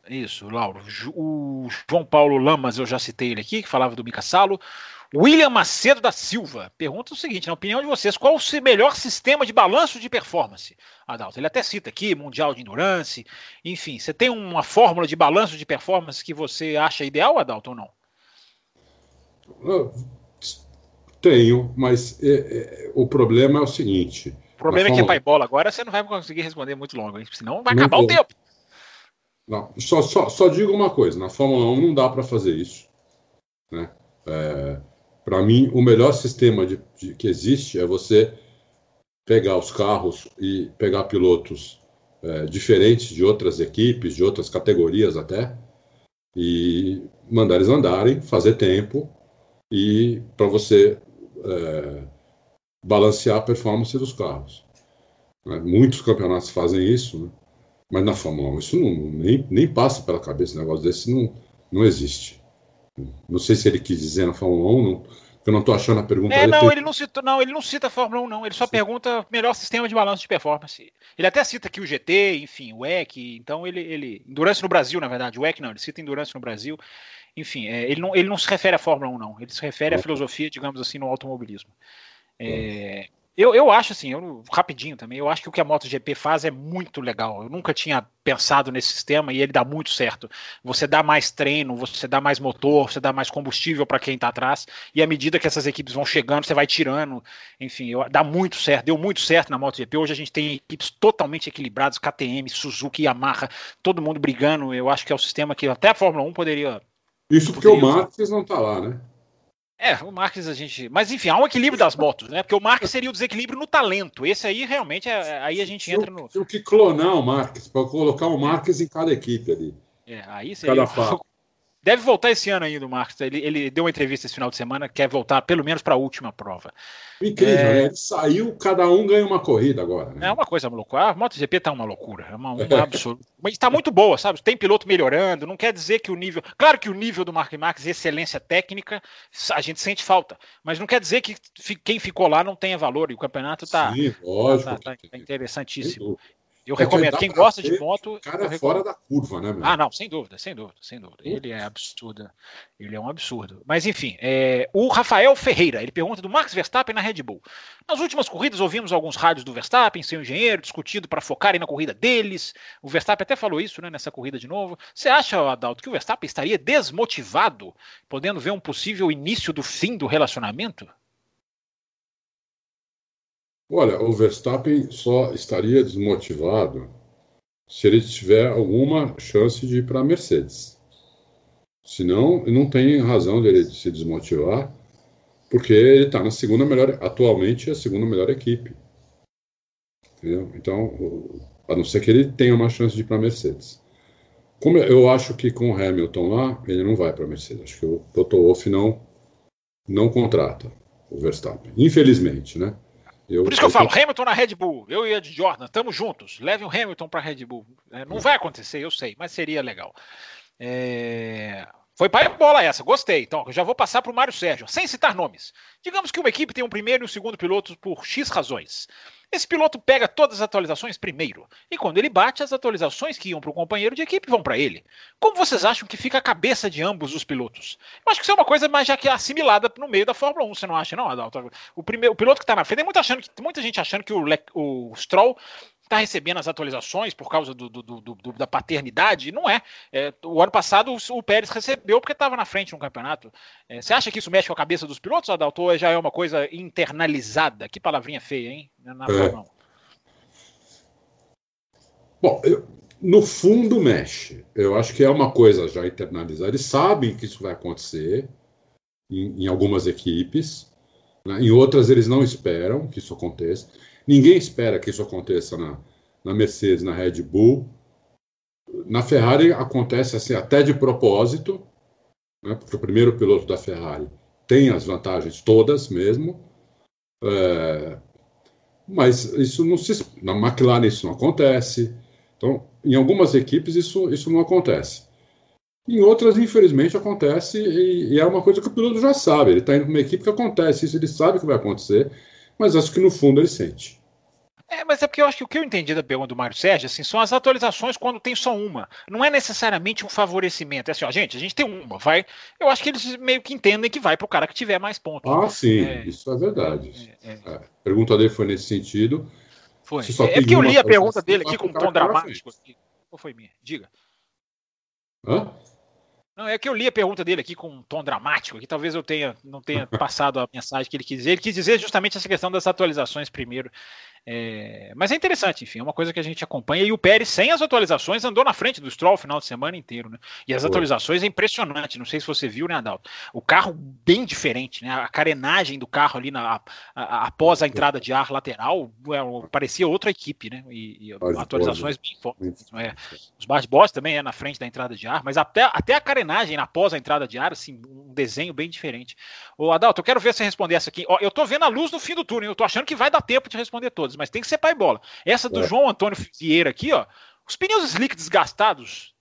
Isso, Lauro. O João Paulo Lamas, eu já citei ele aqui, que falava do Mica Salo. William Macedo da Silva pergunta o seguinte: na opinião de vocês, qual o melhor sistema de balanço de performance? Adalto, ele até cita aqui, Mundial de Endurance, enfim, você tem uma fórmula de balanço de performance que você acha ideal, Adalto, ou não? Tenho, mas é, é, o problema é o seguinte. O problema é que é pai bola agora, você não vai conseguir responder muito longo, senão vai acabar o tempo. Não, só, só, só digo uma coisa: na Fórmula 1 não dá para fazer isso. Né? É, para mim, o melhor sistema de, de, que existe é você pegar os carros e pegar pilotos é, diferentes de outras equipes, de outras categorias até, e mandar eles andarem, fazer tempo, e para você é, balancear a performance dos carros. Né? Muitos campeonatos fazem isso, né? mas na Fórmula 1 isso não, nem, nem passa pela cabeça, um negócio desse não, não existe. Não sei se ele quis dizer na Fórmula 1, não, eu não estou achando a pergunta. É, não, ele não cita, não, ele não cita a Fórmula 1, não. Ele só Sim. pergunta melhor sistema de balanço de performance. Ele até cita aqui o GT, enfim, o EC, então ele, ele. Endurance no Brasil, na verdade. O EC não, ele cita Endurance no Brasil. Enfim, é, ele, não, ele não se refere à Fórmula 1, não. Ele se refere à filosofia, digamos assim, no automobilismo. É, eu, eu acho assim, eu, rapidinho também, eu acho que o que a MotoGP faz é muito legal. Eu nunca tinha pensado nesse sistema e ele dá muito certo. Você dá mais treino, você dá mais motor, você dá mais combustível para quem está atrás, e à medida que essas equipes vão chegando, você vai tirando. Enfim, eu, dá muito certo, deu muito certo na MotoGP. Hoje a gente tem equipes totalmente equilibradas, KTM, Suzuki, Yamaha, todo mundo brigando. Eu acho que é o sistema que até a Fórmula 1 poderia. Isso porque poderia o Marques não está lá, né? É, o Marques a gente. Mas enfim, há um equilíbrio das motos, né? Porque o Marques seria o desequilíbrio no talento. Esse aí realmente é. Aí a gente entra no. Tem que clonar o Marques, para colocar o Marques em cada equipe ali. É, aí seria. Cada <laughs> Deve voltar esse ano ainda o Marcos. Ele, ele deu uma entrevista esse final de semana, quer voltar pelo menos para a última prova. Incrível, é... né? Ele saiu, cada um ganha uma corrida agora. Né? É uma coisa maluca. A MotoGP tá uma loucura, é uma, um <laughs> absurdo. Mas está muito boa, sabe? Tem piloto melhorando, não quer dizer que o nível. Claro que o nível do Mark Marques, excelência técnica, a gente sente falta. Mas não quer dizer que quem ficou lá não tenha valor. E o campeonato está. Tá, tá, tá interessantíssimo. Eu é recomendo. Quem gosta de moto. cara é fora da curva, né, meu? Ah, não, sem dúvida, sem dúvida, sem dúvida. Ele é absurdo. Ele é um absurdo. Mas, enfim, é... o Rafael Ferreira, ele pergunta do Max Verstappen na Red Bull. Nas últimas corridas, ouvimos alguns rádios do Verstappen, seu engenheiro, discutido para focarem na corrida deles. O Verstappen até falou isso, né, nessa corrida de novo. Você acha, Adalto, que o Verstappen estaria desmotivado, podendo ver um possível início do fim do relacionamento? Olha, o Verstappen só estaria desmotivado se ele tiver alguma chance de ir para a Mercedes. Senão, não tem razão dele se desmotivar, porque ele está na segunda melhor, atualmente a segunda melhor equipe. Entendeu? Então, a não ser que ele tenha uma chance de ir para a Mercedes. Como eu acho que com o Hamilton lá, ele não vai para a Mercedes. Acho que o Toto Wolff não, não contrata o Verstappen. Infelizmente, né? Eu, Por isso que eu, eu falo, Hamilton na Red Bull, eu e Ed Jordan, estamos juntos, leve o Hamilton para a Red Bull. É, não vai acontecer, eu sei, mas seria legal. É... Foi para a bola essa, gostei. Então, eu já vou passar para o Mário Sérgio, sem citar nomes. Digamos que uma equipe tem um primeiro e um segundo piloto por X razões. Esse piloto pega todas as atualizações primeiro, e quando ele bate, as atualizações que iam para o companheiro de equipe vão para ele. Como vocês acham que fica a cabeça de ambos os pilotos? Eu acho que isso é uma coisa mais já que assimilada no meio da Fórmula 1, você não acha, não, Adalto? O, primeiro, o piloto que está na frente, tem muita, achando que, muita gente achando que o, Le, o Stroll está recebendo as atualizações por causa do, do, do, da paternidade. Não é. é. O ano passado o, Pérez recebeu porque estava na frente no campeonato. É, você acha que isso mexe com a cabeça dos pilotos, Adalto, ou já é uma coisa internalizada? Que palavrinha feia, hein? Na é. Bom, eu, no fundo mexe. Eu acho que é uma coisa já internalizada. Eles sabem que isso vai acontecer em, em algumas equipes. Né? Em outras eles não esperam que isso aconteça. Ninguém espera que isso aconteça na, na Mercedes, na Red Bull. Na Ferrari acontece assim até de propósito, né, porque o primeiro piloto da Ferrari tem as vantagens todas mesmo. É, Mas isso não se. Na McLaren isso não acontece. Então, em algumas equipes isso, isso não acontece. Em outras, infelizmente, acontece e, e é uma coisa que o piloto já sabe. Ele está indo para uma equipe que acontece isso, ele sabe que vai acontecer, mas acho que no fundo ele sente. É, mas é porque eu acho que o que eu entendi da pergunta do Mário Sérgio, assim, são as atualizações quando tem só uma. Não é necessariamente um favorecimento. É assim, ó, gente, a gente tem uma, vai. Eu acho que eles meio que entendem que vai para o cara que tiver mais pontos. Ah, sim, é, isso é verdade. É, é. a pergunta dele foi nesse sentido. Foi. É porque eu li a pergunta dele aqui com um tom dramático. Ou foi minha? Diga. Hã? Não, é que eu li a pergunta dele aqui com um tom dramático, que talvez eu tenha não tenha <laughs> passado a mensagem que ele quis dizer. Ele quis dizer justamente essa questão das atualizações primeiro. É, mas é interessante, enfim, é uma coisa que a gente acompanha. E o Pérez, sem as atualizações, andou na frente do Stroll o final de semana inteiro, né? E as Foi. atualizações é impressionante. Não sei se você viu, né, Adalto? O carro bem diferente, né? A carenagem do carro ali na, a, a, após a entrada de ar lateral é, parecia outra equipe, né? E, e atualizações bem fortes. É. Os Boss também é na frente da entrada de ar, mas até, até a carenagem após a entrada de ar, assim, um desenho bem diferente. Ô, Adalto, eu quero ver você responder essa aqui. Ó, eu tô vendo a luz no fim do túnel, eu tô achando que vai dar tempo de responder todas mas tem que ser pai bola. Essa do é. João Antônio Vieira aqui, ó. Os pneus slick desgastados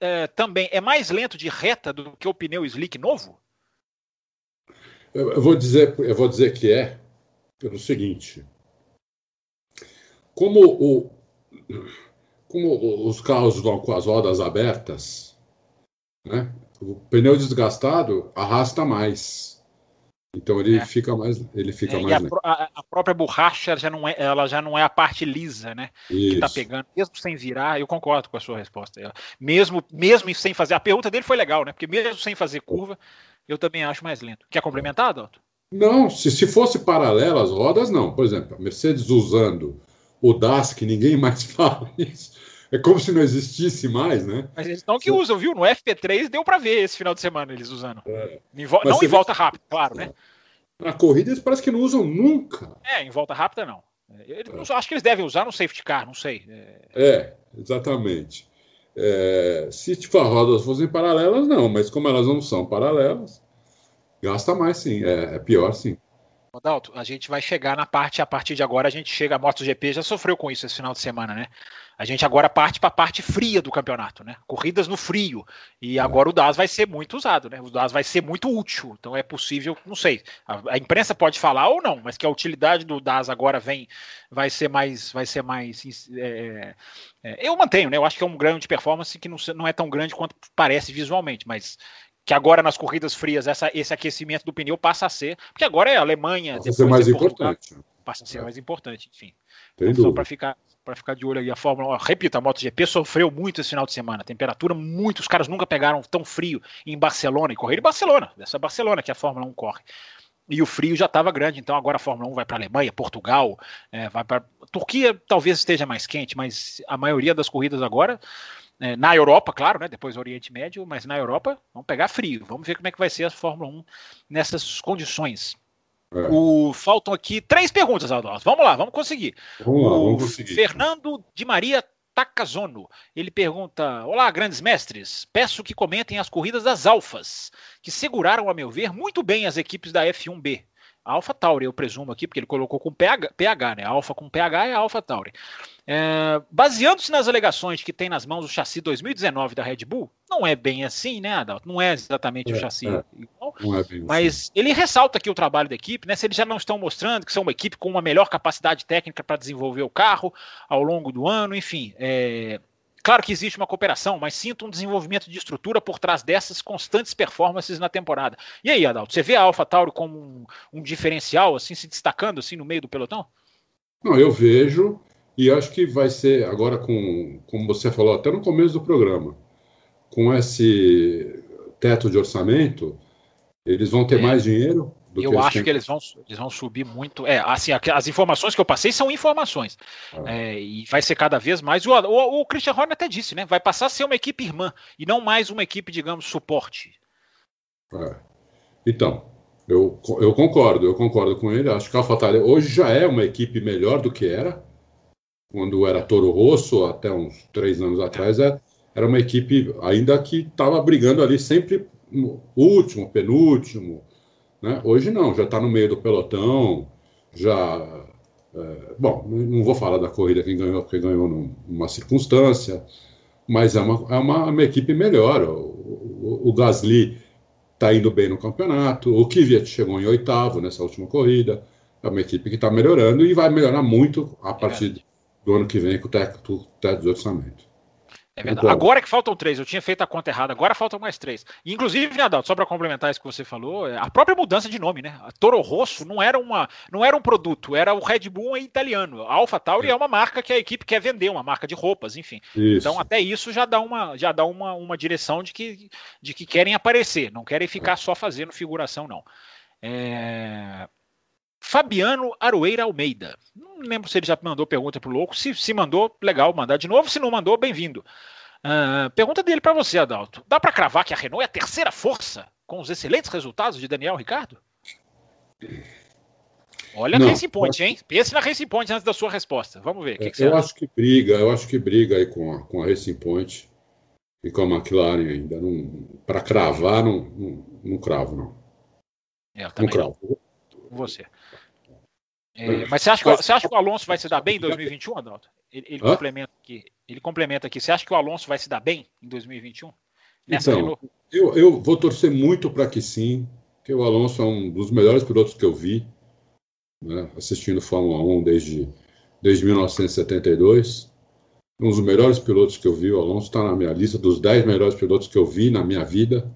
é, também é mais lento de reta do que o pneu slick novo? Eu, eu vou dizer, eu vou dizer que é pelo seguinte: como o como os carros vão com as rodas abertas, né? O pneu desgastado arrasta mais. Então ele é. fica mais, ele fica é, mais. A, a, própria borracha já não é, ela já não é a parte lisa, né? Isso. Que tá pegando, mesmo sem virar. Eu concordo com a sua resposta. Mesmo, mesmo sem fazer, a pergunta dele foi legal, né? Porque mesmo sem fazer curva, eu também acho mais lento. Quer complementar, Adalto? Não, se, se fosse paralelo as rodas, não. Por exemplo, a Mercedes usando o DAS, que ninguém <laughs> mais fala isso. É como se não existisse mais, né? Mas eles não que usam, viu? No FP3 deu para ver esse final de semana eles usando. É. Em vo... Não em volta vê... rápida, claro, né? Na corrida eles parece que não usam nunca. É, em volta rápida não. é. Acho que eles devem usar no safety car, não sei. É, é exatamente. É, se tipo, as rodas fossem paralelas, não, mas como elas não são paralelas, gasta mais sim, é, é pior sim. Adalto, a gente vai chegar na parte, a partir de agora, a gente chega, a MotoGP já sofreu com isso esse final de semana, né? A gente agora parte para a parte fria do campeonato, né? Corridas no frio. E agora o DAS vai ser muito usado, né? O DAS vai ser muito útil. Então é possível, não sei. A, a imprensa pode falar ou não, mas que a utilidade do DAS agora vem, vai ser mais, vai ser mais. É, é, eu mantenho, né? Eu acho que é um grande performance que não, não é tão grande quanto parece visualmente, mas que agora nas corridas frias essa, esse aquecimento do pneu passa a ser, porque agora é Alemanha, passa a ser mais Portugal, importante. Passa a ser é. mais importante, enfim. Então, só para ficar para ficar de olho aí. A Fórmula 1, repito, a MotoGP sofreu muito esse final de semana. Temperatura muito, os caras nunca pegaram tão frio em Barcelona e correram em Barcelona, dessa Barcelona que a Fórmula 1 corre. E o frio já estava grande, então agora a Fórmula 1 vai para Alemanha, Portugal, é, vai para Turquia, talvez esteja mais quente, mas a maioria das corridas agora é, na Europa, claro, né, depois Oriente Médio, mas na Europa vamos pegar frio. Vamos ver como é que vai ser a Fórmula 1 nessas condições. É. O, faltam aqui três perguntas, Aldós. Vamos lá, vamos conseguir. Vamos lá, vamos conseguir. Fernando de Maria Takazono. Ele pergunta: Olá, grandes mestres. Peço que comentem as corridas das Alfas, que seguraram, a meu ver, muito bem as equipes da F1B. Alpha Tauri, eu presumo aqui, porque ele colocou com PH, PH né? Alpha com PH é Alpha Tauri. É, Baseando-se nas alegações que tem nas mãos o chassi 2019 da Red Bull, não é bem assim, né, Adalto? Não é exatamente é, o chassi é. igual. É bem mas assim. ele ressalta aqui o trabalho da equipe, né? Se eles já não estão mostrando que são uma equipe com uma melhor capacidade técnica para desenvolver o carro ao longo do ano, enfim. É, Claro que existe uma cooperação, mas sinto um desenvolvimento de estrutura por trás dessas constantes performances na temporada. E aí, Adalto, você vê a AlphaTauri como um, um, diferencial, assim, se destacando assim no meio do pelotão? Não, eu vejo e acho que vai ser agora com, como você falou até no começo do programa, com esse teto de orçamento, eles vão ter é. mais dinheiro, eu acho que eles vão, eles vão subir muito. É, assim, as informações que eu passei são informações. Ah. É, e vai ser cada vez mais. O, o, o Christian Horner até disse, né? Vai passar a ser uma equipe irmã e não mais uma equipe, digamos, suporte. É. Então, eu, eu concordo, eu concordo com ele. Acho que a AlphaTauri hoje já é uma equipe melhor do que era. Quando era Toro Rosso, até uns três anos atrás, é, era uma equipe ainda que estava brigando ali sempre último, penúltimo, né? Hoje não, já está no meio do pelotão, já É, bom, não vou falar da corrida quem ganhou, porque ganhou numa circunstância, mas é uma, é uma, uma equipe melhor. O, o, o Gasly está indo bem no campeonato, o Kvyat chegou em oitavo nessa última corrida. É uma equipe que está melhorando e vai melhorar muito a partir é do ano que vem com o teto, teto de orçamento. É verdade. Agora que faltam três, eu tinha feito a conta errada, agora faltam mais três. Inclusive, Adalto, só para complementar isso que você falou, é, a própria mudança de nome, né? A Toro Rosso não era, uma, não era um produto, era o Red Bull italiano. A Alpha Tauri é. é uma marca que a equipe quer vender, uma marca de roupas, enfim. Isso. Então, até isso já dá uma, já dá uma, uma direção de que, de que querem aparecer, não querem ficar só fazendo figuração, não. É... Fabiano Aroeira Almeida. Não lembro se ele já mandou pergunta para o Louco. Se, se mandou, legal mandar de novo. Se não mandou, bem-vindo. Uh, pergunta dele para você, Adalto. Dá para cravar que a Renault é a terceira força com os excelentes resultados de Daniel Ricardo? Olha não, a Racing Point, hein? Pense na Racing Point antes da sua resposta. Vamos ver. É, que que eu acho que briga, eu acho que briga aí com a, com a Racing Point e com a McLaren ainda. Para cravar, não, não, não, cravo, não. É, eu também não cravo. Você. É, mas você acha, que, você acha que o Alonso vai se dar bem em 2021, Adalto? Ele, ele complementa aqui. Ele complementa aqui. Você acha que o Alonso vai se dar bem em 2021? Nessa então, eu, eu vou torcer muito para que sim, porque o Alonso é um dos melhores pilotos que eu vi, né, assistindo Fórmula 1 desde, desde 1972. Um dos melhores pilotos que eu vi, o Alonso está na minha lista dos 10 melhores pilotos que eu vi na minha vida.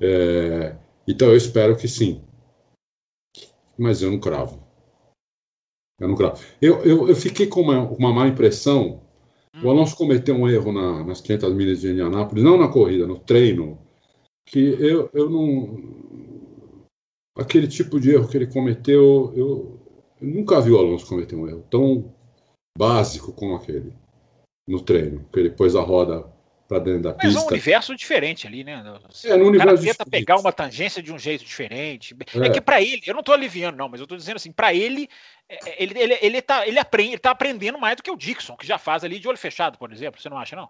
É, então eu espero que sim. Mas eu não cravo. Eu não cravo. Eu, eu, eu fiquei com uma, uma má impressão. Hum. O Alonso cometeu um erro na, nas 500 milhas de Indianápolis, não na corrida, no treino, que eu, eu não. Aquele tipo de erro que ele cometeu, eu, eu nunca vi o Alonso cometer um erro tão básico como aquele no treino, que ele pôs a roda para dentro da Mas pista. Mas é um universo diferente ali, né? É, no o cara tenta pegar uma tangência de um jeito diferente. É, é que para ele, eu não estou aliviando, não, mas eu estou dizendo assim, para ele, é, é, ele, ele, ele, tá, ele, aprende, ele tá aprendendo mais do que o Dixon, que já faz ali de olho fechado, por exemplo. Você não acha, não?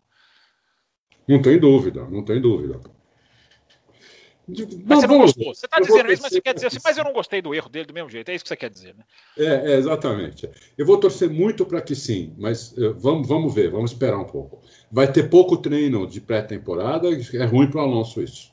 Não tem dúvida, não tem dúvida. Mas você não gostou. Você está dizendo isso, mas você quer dizer assim, mas eu não gostei do erro dele do mesmo jeito. É isso que você quer dizer, né? É, é exatamente. Eu vou torcer muito para que sim, mas uh, vamos, vamos ver, vamos esperar um pouco. Vai ter pouco treino de pré-temporada, é ruim para o Alonso isso.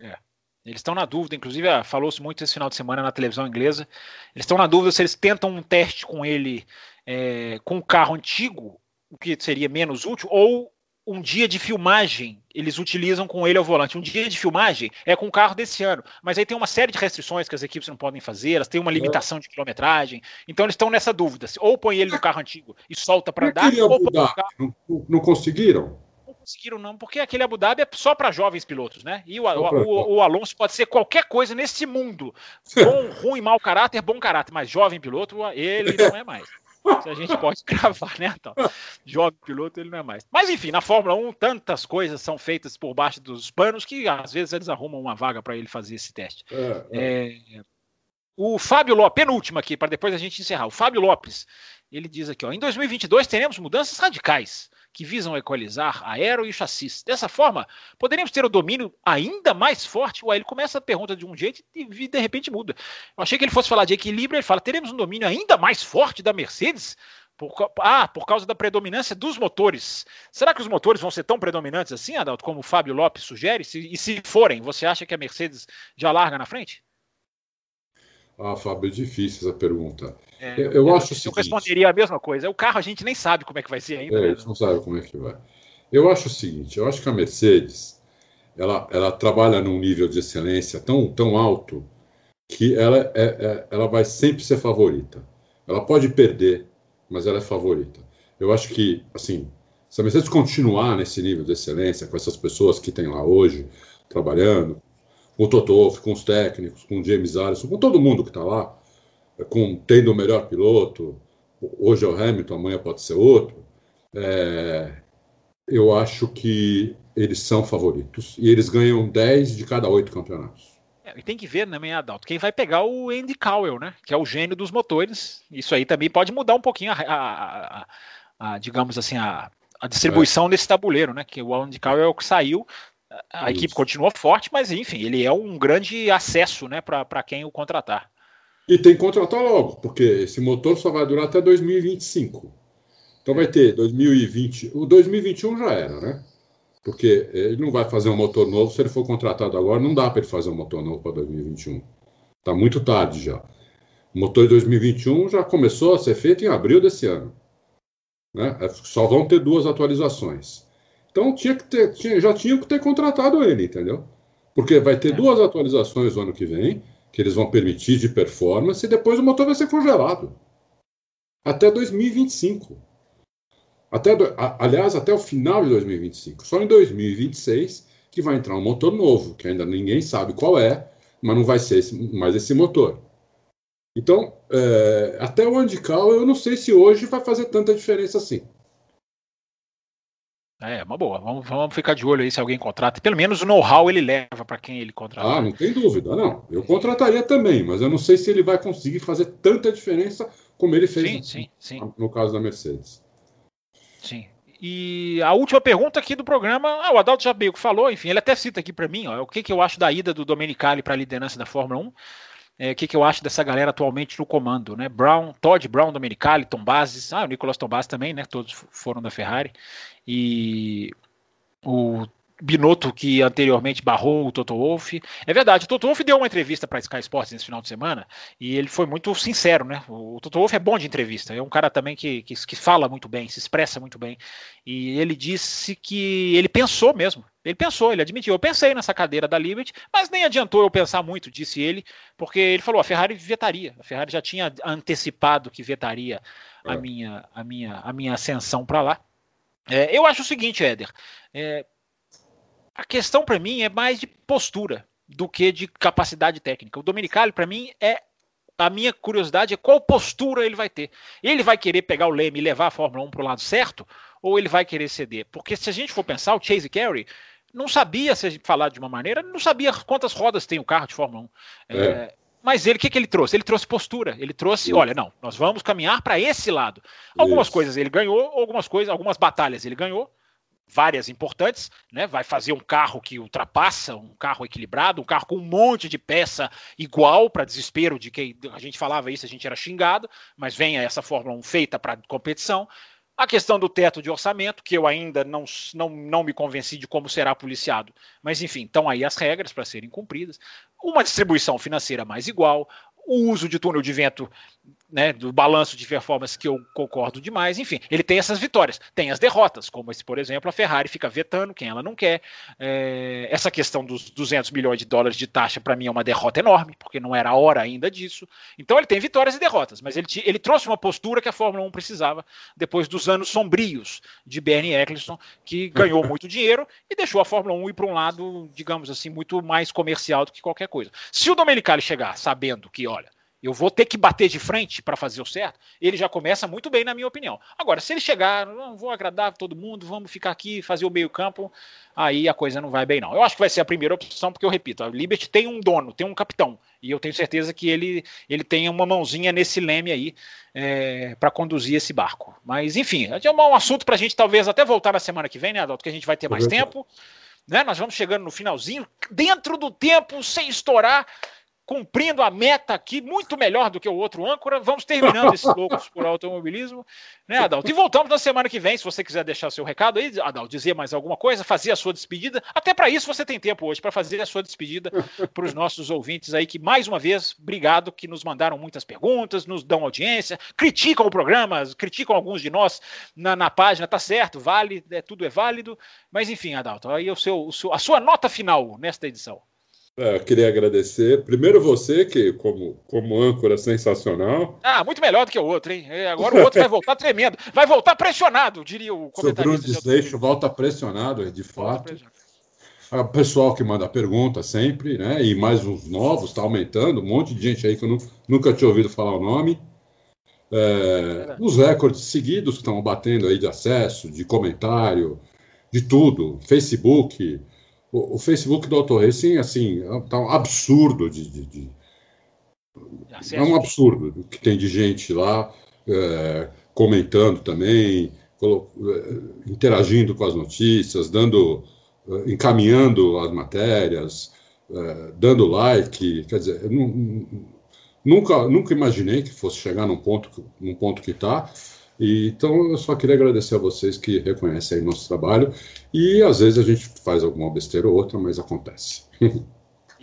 É. Eles estão na dúvida, inclusive ah, falou-se muito esse final de semana na televisão inglesa. Eles estão na dúvida se eles tentam um teste com ele é, com o carro antigo, o que seria menos útil, ou um dia de filmagem eles utilizam com ele ao volante. Um dia de filmagem é com o carro desse ano, mas aí tem uma série de restrições que as equipes não podem fazer, elas têm uma limitação de quilometragem, então eles estão nessa dúvida. Ou põe ele no carro antigo e solta para dar, ou põe no carro... não, não conseguiram? Não conseguiram, não, porque aquele Abu Dhabi é só para jovens pilotos, né? E o, o, o, Alonso pode ser qualquer coisa nesse mundo. <laughs> Bom, ruim, mau caráter, bom caráter, mas jovem piloto, ele não é mais. Se a gente pode <laughs> cravar, né, então? Joga piloto, ele não é mais. Mas enfim, na Fórmula 1, tantas coisas são feitas por baixo dos panos que às vezes eles arrumam uma vaga para ele fazer esse teste. É, é. É, o Fábio Lopes, penúltimo aqui, para depois a gente encerrar. O Fábio Lopes, ele diz aqui: ó, em 2022 teremos mudanças radicais que visam equalizar aero e chassis. Dessa forma, poderíamos ter o domínio ainda mais forte. Ué, ele começa a pergunta de um jeito e de repente muda. Eu achei que ele fosse falar de equilíbrio, ele fala: teremos um domínio ainda mais forte da Mercedes? Por, ah, por causa da predominância dos motores. Será que os motores vão ser tão predominantes assim, Adalto, como o Fábio Lopes sugere? Se, e se forem, você acha que a Mercedes já larga na frente? Ah, Fábio, é difícil essa pergunta. É, eu, eu, acho eu seguinte, responderia a mesma coisa. O carro a gente nem sabe como é que vai ser ainda. É, né? a gente não sabe como é que vai. Eu acho o seguinte, eu acho que a Mercedes ela, ela trabalha num nível de excelência tão, tão alto que ela, é, é, ela vai sempre ser favorita. Ela pode perder, mas ela é favorita. Eu acho que, assim, se a Mercedes continuar nesse nível de excelência, com essas pessoas que tem lá hoje, trabalhando, com o Toto, com os técnicos, com o James Allison, com todo mundo que está lá, com tendo o melhor piloto, hoje é o Hamilton, amanhã pode ser outro, é, eu acho que eles são favoritos. E eles ganham 10 de cada 8 campeonatos. É, e tem que ver, né, Adalto, quem vai pegar o Andy Cowell, né? Que é o gênio dos motores. Isso aí também pode mudar um pouquinho a, a, a, a digamos assim, a, distribuição é. desse tabuleiro, né? Que o Andy Cowell é o que saiu. A Isso. equipe continua forte, mas enfim, ele é um grande acesso né, para quem o contratar. E tem que contratar logo, porque esse motor só vai durar até 2025. Então vai ter 2020. O 2021 já era, né? Porque ele não vai fazer um motor novo se ele for contratado agora. Não dá para ele fazer um motor novo para 2021. Está muito tarde já. O motor de 2021 já começou a ser feito em abril desse ano. Né? É, só vão ter duas atualizações. Então tinha que ter, tinha, já tinha que ter contratado ele, entendeu? Porque vai ter é. duas atualizações no ano que vem, que eles vão permitir de performance, e depois o motor vai ser congelado. Até 2025. Até, aliás, até o final de 2025. Só em 2026 que vai entrar um motor novo, que ainda ninguém sabe qual é, mas não vai ser esse, mais esse motor. Então, é, até o Andical, eu não sei se hoje vai fazer tanta diferença assim. É, uma boa. Vamos, vamos ficar de olho aí se alguém contrata. Pelo menos o know-how ele leva para quem ele contrata. Ah, não tem dúvida, não. Eu contrataria também, mas eu não sei se ele vai conseguir fazer tanta diferença como ele fez sim, sim, sim. no caso da Mercedes. Sim. E a última pergunta aqui do programa, ah, o Adalto já meio que falou, enfim, ele até cita aqui para mim, ó, o que, que eu acho da ida do Domenicali para a liderança da Fórmula 1 é, o que, que eu acho dessa galera atualmente no comando, né? Brown, Todd Brown, Domenicali, Tom Bases, ah, o Nicolas Tom Bases também, né? Todos foram da Ferrari. E o Binotto, que anteriormente barrou o Toto Wolff. É verdade, o Toto Wolff deu uma entrevista para Sky Sports nesse final de semana e ele foi muito sincero, né? O Toto Wolff é bom de entrevista, é um cara também que, que, que, fala muito bem, se expressa muito bem. E ele disse que ele pensou mesmo. Ele pensou, ele admitiu. Eu pensei nessa cadeira da Liberty, mas nem adiantou eu pensar muito, disse ele, porque ele falou: a Ferrari vetaria. A Ferrari já tinha antecipado que vetaria é. a, minha, a, minha, a minha ascensão para lá. É, eu acho o seguinte, Éder. É, a questão para mim é mais de postura do que de capacidade técnica. O Dominicali, para mim, é a minha curiosidade é qual postura ele vai ter. Ele vai querer pegar o leme e levar a Fórmula 1 para o lado certo, ou ele vai querer ceder? Porque se a gente for pensar, o Chase Carey não sabia, se a gente falar de uma maneira, não sabia quantas rodas tem o carro de Fórmula 1. É. Mas ele, o que, que ele trouxe? Ele trouxe postura. Ele trouxe, Isso. olha, não, nós vamos caminhar para esse lado. Algumas Isso. coisas ele ganhou, algumas coisas, algumas batalhas ele ganhou, várias importantes, né? Vai fazer um carro que ultrapassa, um carro equilibrado, um carro com um monte de peça igual para desespero de quem a gente falava isso, a gente era xingado, mas vem essa Fórmula 1 feita para competição. A questão do teto de orçamento, que eu ainda não, não, não me convenci de como será policiado, mas enfim, estão aí as regras para serem cumpridas. Uma distribuição financeira mais igual, o uso de túnel de vento né, do balanço de performance que eu concordo demais. Enfim, ele tem essas vitórias, tem as derrotas, como esse, por exemplo, a Ferrari fica vetando quem ela não quer. É, essa questão dos 200 milhões de dólares de taxa, para mim, é uma derrota enorme, porque não era a hora ainda disso. Então, ele tem vitórias e derrotas, mas ele, ele trouxe uma postura que a Fórmula 1 precisava depois dos anos sombrios de Bernie Eccleston, que ganhou <laughs> muito dinheiro e deixou a Fórmula 1 ir para um lado, digamos assim, muito mais comercial do que qualquer coisa. Se o Domenicali chegar sabendo que, olha, eu vou ter que bater de frente para fazer o certo, ele já começa muito bem, na minha opinião. Agora, se ele chegar, não vou agradar todo mundo, vamos ficar aqui, fazer o meio-campo, aí a coisa não vai bem, não. Eu acho que vai ser a primeira opção, porque eu repito, a Liberty tem um dono, tem um capitão, e eu tenho certeza que ele, ele tem uma mãozinha nesse leme aí é, para conduzir esse barco. Mas, enfim, é um assunto para a gente talvez até voltar na semana que vem, né, Adalto? Que a gente vai ter mais tempo. Né? Nós vamos chegando no finalzinho, dentro do tempo, sem estourar cumprindo a meta aqui muito melhor do que o outro âncora. Vamos terminando esse <laughs> Loucos por Automobilismo, né, Adalto? E voltamos na semana que vem, se você quiser deixar seu recado aí, Adalto, dizer mais alguma coisa, fazer a sua despedida. Até para isso você tem tempo hoje, para fazer a sua despedida para os nossos ouvintes aí, que mais uma vez, obrigado, que nos mandaram muitas perguntas, nos dão audiência, criticam o programa, criticam alguns de nós na, na página, tá certo, vale, é, tudo é válido. Mas enfim, Adalto, aí o seu, o seu, a sua nota final nesta edição. É, queria agradecer. Primeiro você, que como, como âncora sensacional. Ah, muito melhor do que o outro, hein? É, agora o outro vai voltar <laughs> tremendo. Vai voltar pressionado, diria o comentarista. Seu Bruno Desleixo volta pressionado, de fato. O pessoal que manda pergunta sempre, né? E mais uns novos, está aumentando. Um monte de gente aí que eu nunca tinha ouvido falar o nome. É, os recordes seguidos que estão batendo aí de acesso, de comentário, de tudo. Facebook, o, o Facebook do Auto Racing, assim, tá um absurdo de, de, de é um absurdo que tem de gente lá é, comentando também, é, interagindo com as notícias, dando, é, encaminhando as matérias, é, dando like, quer dizer, não, nunca, nunca imaginei que fosse chegar num ponto, num ponto que está. Então, eu só queria agradecer a vocês que reconhecem aí nosso trabalho. E às vezes a gente faz alguma besteira ou outra, mas acontece. <laughs>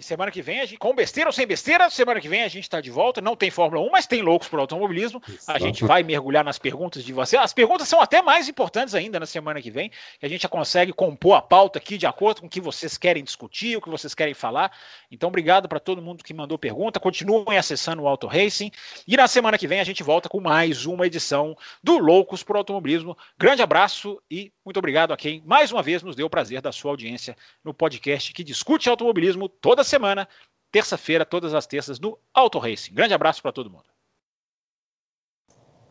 E semana que vem, a gente, com besteira ou sem besteira, semana que vem a gente está de volta. Não tem Fórmula 1, mas tem loucos por automobilismo. A gente vai mergulhar nas perguntas de você. As perguntas são até mais importantes ainda na semana que vem, que a gente já consegue compor a pauta aqui de acordo com o que vocês querem discutir, o que vocês querem falar. Então, obrigado para todo mundo que mandou pergunta. Continuem acessando o Auto Racing. E na semana que vem a gente volta com mais uma edição do Loucos por Automobilismo. Grande abraço e muito obrigado a quem mais uma vez nos deu o prazer da sua audiência no podcast que discute automobilismo toda semana, terça-feira, todas as terças, no Auto Racing. Grande abraço para todo mundo.